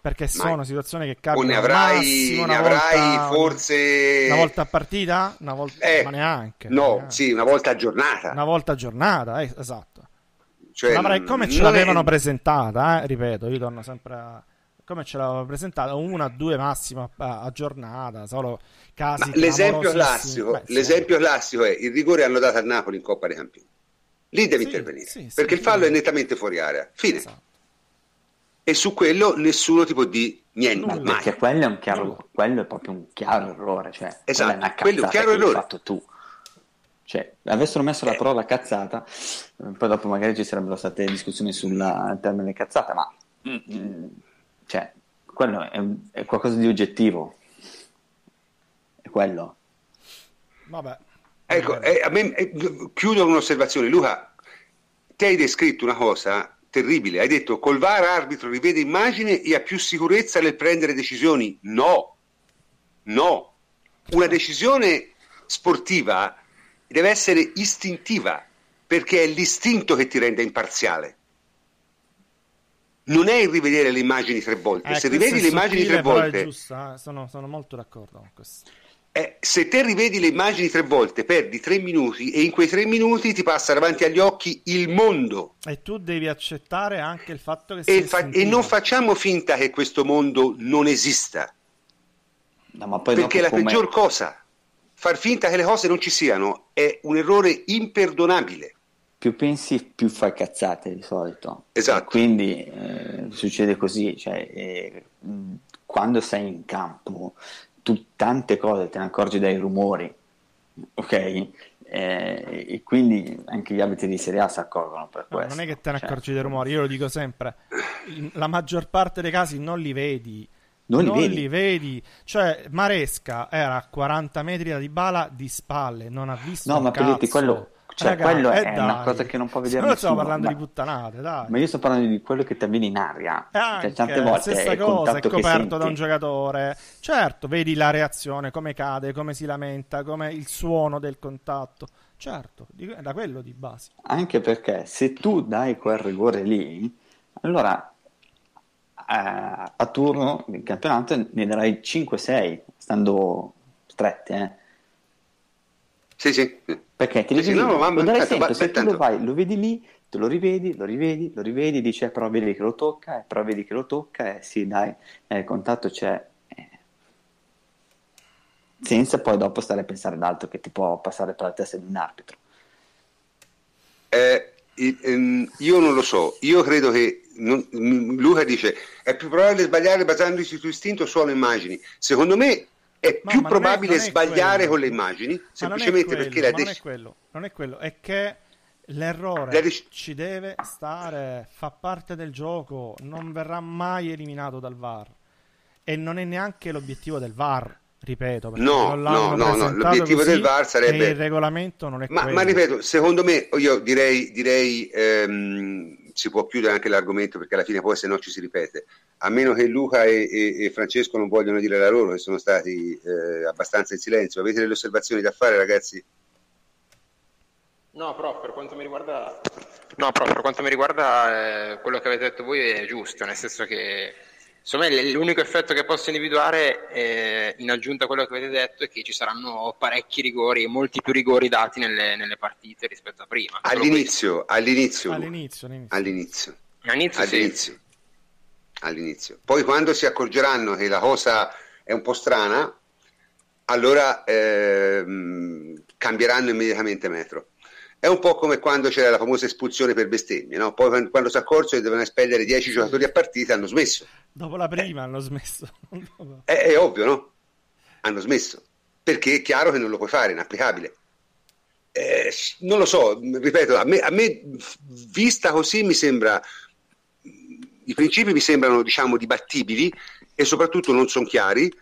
Perché Mai. sono situazioni che O capitano ne al avrai, ne avrai volta, forse... una volta a partita, una volta, Eh, ma neanche. No, neanche. sì, una volta a giornata. Una volta a giornata, eh, esatto. Cioè, L'avrai- come ce non l'avevano è- presentata, eh, ripeto, io torno sempre a come ce l'avevano presentata, una, due massimo a, giornata, solo casi Ma l'esempio classico, Beh, sì. l'esempio classico è il rigore hanno dato a Napoli in Coppa dei Campioni. lì devi sì, intervenire, sì, perché il fallo è nettamente fuori area, fine. Esatto. E su quello nessuno ti può dire niente, Ma mai. Perché quello è, un chiaro, quello è proprio un chiaro errore, cioè, esatto, è quello è un chiaro errore. fatto tu. Cioè, avessero messo la eh. parola cazzata, poi dopo magari ci sarebbero state discussioni sul termine cazzata, ma mm, mm, cioè, quello è, è, qualcosa di oggettivo. È quello. Vabbè. Ecco, eh, a me, eh, chiudo con un'osservazione. Luca, ti hai descritto una cosa terribile. Hai detto col VAR arbitro rivede immagine e ha più sicurezza nel prendere decisioni. No, no. Una decisione sportiva deve essere istintiva perché è l'istinto che ti rende imparziale non è il rivedere le immagini tre volte. Eh, se rivedi le immagini tre volte, giusta, eh? sono, sono, molto d'accordo con questo. Eh, se te rivedi le immagini tre volte, perdi tre minuti e in quei tre minuti ti passa davanti agli occhi il mondo. E tu devi accettare anche il fatto che e, fa- e non facciamo finta che questo mondo non esista. No, perché la come... peggior cosa, far finta che le cose non ci siano, è un errore imperdonabile più pensi più fai cazzate di solito. Esatto. E quindi eh, succede così, cioè, eh, quando sei in campo tu tante cose te ne accorgi dai rumori, ok? Eh, e quindi anche gli abiti di Serie A si accorgono per no, questo. Non è che te ne cioè, accorgi dai rumori, io lo dico sempre, la maggior parte dei casi non li vedi. Non, li, non vedi. li, vedi. Cioè, Maresca era a 40 metri da Dybala di spalle, non ha visto No, ma Pelletti, quello cioè, Raga, quello è dai. una cosa che non può vedere non nessuno. stiamo parlando ma... di puttanate, dai. Ma io sto parlando di quello che ti avviene in aria. Cioè, tante volte stessa è cosa, è coperto da un giocatore. Certo, vedi la reazione, come cade, come si lamenta, come il suono del contatto. Certo, da quello di base. Anche perché se tu dai quel rigore lì, allora eh, a turno del campionato ne darai 5-6, stando strette, eh sì, sì. Perché ti devi sì, no, lo darai sempre, ma, se tu lo vai, lo vedi lì, te lo rivedi, lo rivedi, lo rivedi, dici, eh, però vedi che lo tocca, eh, però vedi che lo tocca, eh, sì, dai, eh, il contatto c'è. Eh. Senza poi dopo stare a pensare ad altro che ti può passare per la testa di un arbitro. Eh, ehm, io non lo so, io credo che non, Luca dice è più probabile sbagliare basandosi su istinto o immagini. Secondo me è no, più probabile è, sbagliare con le immagini semplicemente quello, perché la dec- non è quello, non è quello, è che l'errore dec- ci deve stare, fa parte del gioco, non verrà mai eliminato dal VAR e non è neanche l'obiettivo del VAR. Ripeto, no, no, no, no, l'obiettivo del VAR sarebbe il regolamento non è ma, quello. Ma ripeto, secondo me, io direi, direi ehm, si può chiudere anche l'argomento perché alla fine poi se no ci si ripete a meno che Luca e, e, e Francesco non vogliono dire la loro che sono stati eh, abbastanza in silenzio avete delle osservazioni da fare ragazzi? No, però per quanto mi riguarda, no, però per quanto mi riguarda eh, quello che avete detto voi è giusto, nel senso che Insomma, l'unico effetto che posso individuare, eh, in aggiunta a quello che avete detto, è che ci saranno parecchi rigori, molti più rigori dati nelle, nelle partite rispetto a prima. All'inizio, all'inizio, all'inizio, all'inizio. All'inizio. All'inizio. Sì. all'inizio. Poi quando si accorgeranno che la cosa è un po' strana, allora ehm, cambieranno immediatamente metro. È un po' come quando c'era la famosa espulsione per bestemmie, no? Poi quando si accorsero che dovevano espellere 10 giocatori a partita hanno smesso. Dopo la prima eh. hanno smesso. (laughs) è, è, ovvio, no? Hanno smesso. Perché è chiaro che non lo puoi fare, è inapplicabile. Eh, non lo so, ripeto, a me, a me vista così mi sembra... I principi mi sembrano, diciamo, dibattibili e soprattutto non sono chiari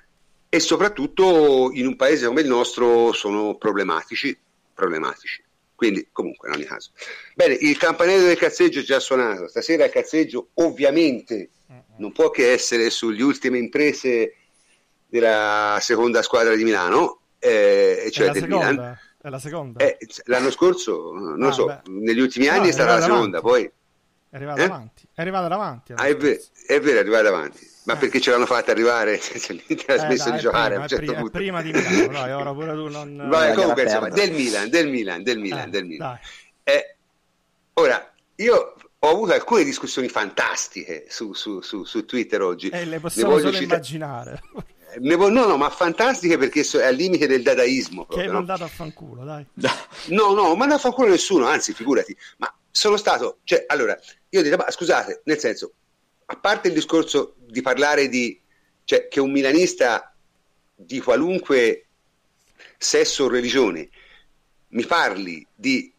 e soprattutto in un paese come il nostro sono problematici. problematici. Quindi, comunque, in ogni caso. Bene, il campanello del cazzeggio è già suonato. Stasera il cazzeggio, ovviamente, non può che essere sulle ultime imprese della seconda squadra di Milano, eh, cioè del seconda, Milan. È la seconda. Eh, l'anno scorso, non ah, lo so, beh. negli ultimi anni no, è stata la seconda, poi... È arrivata eh? davanti. È arrivata davanti. Ah, è, ver- è vero, è arrivata davanti. Ma eh. perché ce l'hanno fatta arrivare? (laughs) L'Inter ha eh, smesso dai, di giocare prima, a un certo prima, punto. prima di Milano, (laughs) dai, ora pure tu non... Vai, comunque, insomma, del Milan, del Milan, del Milan, eh, del Milan. Eh, ora, io ho avuto alcune discussioni fantastiche su, su, su, su Twitter oggi. Eh, le possiamo solo citare. immaginare. no, no, ma fantastiche perché è al limite del dadaismo. Proprio, che hai mandato no? a fanculo, dai. No, no, ma non a fanculo nessuno, anzi, figurati. Ma sono stato, cioè, allora, io ho detto, ma scusate, nel senso, a parte il discorso di parlare di, cioè, che un milanista di qualunque sesso o religione mi parli di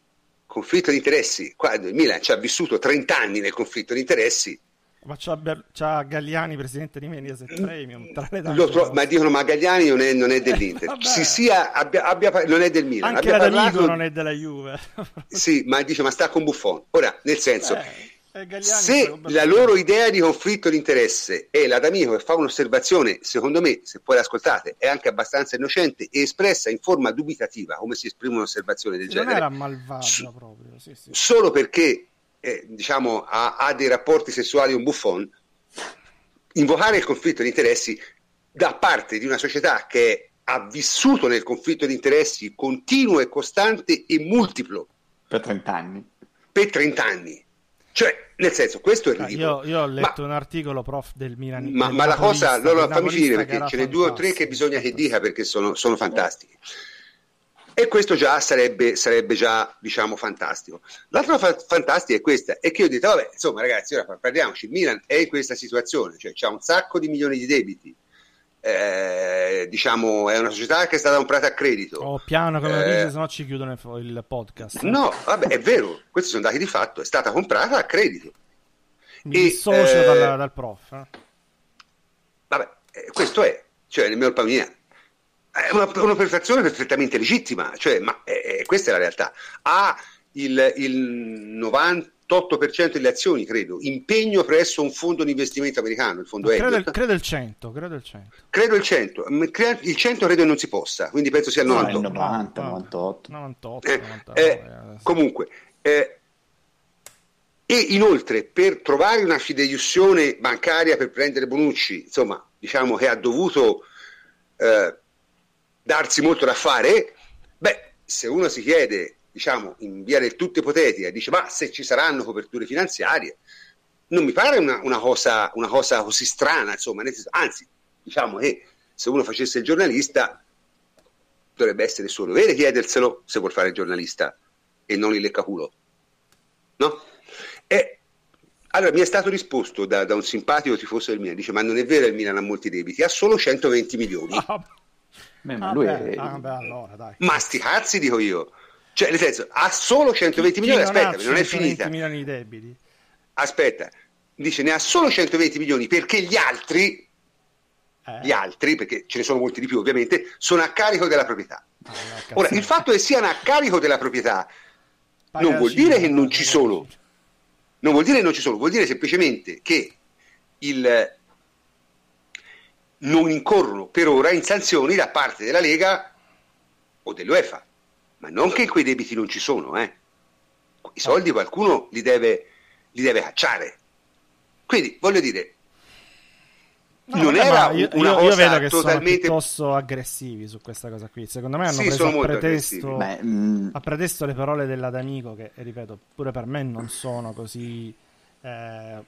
conflitto di interessi, quando il Milan ci ha vissuto 30 anni nel conflitto di interessi, ma c'ha, c'ha, Gagliani, presidente di Mediaset Premium. Tra le tro- ma dicono: Ma Gagliani non è, non è (laughs) dell'Inter. si sia, abbia, abbia, non è del Milan. Anche abbia la parlato... non è della Juve. sì, ma dice: Ma sta con Buffon. Ora, nel senso. Eh, se la loro idea di conflitto di interesse è la d'amico che fa un'osservazione, secondo me, se poi l'ascoltate, è anche abbastanza innocente e espressa in forma dubitativa, come si esprime un'osservazione del sì, genere. Non era malvagia proprio, sì, sì. Solo perché eh, diciamo, ha, ha, dei rapporti sessuali un buffon, invocare il conflitto di interessi da parte di una società che ha vissuto nel conflitto di interessi continuo e costante e multiplo per 30 anni. Per 30 anni. Cioè, nel senso, questo è ridicolo. Io, io ho letto ma, un articolo, prof, del Milan. Ma, ma la cosa, no, no, fammi finire perché ce ne due o tre che bisogna che dica perché sono, sono fantastiche. E questo già sarebbe, sarebbe già, diciamo, fantastico. L'altra fa- fantastica è questa, è che io ho detto, vabbè, insomma, ragazzi, ora parliamoci, il Milan è in questa situazione, cioè ha un sacco di milioni di debiti, eh, diciamo, è una società che è stata comprata a credito. Oh, piano come eh, dice, se no ci chiudono il podcast. No, vabbè, è vero, questi sono dati di fatto, è stata comprata a credito. Mi dissocio eh, dal, dal, prof. Eh. Vabbè, eh, questo è, cioè nel mio palmina è una, un'operazione perfettamente legittima, cioè, ma eh, questa è la realtà. Ha il, il 98% delle azioni, credo, impegno presso un fondo di investimento americano, il fondo credo, il, credo il 100, credo il 100. Credo il 100, il 100 credo non si possa, quindi penso sia il 98. No, 90, 98. 98, eh, 99, eh, comunque, eh, e inoltre per trovare una fideiussione bancaria per prendere Bonucci, insomma, diciamo che ha dovuto eh, darsi molto da fare, beh, se uno si chiede, diciamo, in via del tutto ipotetica, dice ma se ci saranno coperture finanziarie, non mi pare una, una, cosa, una cosa, così strana, insomma, senso, anzi, diciamo che se uno facesse il giornalista dovrebbe essere suo dovere chiederselo se vuol fare il giornalista e non il leccaculo, no? E allora mi è stato risposto da, da un simpatico tifoso del Milan, dice ma non è vero il Milan ha molti debiti, ha solo 120 milioni. Ah, Beh, ma, ah, lui beh, è... ah, beh, allora, dai. ma sti cazzi dico io. Cioè, nel senso, ha solo 120 chi, milioni, chi aspetta, non, non è finita. milioni di debiti. Aspetta, dice ne ha solo 120 milioni perché gli altri, eh. gli altri, perché ce ne sono molti di più ovviamente, sono a carico della proprietà. Ah, Ora, il fatto che siano a carico della proprietà Paga non vuol dire che non ci sono. Non vuol dire che non ci sono, vuol dire semplicemente che il, non incorrono per ora in sanzioni da parte della Lega o dell'UEFA, ma non che quei debiti non ci sono, eh. i soldi qualcuno li deve, li deve cacciare. Quindi voglio dire, No, non vabbè, era io, una io, cosa io vedo che totalmente... sono piuttosto aggressivi su questa cosa qui. Secondo me hanno sì, preso a pretesto, Beh, mm... a pretesto, le parole dell'Adamico, che ripeto, pure per me non sono così eh,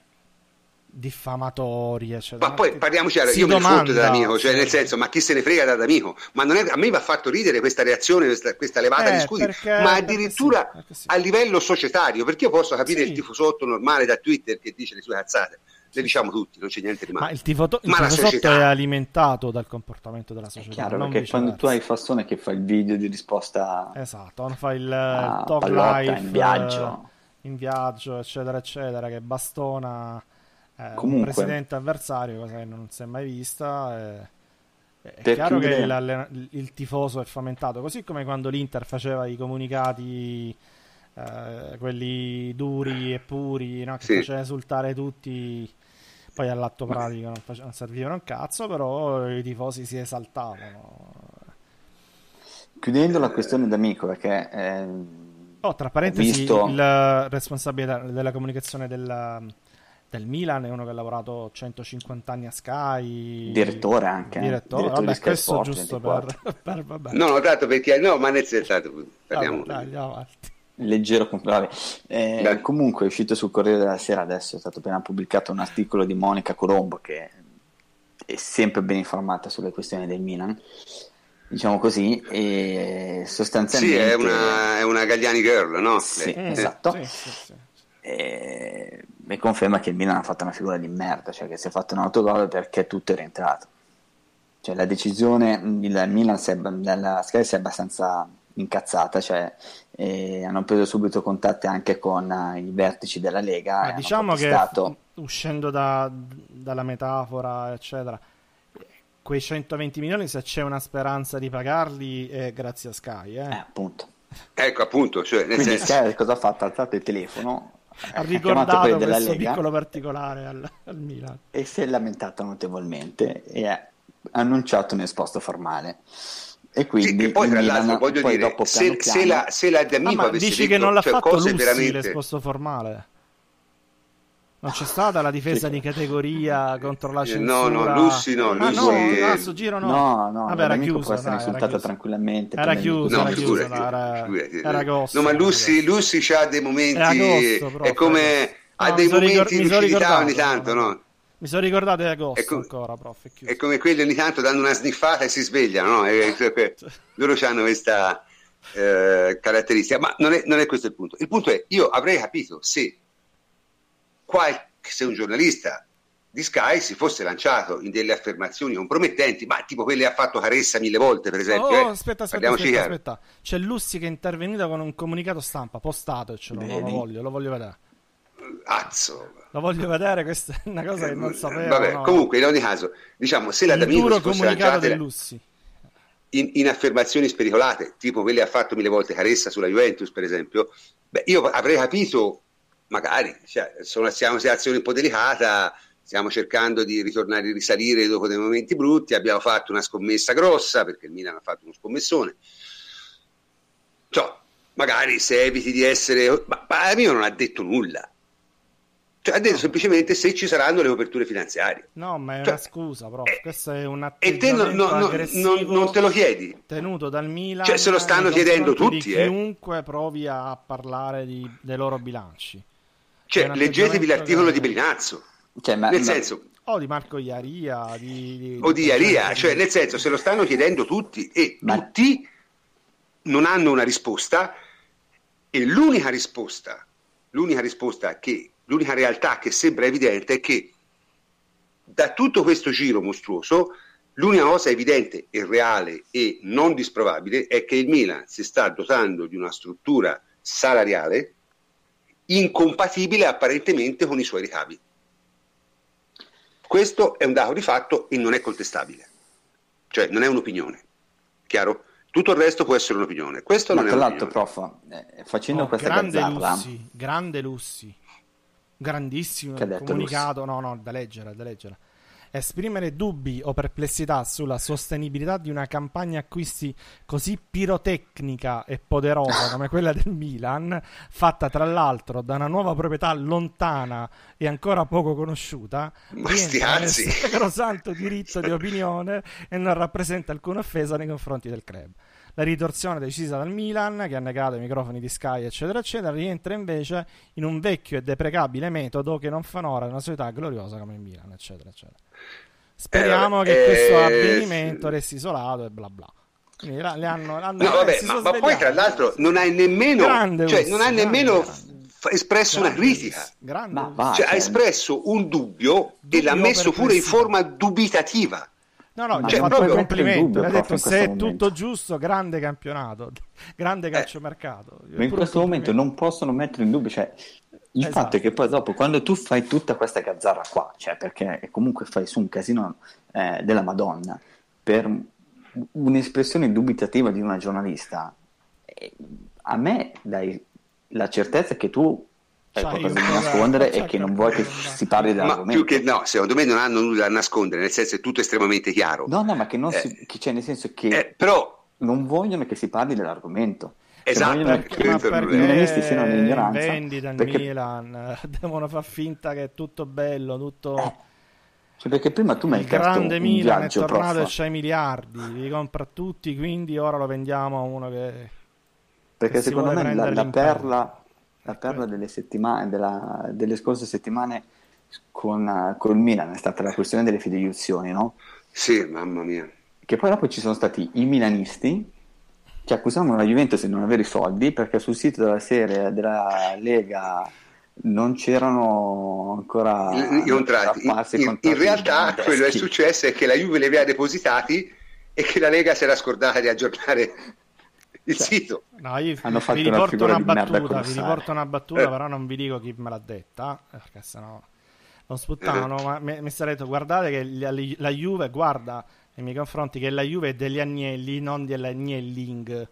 diffamatori, eccetera. Ma poi parliamoci, io domanda, mi foto dall'amico, cioè sì. nel senso, ma chi se ne frega dall'amico? Ma non è, a me mi ha fatto ridere questa reazione, questa, questa levata eh, di scudi, perché, ma addirittura sì, sì. a livello societario, perché io posso capire il tifosotto normale da Twitter che dice le sue cazzate. Le diciamo tutti, non c'è niente di male. Ma il, tifoto, il tifosotto società... è alimentato dal comportamento della società. È chiaro, perché viceversa. quando tu hai Fassone che fa il video di risposta esatto, non fa il talk live in viaggio, in viaggio, eccetera, eccetera, che bastona eh, un presidente avversario, cosa che non si è mai vista. Eh, è chiaro chiudere... che il, il, tifoso è fomentato, così come quando l'Inter faceva i comunicati, eh, quelli duri e puri, no? che sì. faceva esultare tutti, poi all'atto pratico non, face- non servivano un cazzo, però i tifosi si esaltavano. Chiudendo la questione d'amico, perché... Eh, oh, tra parentesi, visto... il responsabile della comunicazione della del Milan, è uno che ha lavorato 150 anni a Sky. Direttore anche. Direttore, Direttore vabbè, questo Sport, giusto per, (laughs) per, vabbè. No, no, tanto perché no, ma nel senso parliamo. Vabbè, dai, andiamo avanti. Leggero, vabbè. Eh, comunque è uscito sul Corriere della Sera adesso, è stato appena pubblicato un articolo di Monica Colombo che è sempre ben informata sulle questioni del Milan, diciamo così, e sostanzialmente... Sì, è una, è una Gagliani girl, no? Sì, Mm, esatto. sì, sì, sì. E, e conferma che il Milan ha fatto una figura di merda, cioè che si è fatto un autogol perché tutto è rientrato. Cioè la decisione, il Milan si è, la Sky si è abbastanza incazzata, cioè eh, hanno preso subito contatti anche con eh, i vertici della Lega. Ma diciamo che uscendo da- dalla metafora, eccetera, quei 120 milioni, se c'è una speranza di pagarli, è grazie a Sky. Eh. Eh, appunto. Ecco, appunto, cioè, nel Quindi senso, Sky cosa ha fatto? Ha alzato il telefono, ha ricordato questo Lega piccolo particolare al, al Milan. e si è lamentato notevolmente e ha annunciato un esposto formale. E sì, quindi che poi tra l'altro voglio poi dire, dopo se, piano se la, se la Ah, D'Amico ma avesse dici detto che non l'ha cioè, fatto cose Lussi veramente... l'esposto formale? Non c'è stata la difesa di categoria contro la Eh, censura? no, no, Lussi no, Ah, Lussi- no, a sto giro no. No, no, Vabbè, era chiuso, può essere dai, era tranquillamente. Era per chiuso, No, era chiuso, figurati, era- figurati. era agosto, No, ma Lussi. Lussi ha dei momenti, È agosto, è come, agosto. ha No, dei momenti ricor- di lucidità ogni tanto, no, no? Mi sono ricordato di agosto Ecco- ancora, prof. È. È come quelli ogni tanto danno una sniffata e si svegliano, no? E- e- (laughs) loro hanno questa eh, caratteristica, ma non è, non è questo il punto. Il punto è, io avrei capito se, qualche, se un giornalista di Sky si fosse lanciato in delle affermazioni compromettenti, ma tipo quelle che ha fatto Caressa mille volte, per esempio. Oh, eh. aspetta, aspetta, aspetta, aspetta. C'è Lussi che è intervenuto con un comunicato stampa postatecelo, non lo Vedi? voglio, lo voglio vedere. Azzo. Lo voglio vedere, questa è una cosa che non sapevo. Vabbè, no. comunque, in ogni caso, diciamo, se la duro si fosse lanciata Lussi. in, in affermazioni spericolate, tipo quelle ha fatto mille volte Caressa sulla Juventus, per esempio, beh, io avrei capito, magari, cioè, sono, siamo in situazione un po' delicata, stiamo cercando di ritornare a risalire dopo dei momenti brutti, abbiamo fatto una scommessa grossa, perché il Milan ha fatto uno scommessone. Cioè, magari se eviti di essere... Ma, ma mio non ha detto nulla. Cioè, ha detto semplicemente se ci saranno le coperture finanziarie. No, ma è Cioè, una scusa, prof. eh, Questo è un E te non, atteggiamento non- non- non- te lo chiedi? tenuto dal Milan. Cioè, se lo stanno chiedendo tutti, eh. chiunque provi a parlare di- dei loro bilanci. Cioè, leggetevi l'articolo che- di Bellinazzo. Cioè, ma- Nel ma- senso, O di Marco Iaria, di, di- o di Iaria, cioè nel senso se lo stanno chiedendo tutti e Ma- tutti non hanno una risposta e l'unica risposta, l'unica risposta che, l'unica realtà che sembra evidente è che da tutto questo giro mostruoso l'unica cosa evidente e reale e non disprovabile è che il Milan si sta dotando di una struttura salariale incompatibile apparentemente con i suoi ricavi. Questo è un dato di fatto e non è contestabile, cioè non è un'opinione, chiaro? Tutto il resto può essere un'opinione, questo ma non è tra l'altro, prof, eh, facendo Oh, questa grande gazzarra, Lussi, grande Lussi. Grandissimo comunicato, no, no, da leggere, da leggere. Esprimere dubbi o perplessità sulla sostenibilità di una campagna acquisti così pirotecnica e poderosa (laughs) come quella del Milan, fatta tra l'altro da una nuova proprietà lontana e ancora poco conosciuta, Ma rientra nel sacrosanto diritto di opinione e non rappresenta alcuna offesa nei confronti del club. La ritorsione decisa dal Milan, che ha negato i microfoni di Sky, eccetera, eccetera, rientra invece in un vecchio e deprecabile metodo che non fa onore a una società gloriosa come il Milan, eccetera, eccetera. Speriamo Eh, che eh, questo avvenimento resti isolato e bla bla. Quindi la- le hanno, hanno- No, vabbè, ma, ma poi tra l'altro non hai nemmeno, Grande cioè, non hai grande, nemmeno grande. f- espresso una Grande critica. Lussi, grande Ma. Cioè, ha cioè- espresso un dubbio e Dubbio l'ha messo pure in forma dubitativa. No, no, Ma cioè, proprio- complimenti. dubbio, Ha detto se è momento." tutto giusto, grande campionato, (laughs) grande calciomercato. Ma in questo momento non possono mettere in dubbio, cioè, il Esatto. fatto è che poi dopo, quando tu fai tutta questa gazzarra qua, cioè perché comunque fai su un casino eh, della Madonna, per un'espressione dubitativa di una giornalista, eh, a me dai la certezza che tu hai C'hai qualcosa un da nascondere e che non vuoi che c'hai si parli Ma dell'argomento. più che no, secondo me non hanno nulla da nascondere, nel senso è tutto estremamente chiaro. No, no, ma che non Eh, si, che, cioè, nel senso che Eh, però, non vogliono che si parli dell'argomento. Cioè, esatto, vogliono Perché, che ma il i giornalisti siano perché in vendita il perché- Milan eh, (laughs) devono far finta che è tutto bello, tutto Cioè, perché prima tu mi hai il grande Milan è tornato prof. e c'ha i miliardi, li compra tutti, quindi ora lo vendiamo a uno che Perché che si secondo vuole me la, la perla, la perla delle, settimane, della- delle scorse settimane con, con il Milan è stata la questione delle fideiuzioni, no? Sì, mamma mia. Che poi dopo ci sono stati i milanisti che accusavano la Juventus di non avere i soldi perché sul sito della serie della Lega non c'erano ancora i contratti. In, in, in realtà quello che è successo è che la Juve li aveva depositati e che la Lega si era scordata di aggiornare il cioè, sito. No, io hanno fatto vi riporto una, una battuta, vi riporto una battuta, eh. però non vi dico chi me l'ha detta, perché sennò non sputtano, eh. ma mi, mi sarei detto guardate che la, la, Juve guarda nei miei confronti che la Juve è degli agnelli, non dell'agnelling.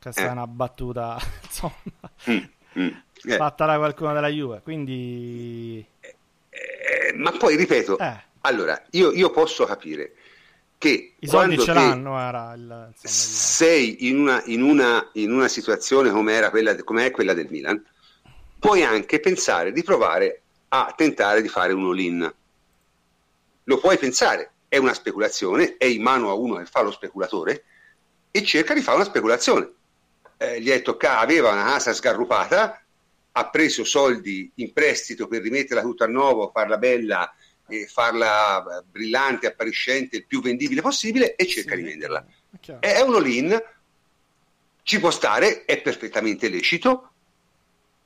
Questa eh. è una battuta, (laughs) insomma, mm, mm. Eh. fatta da qualcuno della Juve, quindi... Eh, eh, ma poi ripeto, allora, io, io posso capire che i soldi ce l'hanno era il, insomma, sei in una, in, una, in una, situazione come era quella, come è quella del Milan puoi anche pensare di provare a tentare di fare un all-in. Lo puoi pensare è una speculazione è in mano a uno che fa lo speculatore e cerca di fare una speculazione. Eh, gli è toccato aveva una casa sgarrupata ha preso soldi in prestito per rimetterla tutta a nuovo farla bella e farla eh, brillante, appariscente, il più vendibile possibile e cerca sì, di venderla. È, è un all-in, ci può stare, è perfettamente lecito,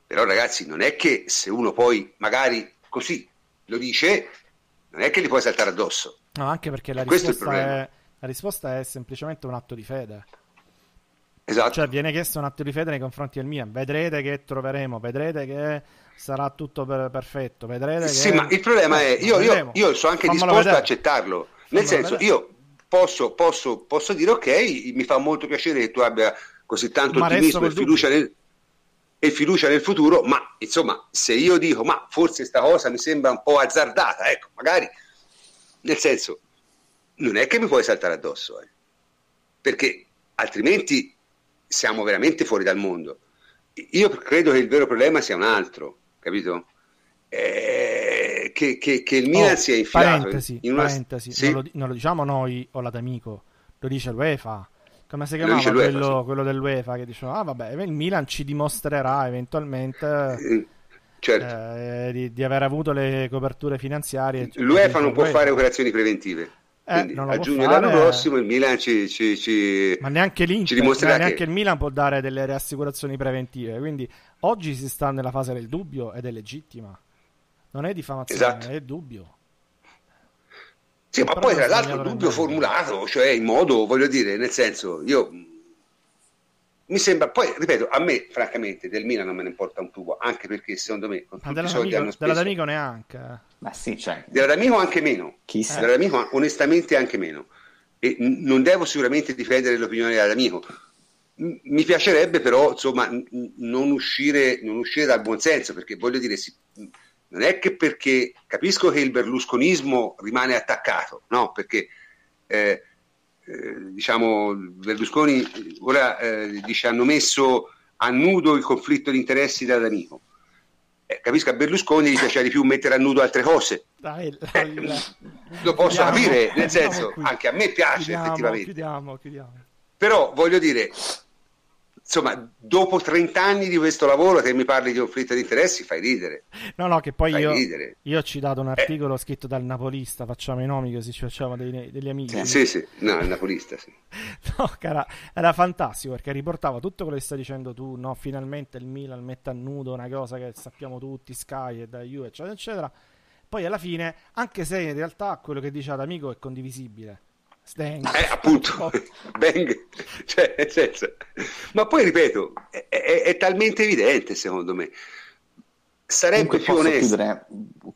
però ragazzi non è che se uno poi magari così lo dice, non è che li puoi saltare addosso. No, anche perché la risposta, è, la risposta è semplicemente un atto di fede. Esatto. Cioè viene chiesto un atto di fede nei confronti del Milan, vedrete che troveremo, vedrete che sarà tutto per, perfetto. Vedrete sì, che... ma il problema è, io, io, io sono anche Fammelo disposto vedere. ad accettarlo. Nel Fammelo senso, vedere. io posso, posso, posso, dire ok, mi fa molto piacere che tu abbia così tanto ma ottimismo e fiducia, nel, e fiducia nel futuro, ma insomma, se io dico, ma forse sta cosa mi sembra un po' azzardata, ecco, magari, nel senso, non è che mi puoi saltare addosso, eh, perché altrimenti siamo veramente fuori dal mondo. Io credo che il vero problema sia un altro capito? Eh, che, che, che, il Milan oh, sia infilato parentesi, in una... parentesi. Sì? Non, lo, non, lo, diciamo noi o l'Adamico, lo dice l'UEFA. Come si chiamava quello, sì. quello dell'UEFA che diceva, ah vabbè, il Milan ci dimostrerà eventualmente eh, certo. eh, di, di, aver avuto le coperture finanziarie. L'UEFA non può fare operazioni preventive. Eh, a giugno dell'anno prossimo il Milan ci, ci, ci ma neanche l'Inter, ci dimostrerà neanche che... il Milan può dare delle rassicurazioni preventive. Quindi oggi si sta nella fase del dubbio ed è legittima. Non è diffamazione esatto. è dubbio. Sì, ma poi tra l'altro dubbio formulato cioè in modo voglio dire nel senso io mi sembra, poi ripeto, a me francamente del Milan non me ne importa un tubo, anche perché secondo me con tutti i soldi hanno speso... Della D'Amico neanche. Ma sì, cioè... Della D'Amico anche meno. Chissà. Della D'Amico onestamente anche meno. E n- non devo sicuramente difendere l'opinione della D'Amico. M- mi piacerebbe però, insomma, n- non, uscire, non uscire dal buonsenso, perché voglio dire, si... non è che perché... Capisco che il berlusconismo rimane attaccato, no? Perché... Eh, eh, diciamo, Berlusconi ora eh, dice hanno messo a nudo il conflitto di interessi dall'amico. Eh, capisco a Berlusconi gli piaceva di più mettere a nudo altre cose. Dai, dai, dai. Eh, lo posso chiudiamo, capire, nel senso, anche a me piace chiudiamo, effettivamente. Chiudiamo, chiudiamo. Però voglio dire, insomma, dopo 30 anni di questo lavoro che mi parli di conflitto di interessi, fai ridere. No, no, che poi io, io, ho citato un articolo eh. scritto dal Napolista, facciamo i nomi così ci facciamo dei, degli amici. Sì, sì, no, il Napolista, sì. (laughs) no, cara, era fantastico perché riportava tutto quello che stai dicendo tu, no, finalmente il Milan mette a nudo una cosa che sappiamo tutti, Sky e da Juve, eccetera, eccetera. Poi alla fine, anche se in realtà quello che dice Adamico è condivisibile, Stang. Eh, appunto, (laughs) Bang. Cioè, senso... Ma poi ripeto, è, è, è, talmente evidente secondo me. Sarebbe Comunque più onesto.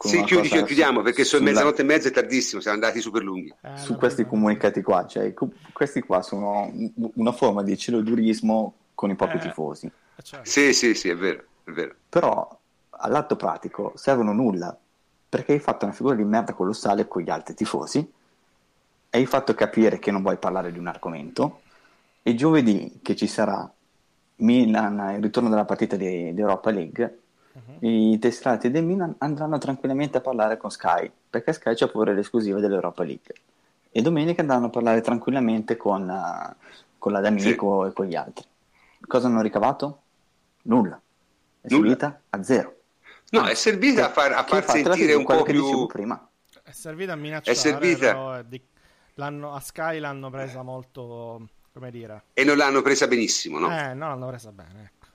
Sì, chiudi, chiudiamo perché sono sulla... mezzanotte e mezza è tardissimo, siamo andati super lunghi. Eh, Su questi comunicati qua, cioè, questi qua sono una forma di celodurismo con i propri eh. tifosi. Eh, certo. Sì, sì, sì, è vero, è vero. Però all'atto pratico servono nulla perché hai fatto una figura di merda colossale con gli altri tifosi hai fatto capire che non vuoi parlare di un argomento e giovedì che ci sarà Milan, il ritorno della partita di, di Europa League, uh-huh. i tesserati del Milan andranno tranquillamente a parlare con Sky, perché Sky c'ha pure l'esclusiva dell'Europa League. E domenica andranno a parlare tranquillamente con, uh, con la D'Amico sì. e con gli altri. Cosa hanno ricavato? Nulla. È Nulla. subita a zero. No, è servita a far, a far sentire un po' più... Prima. È servita a minacciare, è servita... però di... l'hanno... a Sky l'hanno presa molto, come dire... E non l'hanno presa benissimo, no? Eh, non l'hanno presa bene, ecco.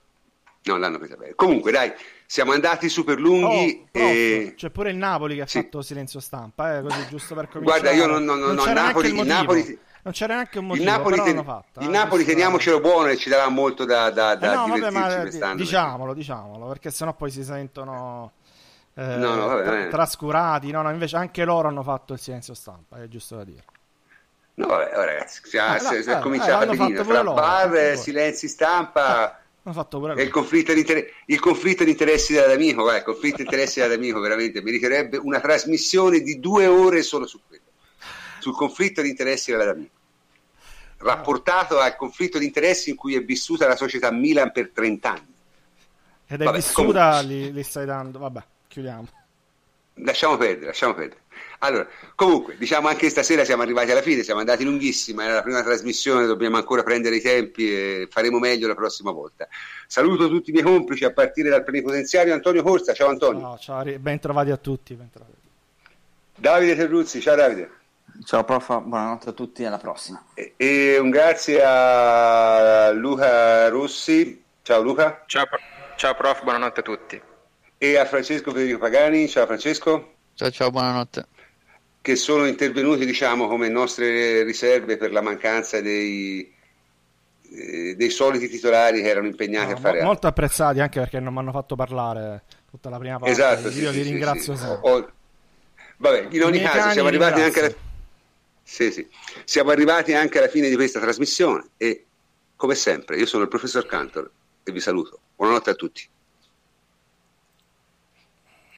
Non l'hanno presa bene. Comunque, dai, siamo andati super lunghi. Oh, e... C'è pure il Napoli che ha sì. fatto silenzio stampa, eh, così giusto per cominciare. Guarda, io non, non, non, non Napoli, il Napoli... Non c'era neanche un motivo, il Napoli, ten... fatta, il eh, Napoli teniamocelo buono e ci darà molto da, da, da eh no, vabbè, ma, quest'anno. Diciamolo, diciamolo, perché sennò poi si sentono eh, no, no, vabbè, tra- trascurati. No, no, invece anche loro hanno fatto il silenzio stampa, è giusto da dire. No, vabbè, oh, ragazzi, si, ah, no, si, eh, cominciava eh, benino, tra loro, bar, silenzi stampa... Pure loro. Il conflitto, il conflitto di interessi dell'amico, guarda, il conflitto di interessi dell'amico veramente meriterebbe una trasmissione di due ore solo su quello, sul conflitto di interessi dell'amico rapportato al conflitto di interessi in cui è vissuta la società Milan per 30 anni. Ed è vabbè, vissuta, comunque... li, li, stai dando, vabbè, chiudiamo. Lasciamo perdere, lasciamo perdere. Allora, comunque, diciamo anche stasera siamo arrivati alla fine, siamo andati lunghissima, era la prima trasmissione, dobbiamo ancora prendere i tempi e faremo meglio la prossima volta. Saluto tutti i miei complici a partire dal plenipotenziario Antonio Corsa, ciao Antonio. No, ciao, ben trovati a tutti. Ben trovati. Davide Terruzzi, ciao Davide. Ciao prof, buonanotte a tutti, alla prossima. E, e un grazie a Luca Rossi. Ciao Luca. Ciao, ciao prof, buonanotte a tutti. E a Francesco Federico Pagani. Ciao Francesco. Ciao ciao, buonanotte. Che sono intervenuti, diciamo, come nostre riserve per la mancanza dei, eh, dei soliti titolari che erano impegnati no, a fare. Molto apprezzati anche perché non mi hanno fatto parlare tutta la prima parte. Esatto, Io sì, li sì, ringrazio sì. Ho, vabbè, in ogni caso siamo arrivati anche alla sì, sì. Siamo arrivati anche alla fine di questa trasmissione e come sempre io sono il professor Cantor e vi saluto. Buonanotte a tutti.